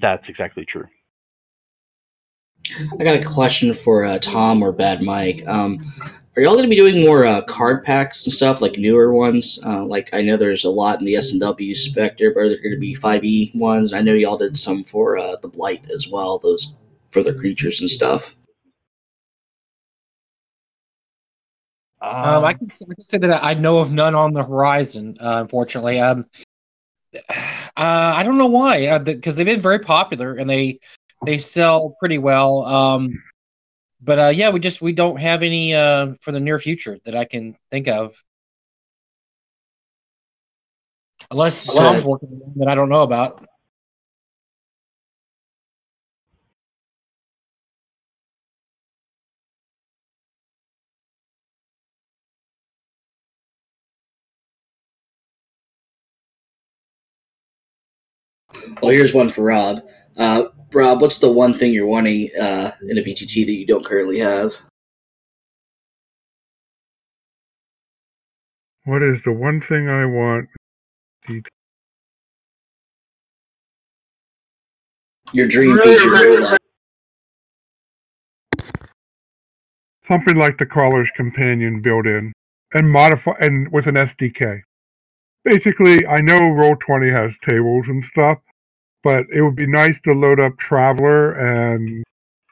That's exactly true. I got a question for uh, Tom or Bad Mike. Um, are y'all going to be doing more uh, card packs and stuff like newer ones? Uh, like I know there's a lot in the S and W Spectre, but are there going to be 5e ones? I know y'all did some for uh, the Blight as well. Those for the creatures and stuff. Um, I, can, I, can, say that I know of none on the horizon. Uh, unfortunately, um, I don't know why because they've been very popular and they they sell pretty well. Um, but uh, yeah, we just we don't have any uh, for the near future that I can think of, unless some's working that I don't know about. Well, here's one for Rob. Uh, Rob, what's the one thing you're wanting uh, in a VTT that you don't currently have? What is the one thing I want? Your dream feature. Something like the caller's companion built in and modify and with an SDK. Basically, I know Roll20 has tables and stuff, but it would be nice to load up Traveller and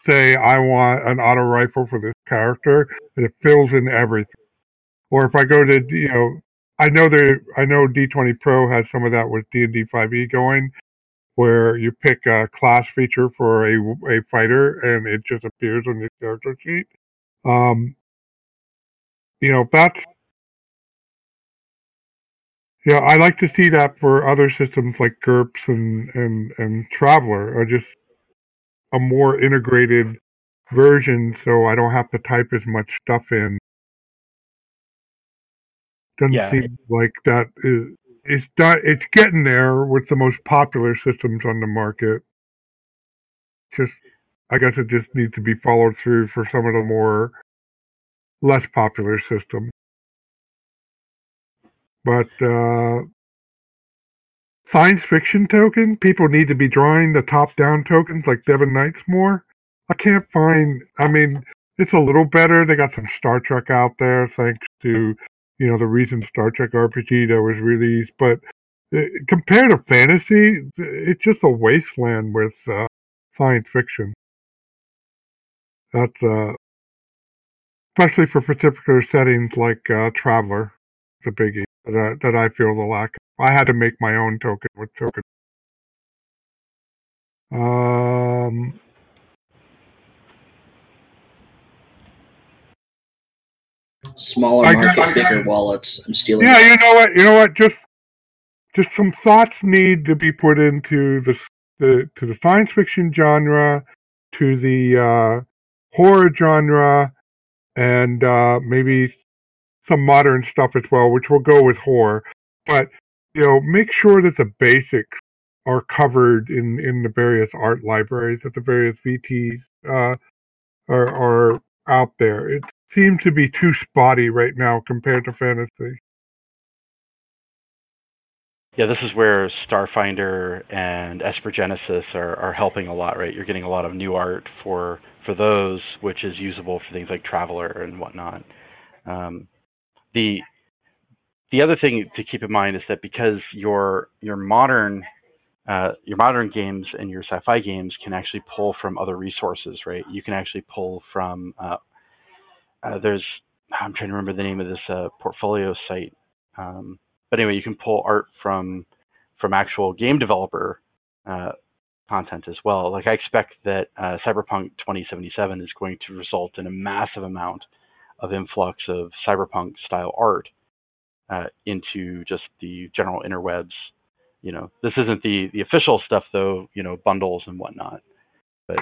say I want an auto rifle for this character, and it fills in everything. Or if I go to you know, I know there, I know D20 Pro has some of that with D&D 5e going, where you pick a class feature for a a fighter and it just appears on your character sheet. Um, you know, that's yeah, I like to see that for other systems like GURPS and and and Traveller, or uh, just a more integrated version, so I don't have to type as much stuff in. Doesn't Yeah. seem like that is it's not it's getting there with the most popular systems on the market. Just I guess it just needs to be followed through for some of the more less popular systems. But uh, science fiction token, people need to be drawing the top down tokens like Devin Night's more. I can't find. I mean, it's a little better. They got some Star Trek out there, thanks to you know the recent Star Trek RPG that was released. But uh, compared to fantasy, it's just a wasteland with uh, science fiction. That's uh, especially for particular settings like uh, Traveller, it's a biggie that I, that I feel the lack. I had to make my own token with token. Um, Smaller I got- market, bigger wallets. I'm stealing. yeah, you know what? You know what? Just just some thoughts need to be put into the, the to the science fiction genre, to the uh, horror genre, and uh, maybe some modern stuff as well, which will go with horror. But you know, make sure that the basics are covered in in the various art libraries that the various VTs uh, are are out there. It seems to be too spotty right now compared to fantasy. Yeah, this is where Starfinder and Esper Genesis are, are helping a lot, right? You're getting a lot of new art for for those, which is usable for things like Traveller and whatnot. Um, the the other thing to keep in mind is that because your your modern uh, your modern games and your sci-fi games can actually pull from other resources, right? You can actually pull from uh, uh, there's I'm trying to remember the name of this uh, portfolio site. Um, but anyway, you can pull art from from actual game developer uh, content as well. Like I expect that uh, Cyberpunk 2077 is going to result in a massive amount of influx of cyberpunk style art uh, into just the general interwebs. You know, this isn't the the official stuff though. You know, bundles and whatnot. But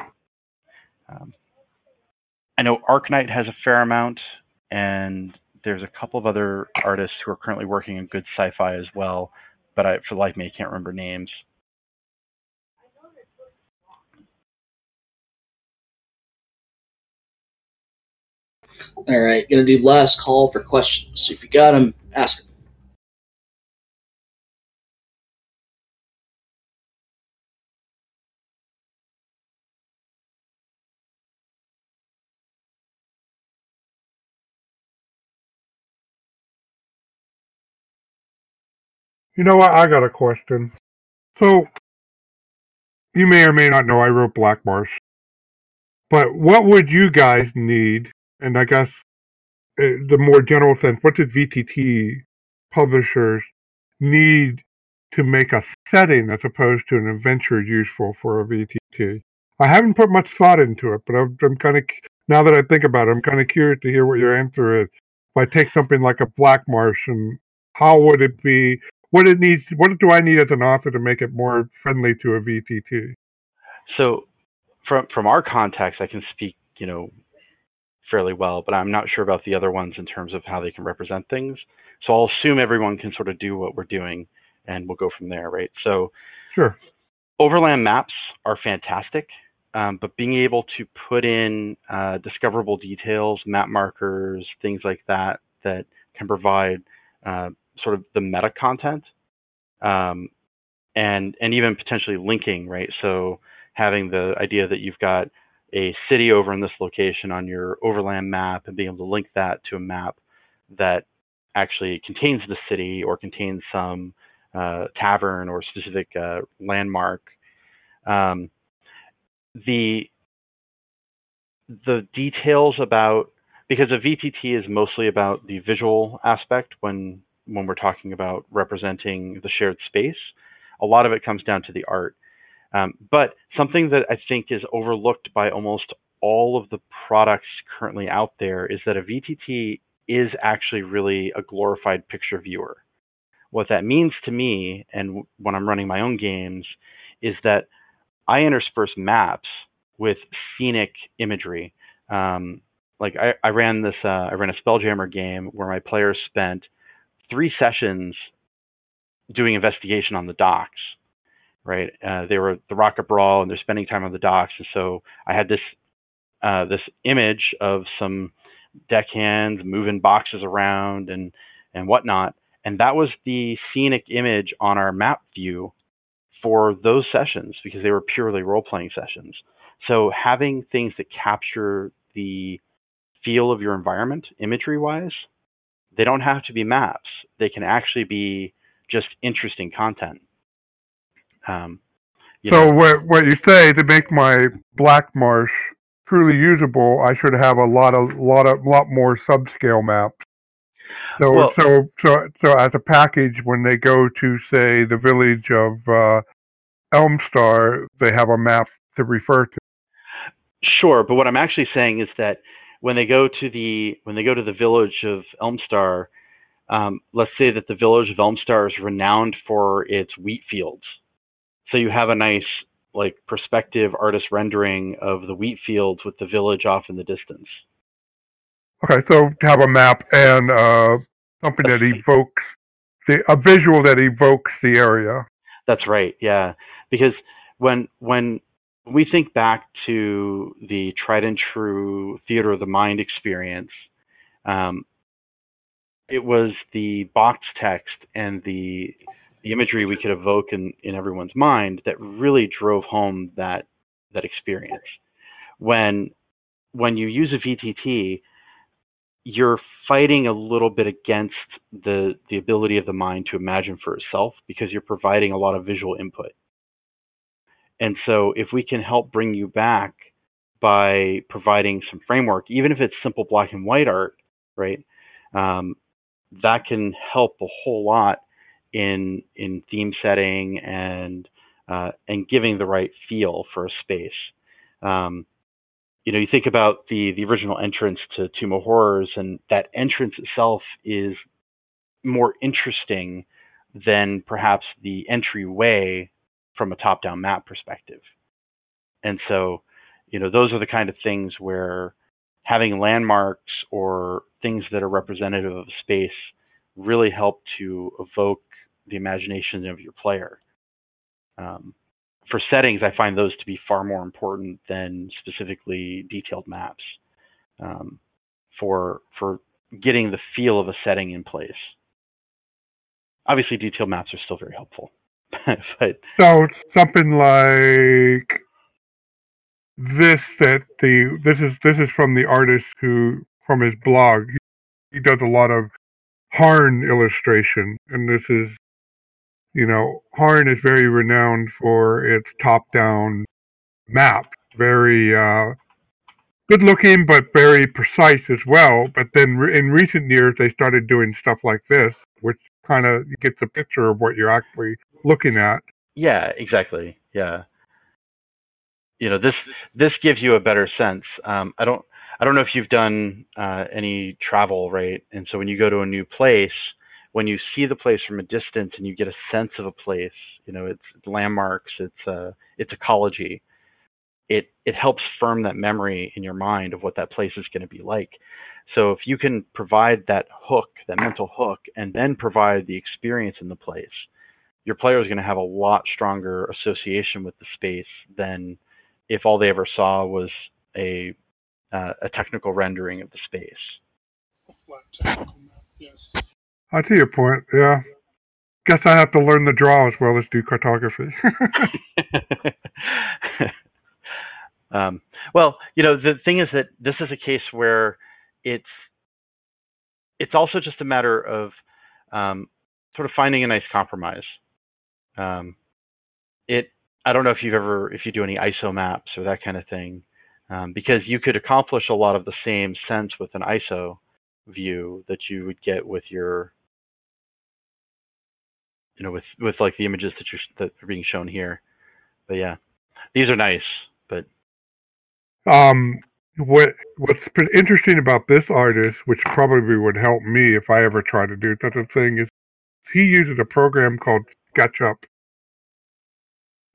um, I know Arknight has a fair amount, and there's a couple of other artists who are currently working in good sci-fi as well, but I, for the life of me, I can't remember names. All right, gonna do last call for questions. If you got them, ask them. You know what? I got a question. So, you may or may not know I wrote Black Marsh. But what would you guys need? And I guess uh, the more general sense, what did VTT publishers need to make a setting as opposed to an adventure useful for a VTT? I haven't put much thought into it, but I'm, I'm kind of now that I think about it, I'm kind of curious to hear what your answer is. If I take something like a Black Martian, how would it be what it needs what do I need as an author to make it more friendly to a VTT? So from from our context, I can speak, you know, fairly well, but I'm not sure about the other ones in terms of how they can represent things. So I'll assume everyone can sort of do what we're doing, and we'll go from there, right? So sure, overland maps are fantastic, um, but being able to put in uh, discoverable details, map markers, things like that, that can provide uh, sort of the meta content, um, and and even potentially linking, right? So having the idea that you've got a city over in this location on your overland map and being able to link that to a map that actually contains the city or contains some uh, tavern or specific uh, landmark. Um, the the details about because a VTT is mostly about the visual aspect when when we're talking about representing the shared space. A lot of it comes down to the art. Um, but something that I think is overlooked by almost all of the products currently out there is that a VTT is actually really a glorified picture viewer. What that means to me, and when I'm running my own games, is that I intersperse maps with scenic imagery. Um, like I, I, ran this, uh, I ran a Spelljammer game where my players spent three sessions doing investigation on the docks. Right, uh, they were the Rocket Brawl, and they're spending time on the docks. And so I had this uh, this image of some deckhands moving boxes around and and whatnot, and that was the scenic image on our map view for those sessions because they were purely role playing sessions. So having things that capture the feel of your environment imagery wise they don't have to be maps. They can actually be just interesting content. Um, so know. what what you say to make my black marsh truly usable, I should have a lot of lot of lot more subscale maps. So well, so so so as a package, when they go to say the village of uh, Elmstar, they have a map to refer to. Sure, but what I'm actually saying is that when they go to the when they go to the village of Elmstar, um, let's say that the village of Elmstar is renowned for its wheat fields. So you have a nice like perspective artist rendering of the wheat fields with the village off in the distance. Okay, so to have a map and uh, something that evokes the a visual that evokes the area. That's right. Yeah, because when when we think back to the tried and true theater of the mind experience, um, it was the box text and the the imagery we could evoke in, in everyone's mind that really drove home that that experience. When when you use a VTT, you're fighting a little bit against the the ability of the mind to imagine for itself because you're providing a lot of visual input. And so if we can help bring you back by providing some framework, even if it's simple black and white art, right? Um, that can help a whole lot in in theme setting and uh, and giving the right feel for a space. Um, you know, you think about the the original entrance to Tomb of Horrors, and that entrance itself is more interesting than perhaps the entryway from a top-down map perspective. And so, you know, those are the kind of things where having landmarks or things that are representative of space really help to evoke the imagination of your player. Um, for settings, I find those to be far more important than specifically detailed maps um, for for getting the feel of a setting in place. Obviously, detailed maps are still very helpful, but so something like this that the this is this is from the artist who from his blog. He, he does a lot of Harn illustration, and this is you know, Harn is very renowned for its top-down map, very uh, good looking, but very precise as well. But then re- in recent years, they started doing stuff like this, which kind of gets a picture of what you're actually looking at. Yeah, exactly. Yeah. You know, this this gives you a better sense. Um, I don't I don't know if you've done uh, any travel, right? And so when you go to a new place, when you see the place from a distance and you get a sense of a place, you know, its landmarks, its uh, its ecology, it it helps firm that memory in your mind of what that place is going to be like. So if you can provide that hook, that mental hook, and then provide the experience in the place, your player is going to have a lot stronger association with the space than if all they ever saw was a uh, a technical rendering of the space. A flat technical map, yes. I see your point. Yeah. Guess I have to learn the draw as well as do cartography. um, well, you know, the thing is that this is a case where it's it's also just a matter of um, sort of finding a nice compromise. Um, it I don't know if you've ever if you do any ISO maps or that kind of thing, um, because you could accomplish a lot of the same sense with an ISO view that you would get with your you know, with with like the images that you that are being shown here. But yeah, these are nice. But um, what what's been interesting about this artist, which probably would help me if I ever try to do such a thing, is he uses a program called SketchUp.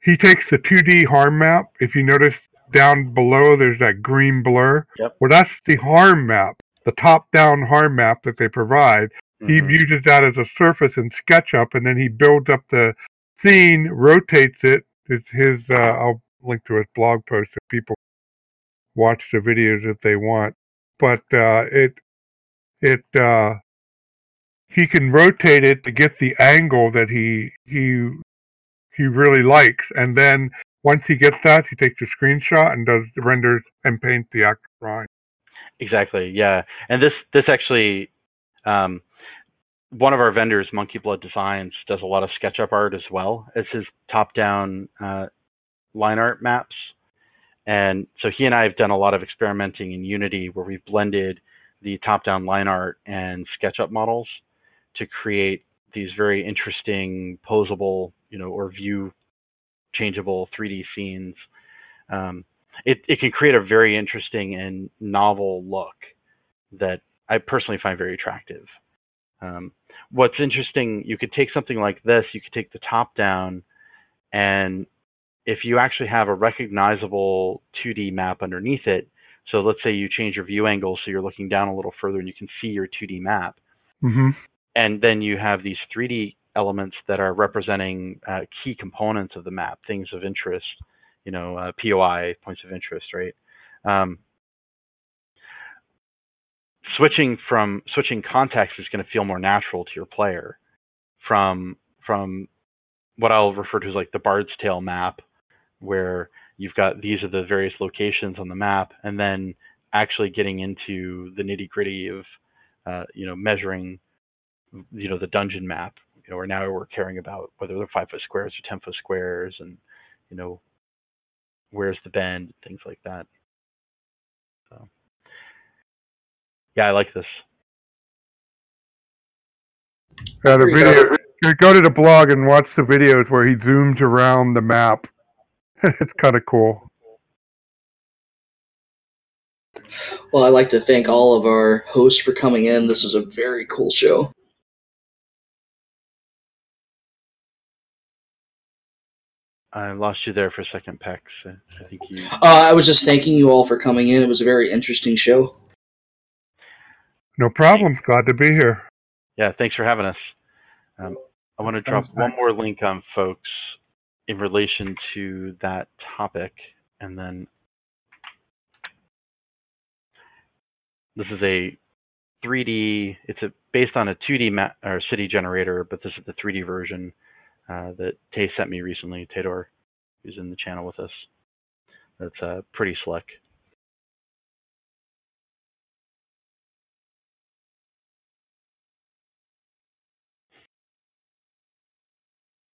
He takes the 2D Harn map. If you notice down below, there's that green blur. Yep. Well, that's the Harn map, the top-down Harn map that they provide. Mhm. He uses that as a surface in SketchUp, and then he builds up the scene, rotates it. It's his. Uh, I'll link to his blog post if people watch the videos if they want. But uh, it it uh, he can rotate it to get the angle that he he he really likes, and then once he gets that, he takes a screenshot and does the renders and paints the actual drawing. exactly, yeah. And this this actually, um, one of our vendors, Monkey Blood Designs, does a lot of SketchUp art as well as his top-down uh, line art maps. And so he and I have done a lot of experimenting in Unity where we've blended the top-down line art and SketchUp models to create these very interesting posable, you know, or view changeable 3D scenes. Um, it, it can create a very interesting and novel look that I personally find very attractive. Um, what's interesting, you could take something like this, you could take the top down, and if you actually have a recognizable 2D map underneath it, so let's say you change your view angle so you're looking down a little further and you can see your 2D map, hmm and then you have these 3D elements that are representing uh, key components of the map, things of interest, you know, uh, POI, points of interest, right? Um, switching from switching context is going to feel more natural to your player from from what I'll refer to as like the Bard's Tale map, where you've got these are the various locations on the map, and then actually getting into the nitty gritty of uh, you know measuring you know the dungeon map you know where now we're caring about whether they're five foot squares or ten foot squares and you know where's the bend things like that so yeah i like this Yeah, the video. Go to the blog and watch the videos where he zooms around the map. it's kind of cool. Well, I'd like to thank all of our hosts for coming in. This was a very cool show. i lost you there for a second pex i I think you Uh, I was just thanking you all for coming in. It was a very interesting show. No problem. Glad to be here. yeah thanks for having us um, i want to drop Thanks, one more link on folks in relation to that topic and then this is a 3D. It's a, based on a 2D map or city generator, but this is the 3D version uh, that Tay sent me recently. Tador, who's in the channel with us. That's uh, pretty slick.